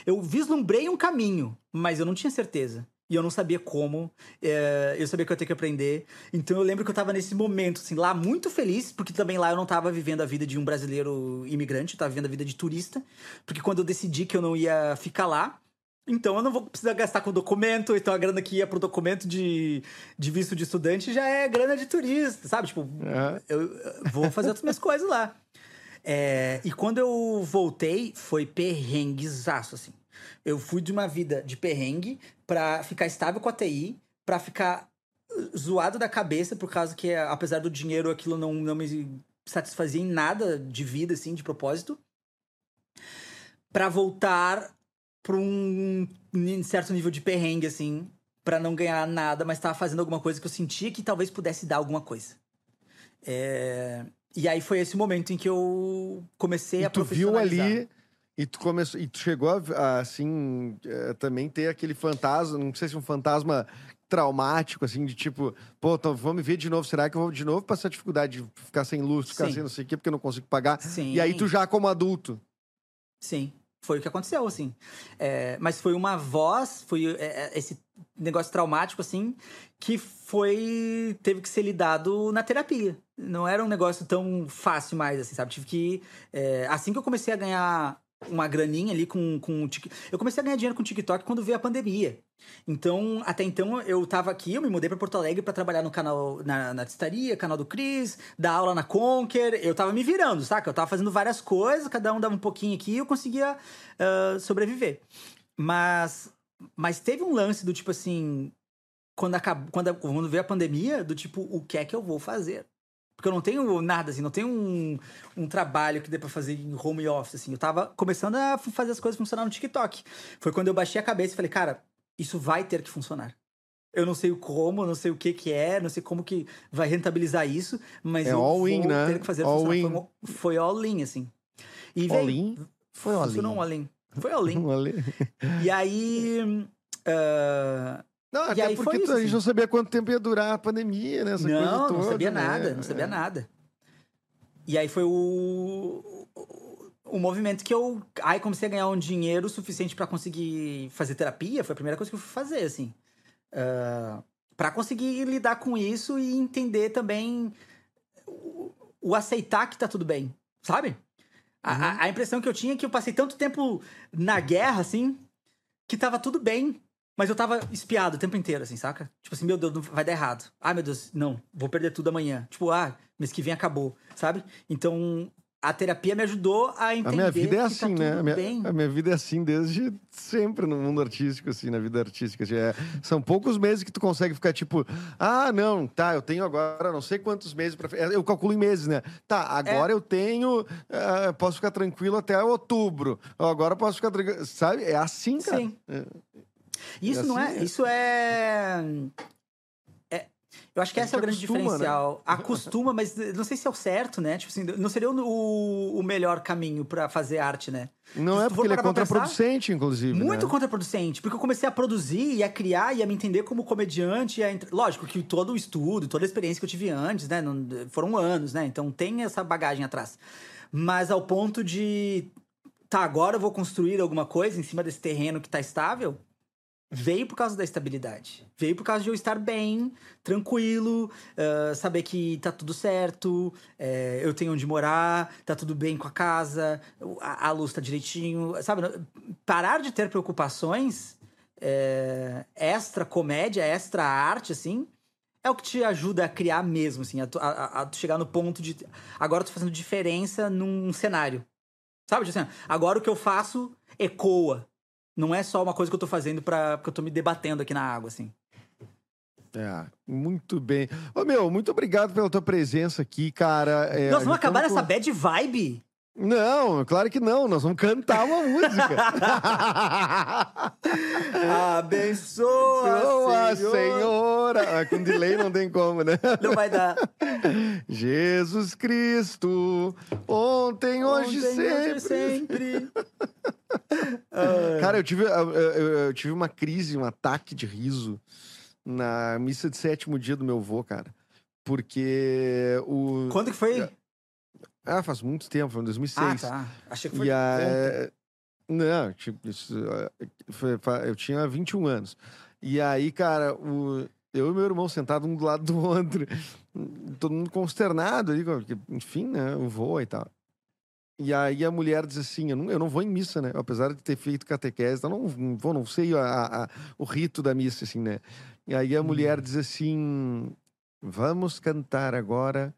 Eu vislumbrei um caminho, mas eu não tinha certeza. E eu não sabia como. É, eu sabia que eu ia ter que aprender. Então eu lembro que eu tava nesse momento, assim, lá muito feliz, porque também lá eu não tava vivendo a vida de um brasileiro imigrante, eu tava vivendo a vida de turista. Porque quando eu decidi que eu não ia ficar lá, então eu não vou precisar gastar com documento, então a grana que ia pro documento de, de visto de estudante já é grana de turista, sabe? Tipo, uhum. eu, eu vou fazer outras minhas coisas lá. É, e quando eu voltei, foi perrenguezaço, assim. Eu fui de uma vida de perrengue pra ficar estável com a TI, pra ficar zoado da cabeça, por causa que, apesar do dinheiro, aquilo não, não me satisfazia em nada de vida, assim, de propósito. Pra voltar pra um certo nível de perrengue, assim, para não ganhar nada, mas tava fazendo alguma coisa que eu sentia que talvez pudesse dar alguma coisa. É... E aí foi esse momento em que eu comecei e a tu viu ali e tu começou e tu chegou a, assim é, também ter aquele fantasma, não sei se um fantasma traumático, assim, de tipo, pô, então, vamos ver de novo, será que eu vou de novo passar dificuldade de ficar sem luz, ficar Sim. sem não sei o quê, porque eu não consigo pagar? Sim. E aí tu já como adulto. Sim. Foi o que aconteceu, assim. É, mas foi uma voz, foi é, é, esse negócio traumático, assim, que foi. teve que ser lidado na terapia. Não era um negócio tão fácil mais, assim, sabe? Tive que. É, assim que eu comecei a ganhar uma graninha ali com, com Eu comecei a ganhar dinheiro com o TikTok quando veio a pandemia. Então, até então, eu tava aqui, eu me mudei para Porto Alegre para trabalhar no canal, na, na canal do Cris, dar aula na Conquer. Eu tava me virando, saca? Eu tava fazendo várias coisas, cada um dava um pouquinho aqui e eu conseguia uh, sobreviver. Mas, mas teve um lance do tipo assim. Quando, acabou, quando, quando veio a pandemia, do tipo, o que é que eu vou fazer? Porque eu não tenho nada, assim, não tenho um, um trabalho que dê pra fazer em home office, assim. Eu tava começando a fazer as coisas funcionar no TikTok. Foi quando eu baixei a cabeça e falei, cara, isso vai ter que funcionar. Eu não sei o como, não sei o que que é, não sei como que vai rentabilizar isso, mas é eu all vou in, né? ter que fazer all funcionar. In. Foi, foi all in, assim. E all veio, in? Foi all in. All in. Foi all in. [laughs] all in. e aí... Uh, não, até porque isso, a gente assim. não sabia quanto tempo ia durar a pandemia, né? Essa não, toda, não sabia né? nada, não sabia é. nada. E aí foi o, o, o, movimento que eu. Aí comecei a ganhar um dinheiro suficiente para conseguir fazer terapia. Foi a primeira coisa que eu fui fazer, assim. Uh, para conseguir lidar com isso e entender também o, o, aceitar que tá tudo bem, sabe? A, uhum. a, a impressão que eu tinha é que eu passei tanto tempo na guerra, assim, que tava tudo bem mas eu tava espiado o tempo inteiro, assim, saca? Tipo assim, meu Deus, vai dar errado. Ah, meu Deus, não, vou perder tudo amanhã. Tipo, ah, mês que vem acabou, sabe? Então, a terapia me ajudou a entender. A minha vida é tá assim, tá né? A minha, a minha, vida é assim desde sempre no mundo artístico, assim, na vida artística. Assim, é, são poucos meses que tu consegue ficar tipo, ah, não, tá, eu tenho agora não sei quantos meses para. Eu calculo em meses, né? Tá, agora é. eu tenho. Uh, posso ficar tranquilo até outubro. Agora posso ficar tranquilo. Sabe? É assim, cara. Sim. É. Isso assim, não é. Isso é. é eu acho que esse é o grande acostuma, né? diferencial. Né? [laughs] Acostuma, mas não sei se é o certo, né? Tipo assim, não seria o, o melhor caminho para fazer arte, né? Não é porque ele é contraproducente, inclusive. Muito né? contraproducente. Porque eu comecei a produzir e a criar e a me entender como comediante. A... Lógico que todo o estudo, toda a experiência que eu tive antes, né? Não... Foram anos, né? Então tem essa bagagem atrás. Mas ao ponto de. Tá, agora eu vou construir alguma coisa em cima desse terreno que tá estável veio por causa da estabilidade. Veio por causa de eu estar bem, tranquilo, uh, saber que tá tudo certo, é, eu tenho onde morar, tá tudo bem com a casa, a, a luz tá direitinho, sabe? Parar de ter preocupações é, extra comédia, extra arte, assim, é o que te ajuda a criar mesmo, assim, a, a, a chegar no ponto de agora eu tô fazendo diferença num cenário. Sabe? Tipo assim, agora o que eu faço ecoa não é só uma coisa que eu tô fazendo pra, porque eu tô me debatendo aqui na água, assim. É, muito bem. Ô, meu, muito obrigado pela tua presença aqui, cara. É, Nós vamos acabar nessa bad vibe? Não, claro que não. Nós vamos cantar uma música. [laughs] Abençoa, Senhor. Senhor orar. Ah, com delay não tem como, né? Não vai dar. Jesus Cristo, ontem, hoje, Ontem, sempre. hoje, sempre. [laughs] Cara, eu tive, eu, eu- eu tive uma crise, um ataque de riso na missa de sétimo dia do meu avô, cara. Porque o. Quando que foi? Ah, faz muito tempo, foi em Ah, 2006. tá. Achei que foi E a... Não, tipo, isso, eh, foi- eu tinha 21 anos. E aí, cara, o... eu e meu irmão sentados um do lado do outro, todo mundo consternado ali, porque, enfim, né, o voo e tal. E aí a mulher diz assim, eu não, eu não vou em missa, né? Apesar de ter feito catequese, eu não, não vou, não sei a- a- o rito da missa, assim, né? E aí a mulher diz assim, vamos cantar agora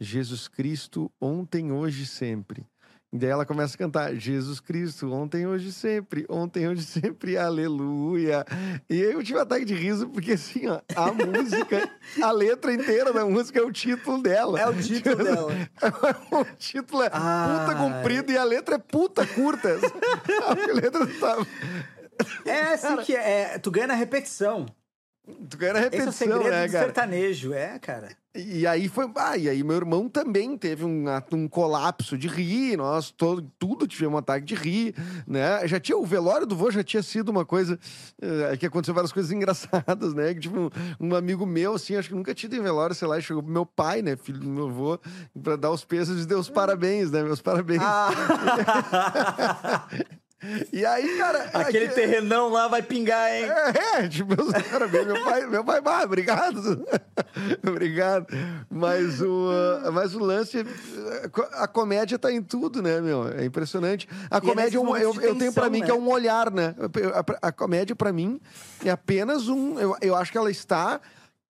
Jesus Cristo ontem, hoje, sempre. E daí ela começa a cantar Jesus Cristo, ontem, hoje, sempre, ontem, hoje, [laughs] sempre, aleluia. E aí eu tive um ataque de riso, porque assim, ó, a música, a letra inteira da música é o título dela. É o título [laughs] dela. o título é puta Ai. comprida e a letra é puta curta. [laughs] a letra tá... É assim que é. Tu ganha na repetição. Tu ganha na Esse é o repetição, segredo né, do cara? sertanejo, é, cara. E aí foi. Ah, e aí meu irmão também teve um, um colapso de rir, nós todo, tudo tivemos um ataque de rir, né? Já tinha, o velório do vô já tinha sido uma coisa eh, que aconteceu várias coisas engraçadas, né? Que, tipo, um, um amigo meu, assim, acho que nunca tinha ido em velório, sei lá, e chegou pro meu pai, né, filho do meu avô, pra dar os pesos e deu os parabéns, né? Meus parabéns. Ah, [laughs] [laughs] [laughs] E aí, cara. aquele aqui- terrenão lá vai pingar, hein? É, tipo, meus parabéns. Meu pai, meu pai, ah, obrigado. [laughs] obrigado. Mas o, mas o lance, a comédia tá em tudo, né, meu? É impressionante. A E é comédia, é um- momentos eu, de eu tenho pra tensão, mim né? que é um olhar, né? A, a comédia, pra mim, é apenas um. Eu, eu acho que ela está.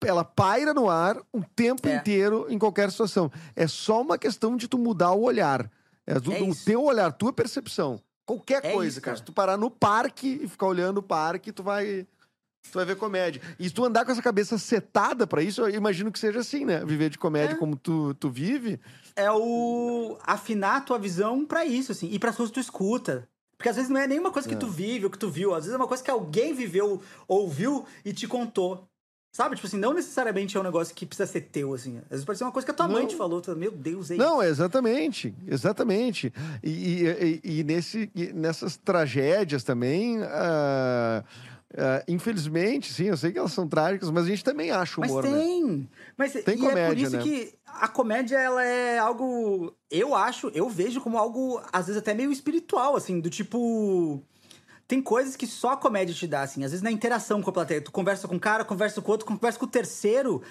Ela paira no ar o tempo É. inteiro em qualquer situação. É só uma questão de tu mudar o olhar. É do, É isso. teu olhar, tua percepção. Qualquer É coisa, isso, cara. cara. Se tu parar no parque e ficar olhando o parque, tu vai. Tu vai ver comédia. E se tu andar com essa cabeça setada pra isso, eu imagino que seja assim, né? Viver de comédia É. como tu, tu vive. É o afinar a tua visão pra isso, assim. E pras coisas que tu escuta. Porque às vezes não é nenhuma coisa que É. tu vive ou que tu viu. Às vezes é uma coisa que alguém viveu, ouviu e te contou. Sabe? Tipo assim, não necessariamente é um negócio que precisa ser teu, assim. Às vezes pode ser uma coisa que a tua mãe Não. te falou. Tu, Meu Deus, é isso. Não, exatamente. Exatamente. E, e- e- nesse, e nessas tragédias também. ah, ah, infelizmente, sim, eu sei que elas são trágicas, mas a gente também acha Mas humor, né? tem. Mas Tem e é por comédia, isso né? que a comédia, ela é algo. Eu acho, eu vejo como algo, às vezes, até meio espiritual, assim, do tipo. Tem coisas que só a comédia te dá, assim. Às vezes na interação com a plateia. Tu conversa com um cara, conversa com outro, conversa com o terceiro.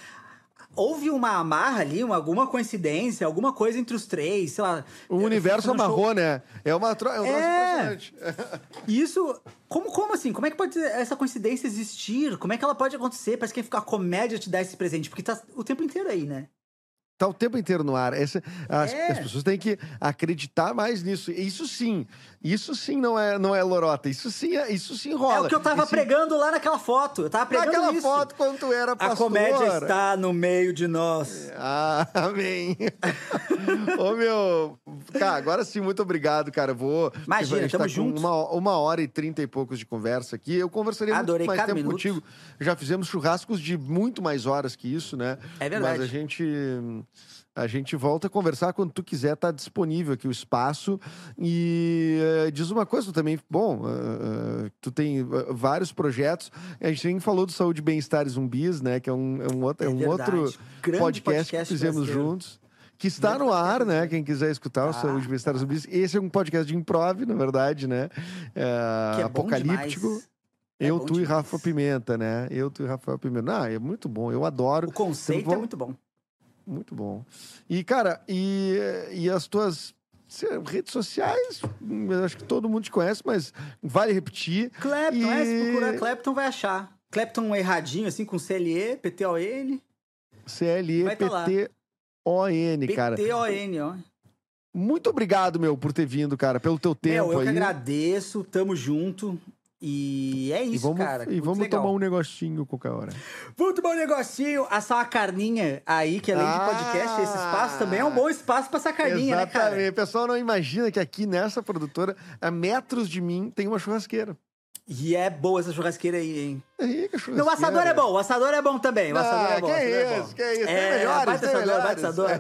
Houve uma amarra ali, uma, alguma coincidência, alguma coisa entre os três, sei lá. O universo num show- amarrou, né? É, uma tro... é um É. [laughs] isso. Como, como assim? Como é que pode essa coincidência existir? Como é que ela pode acontecer? Parece que a comédia te dá esse presente, porque tá o tempo inteiro aí, né? Tá o tempo inteiro no ar. Essa, as, É. as pessoas têm que acreditar mais nisso. Isso sim. Isso sim não é, não é lorota. Isso sim, é, isso sim rola. É o que eu tava Esse- pregando lá naquela foto. Eu tava pregando Naquela isso. foto quando tu era A pastor. comédia está no meio de nós. Ah, amém. [laughs] Ô, meu. Cara, agora sim, muito obrigado, cara. Eu vou. Imagina, a gente tamo com junto. Uma, uma hora e trinta e poucos de conversa aqui. Eu conversaria Adorei muito mais tempo minuto. contigo. Já fizemos churrascos de muito mais horas que isso, né? É verdade. Mas a gente. A gente volta a conversar quando tu quiser, tá disponível aqui o espaço. E eh, diz uma coisa, também, bom, eh, tu tem vários projetos. A gente nem falou do Saúde, Bem-Estar e Zumbis, né? Que é um, é um outro, é um verdade. outro Grande podcast, que fizemos brasileiro. juntos. Que está no ar, né? Quem quiser escutar o Saúde, Bem-Estar e Zumbis. Esse é um podcast de improv, na verdade, né? É, Que é apocalíptico. demais. É Eu, bom tu e demais. Rafa Pimenta, né? Eu, tu e Rafael Pimenta. Ah, é muito bom, eu adoro. O conceito Então, é muito bom. Muito bom. E, cara, e, e as tuas redes sociais, acho que todo mundo te conhece, mas vale repetir. Clapton, é, se E- procurar Clapton vai achar. Clapton erradinho, assim, com CLE, PTON. Vai tá lá. C-L-E-P-T-O-N, cara. PTON, ó. Muito obrigado, meu, por ter vindo, cara, pelo teu tempo Meu, eu aí. que agradeço, tamo junto. E é isso, e vamos, cara. e vamos legal. tomar um negocinho qualquer hora. Vamos tomar um negocinho, assar uma carninha aí, que além Ah! de podcast, esse espaço também é um bom espaço pra assar carninha, né, Exatamente. cara? O pessoal não imagina que aqui nessa produtora, a metros de mim, tem uma churrasqueira. E é boa essa churrasqueira aí, hein? Rica Não, o assador é bom, o assador é bom também. O assador é bom. que é isso, que isso. Tem É, melhores, baita tem assador, melhores. assador.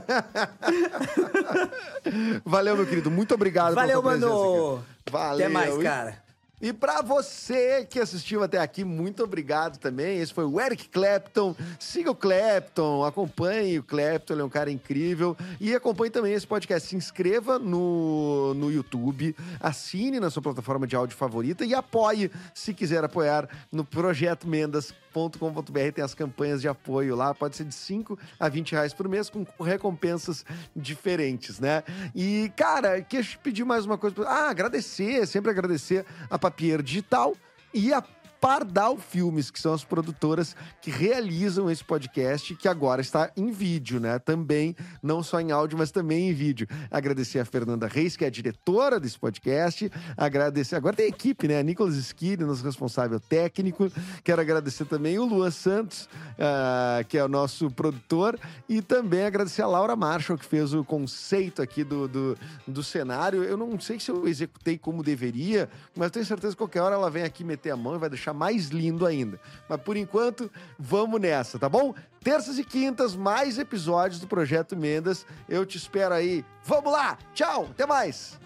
[laughs] Valeu, meu querido. Muito obrigado Valeu, pela tua presença, mano. cara. Valeu. Até mais, cara. E pra você que assistiu até aqui, muito obrigado também. Esse foi o Eric Clapton. Siga o Clapton, acompanhe o Clapton, ele é um cara incrível. E acompanhe também esse podcast. Se inscreva no, no YouTube, assine na sua plataforma de áudio favorita e apoie, se quiser apoiar, no projetomendas.com.br. Tem as campanhas de apoio lá, pode ser de 5 a 20 reais por mês, com recompensas diferentes, né? E, cara, queria pedir mais uma coisa. Ah, agradecer, sempre agradecer a Papier Digital e a Pardal Filmes, que são as produtoras que realizam esse podcast, que agora está em vídeo, né? Também, não só em áudio, mas também em vídeo. Agradecer a Fernanda Reis, que é a diretora desse podcast. Agradecer. Agora tem equipe, né? A Nicolas Skid, nosso responsável técnico. Quero agradecer também o Luan Santos, ah, que é o nosso produtor. E também agradecer a Laura Marshall, que fez o conceito aqui do, do, do cenário. Eu não sei se eu executei como deveria, mas tenho certeza que qualquer hora ela vem aqui meter a mão e vai deixar mais lindo ainda. Mas por enquanto, vamos nessa, tá bom? Terças e quintas, mais episódios do Projeto Mendas. Eu te espero aí. Vamos lá! Tchau! Até mais!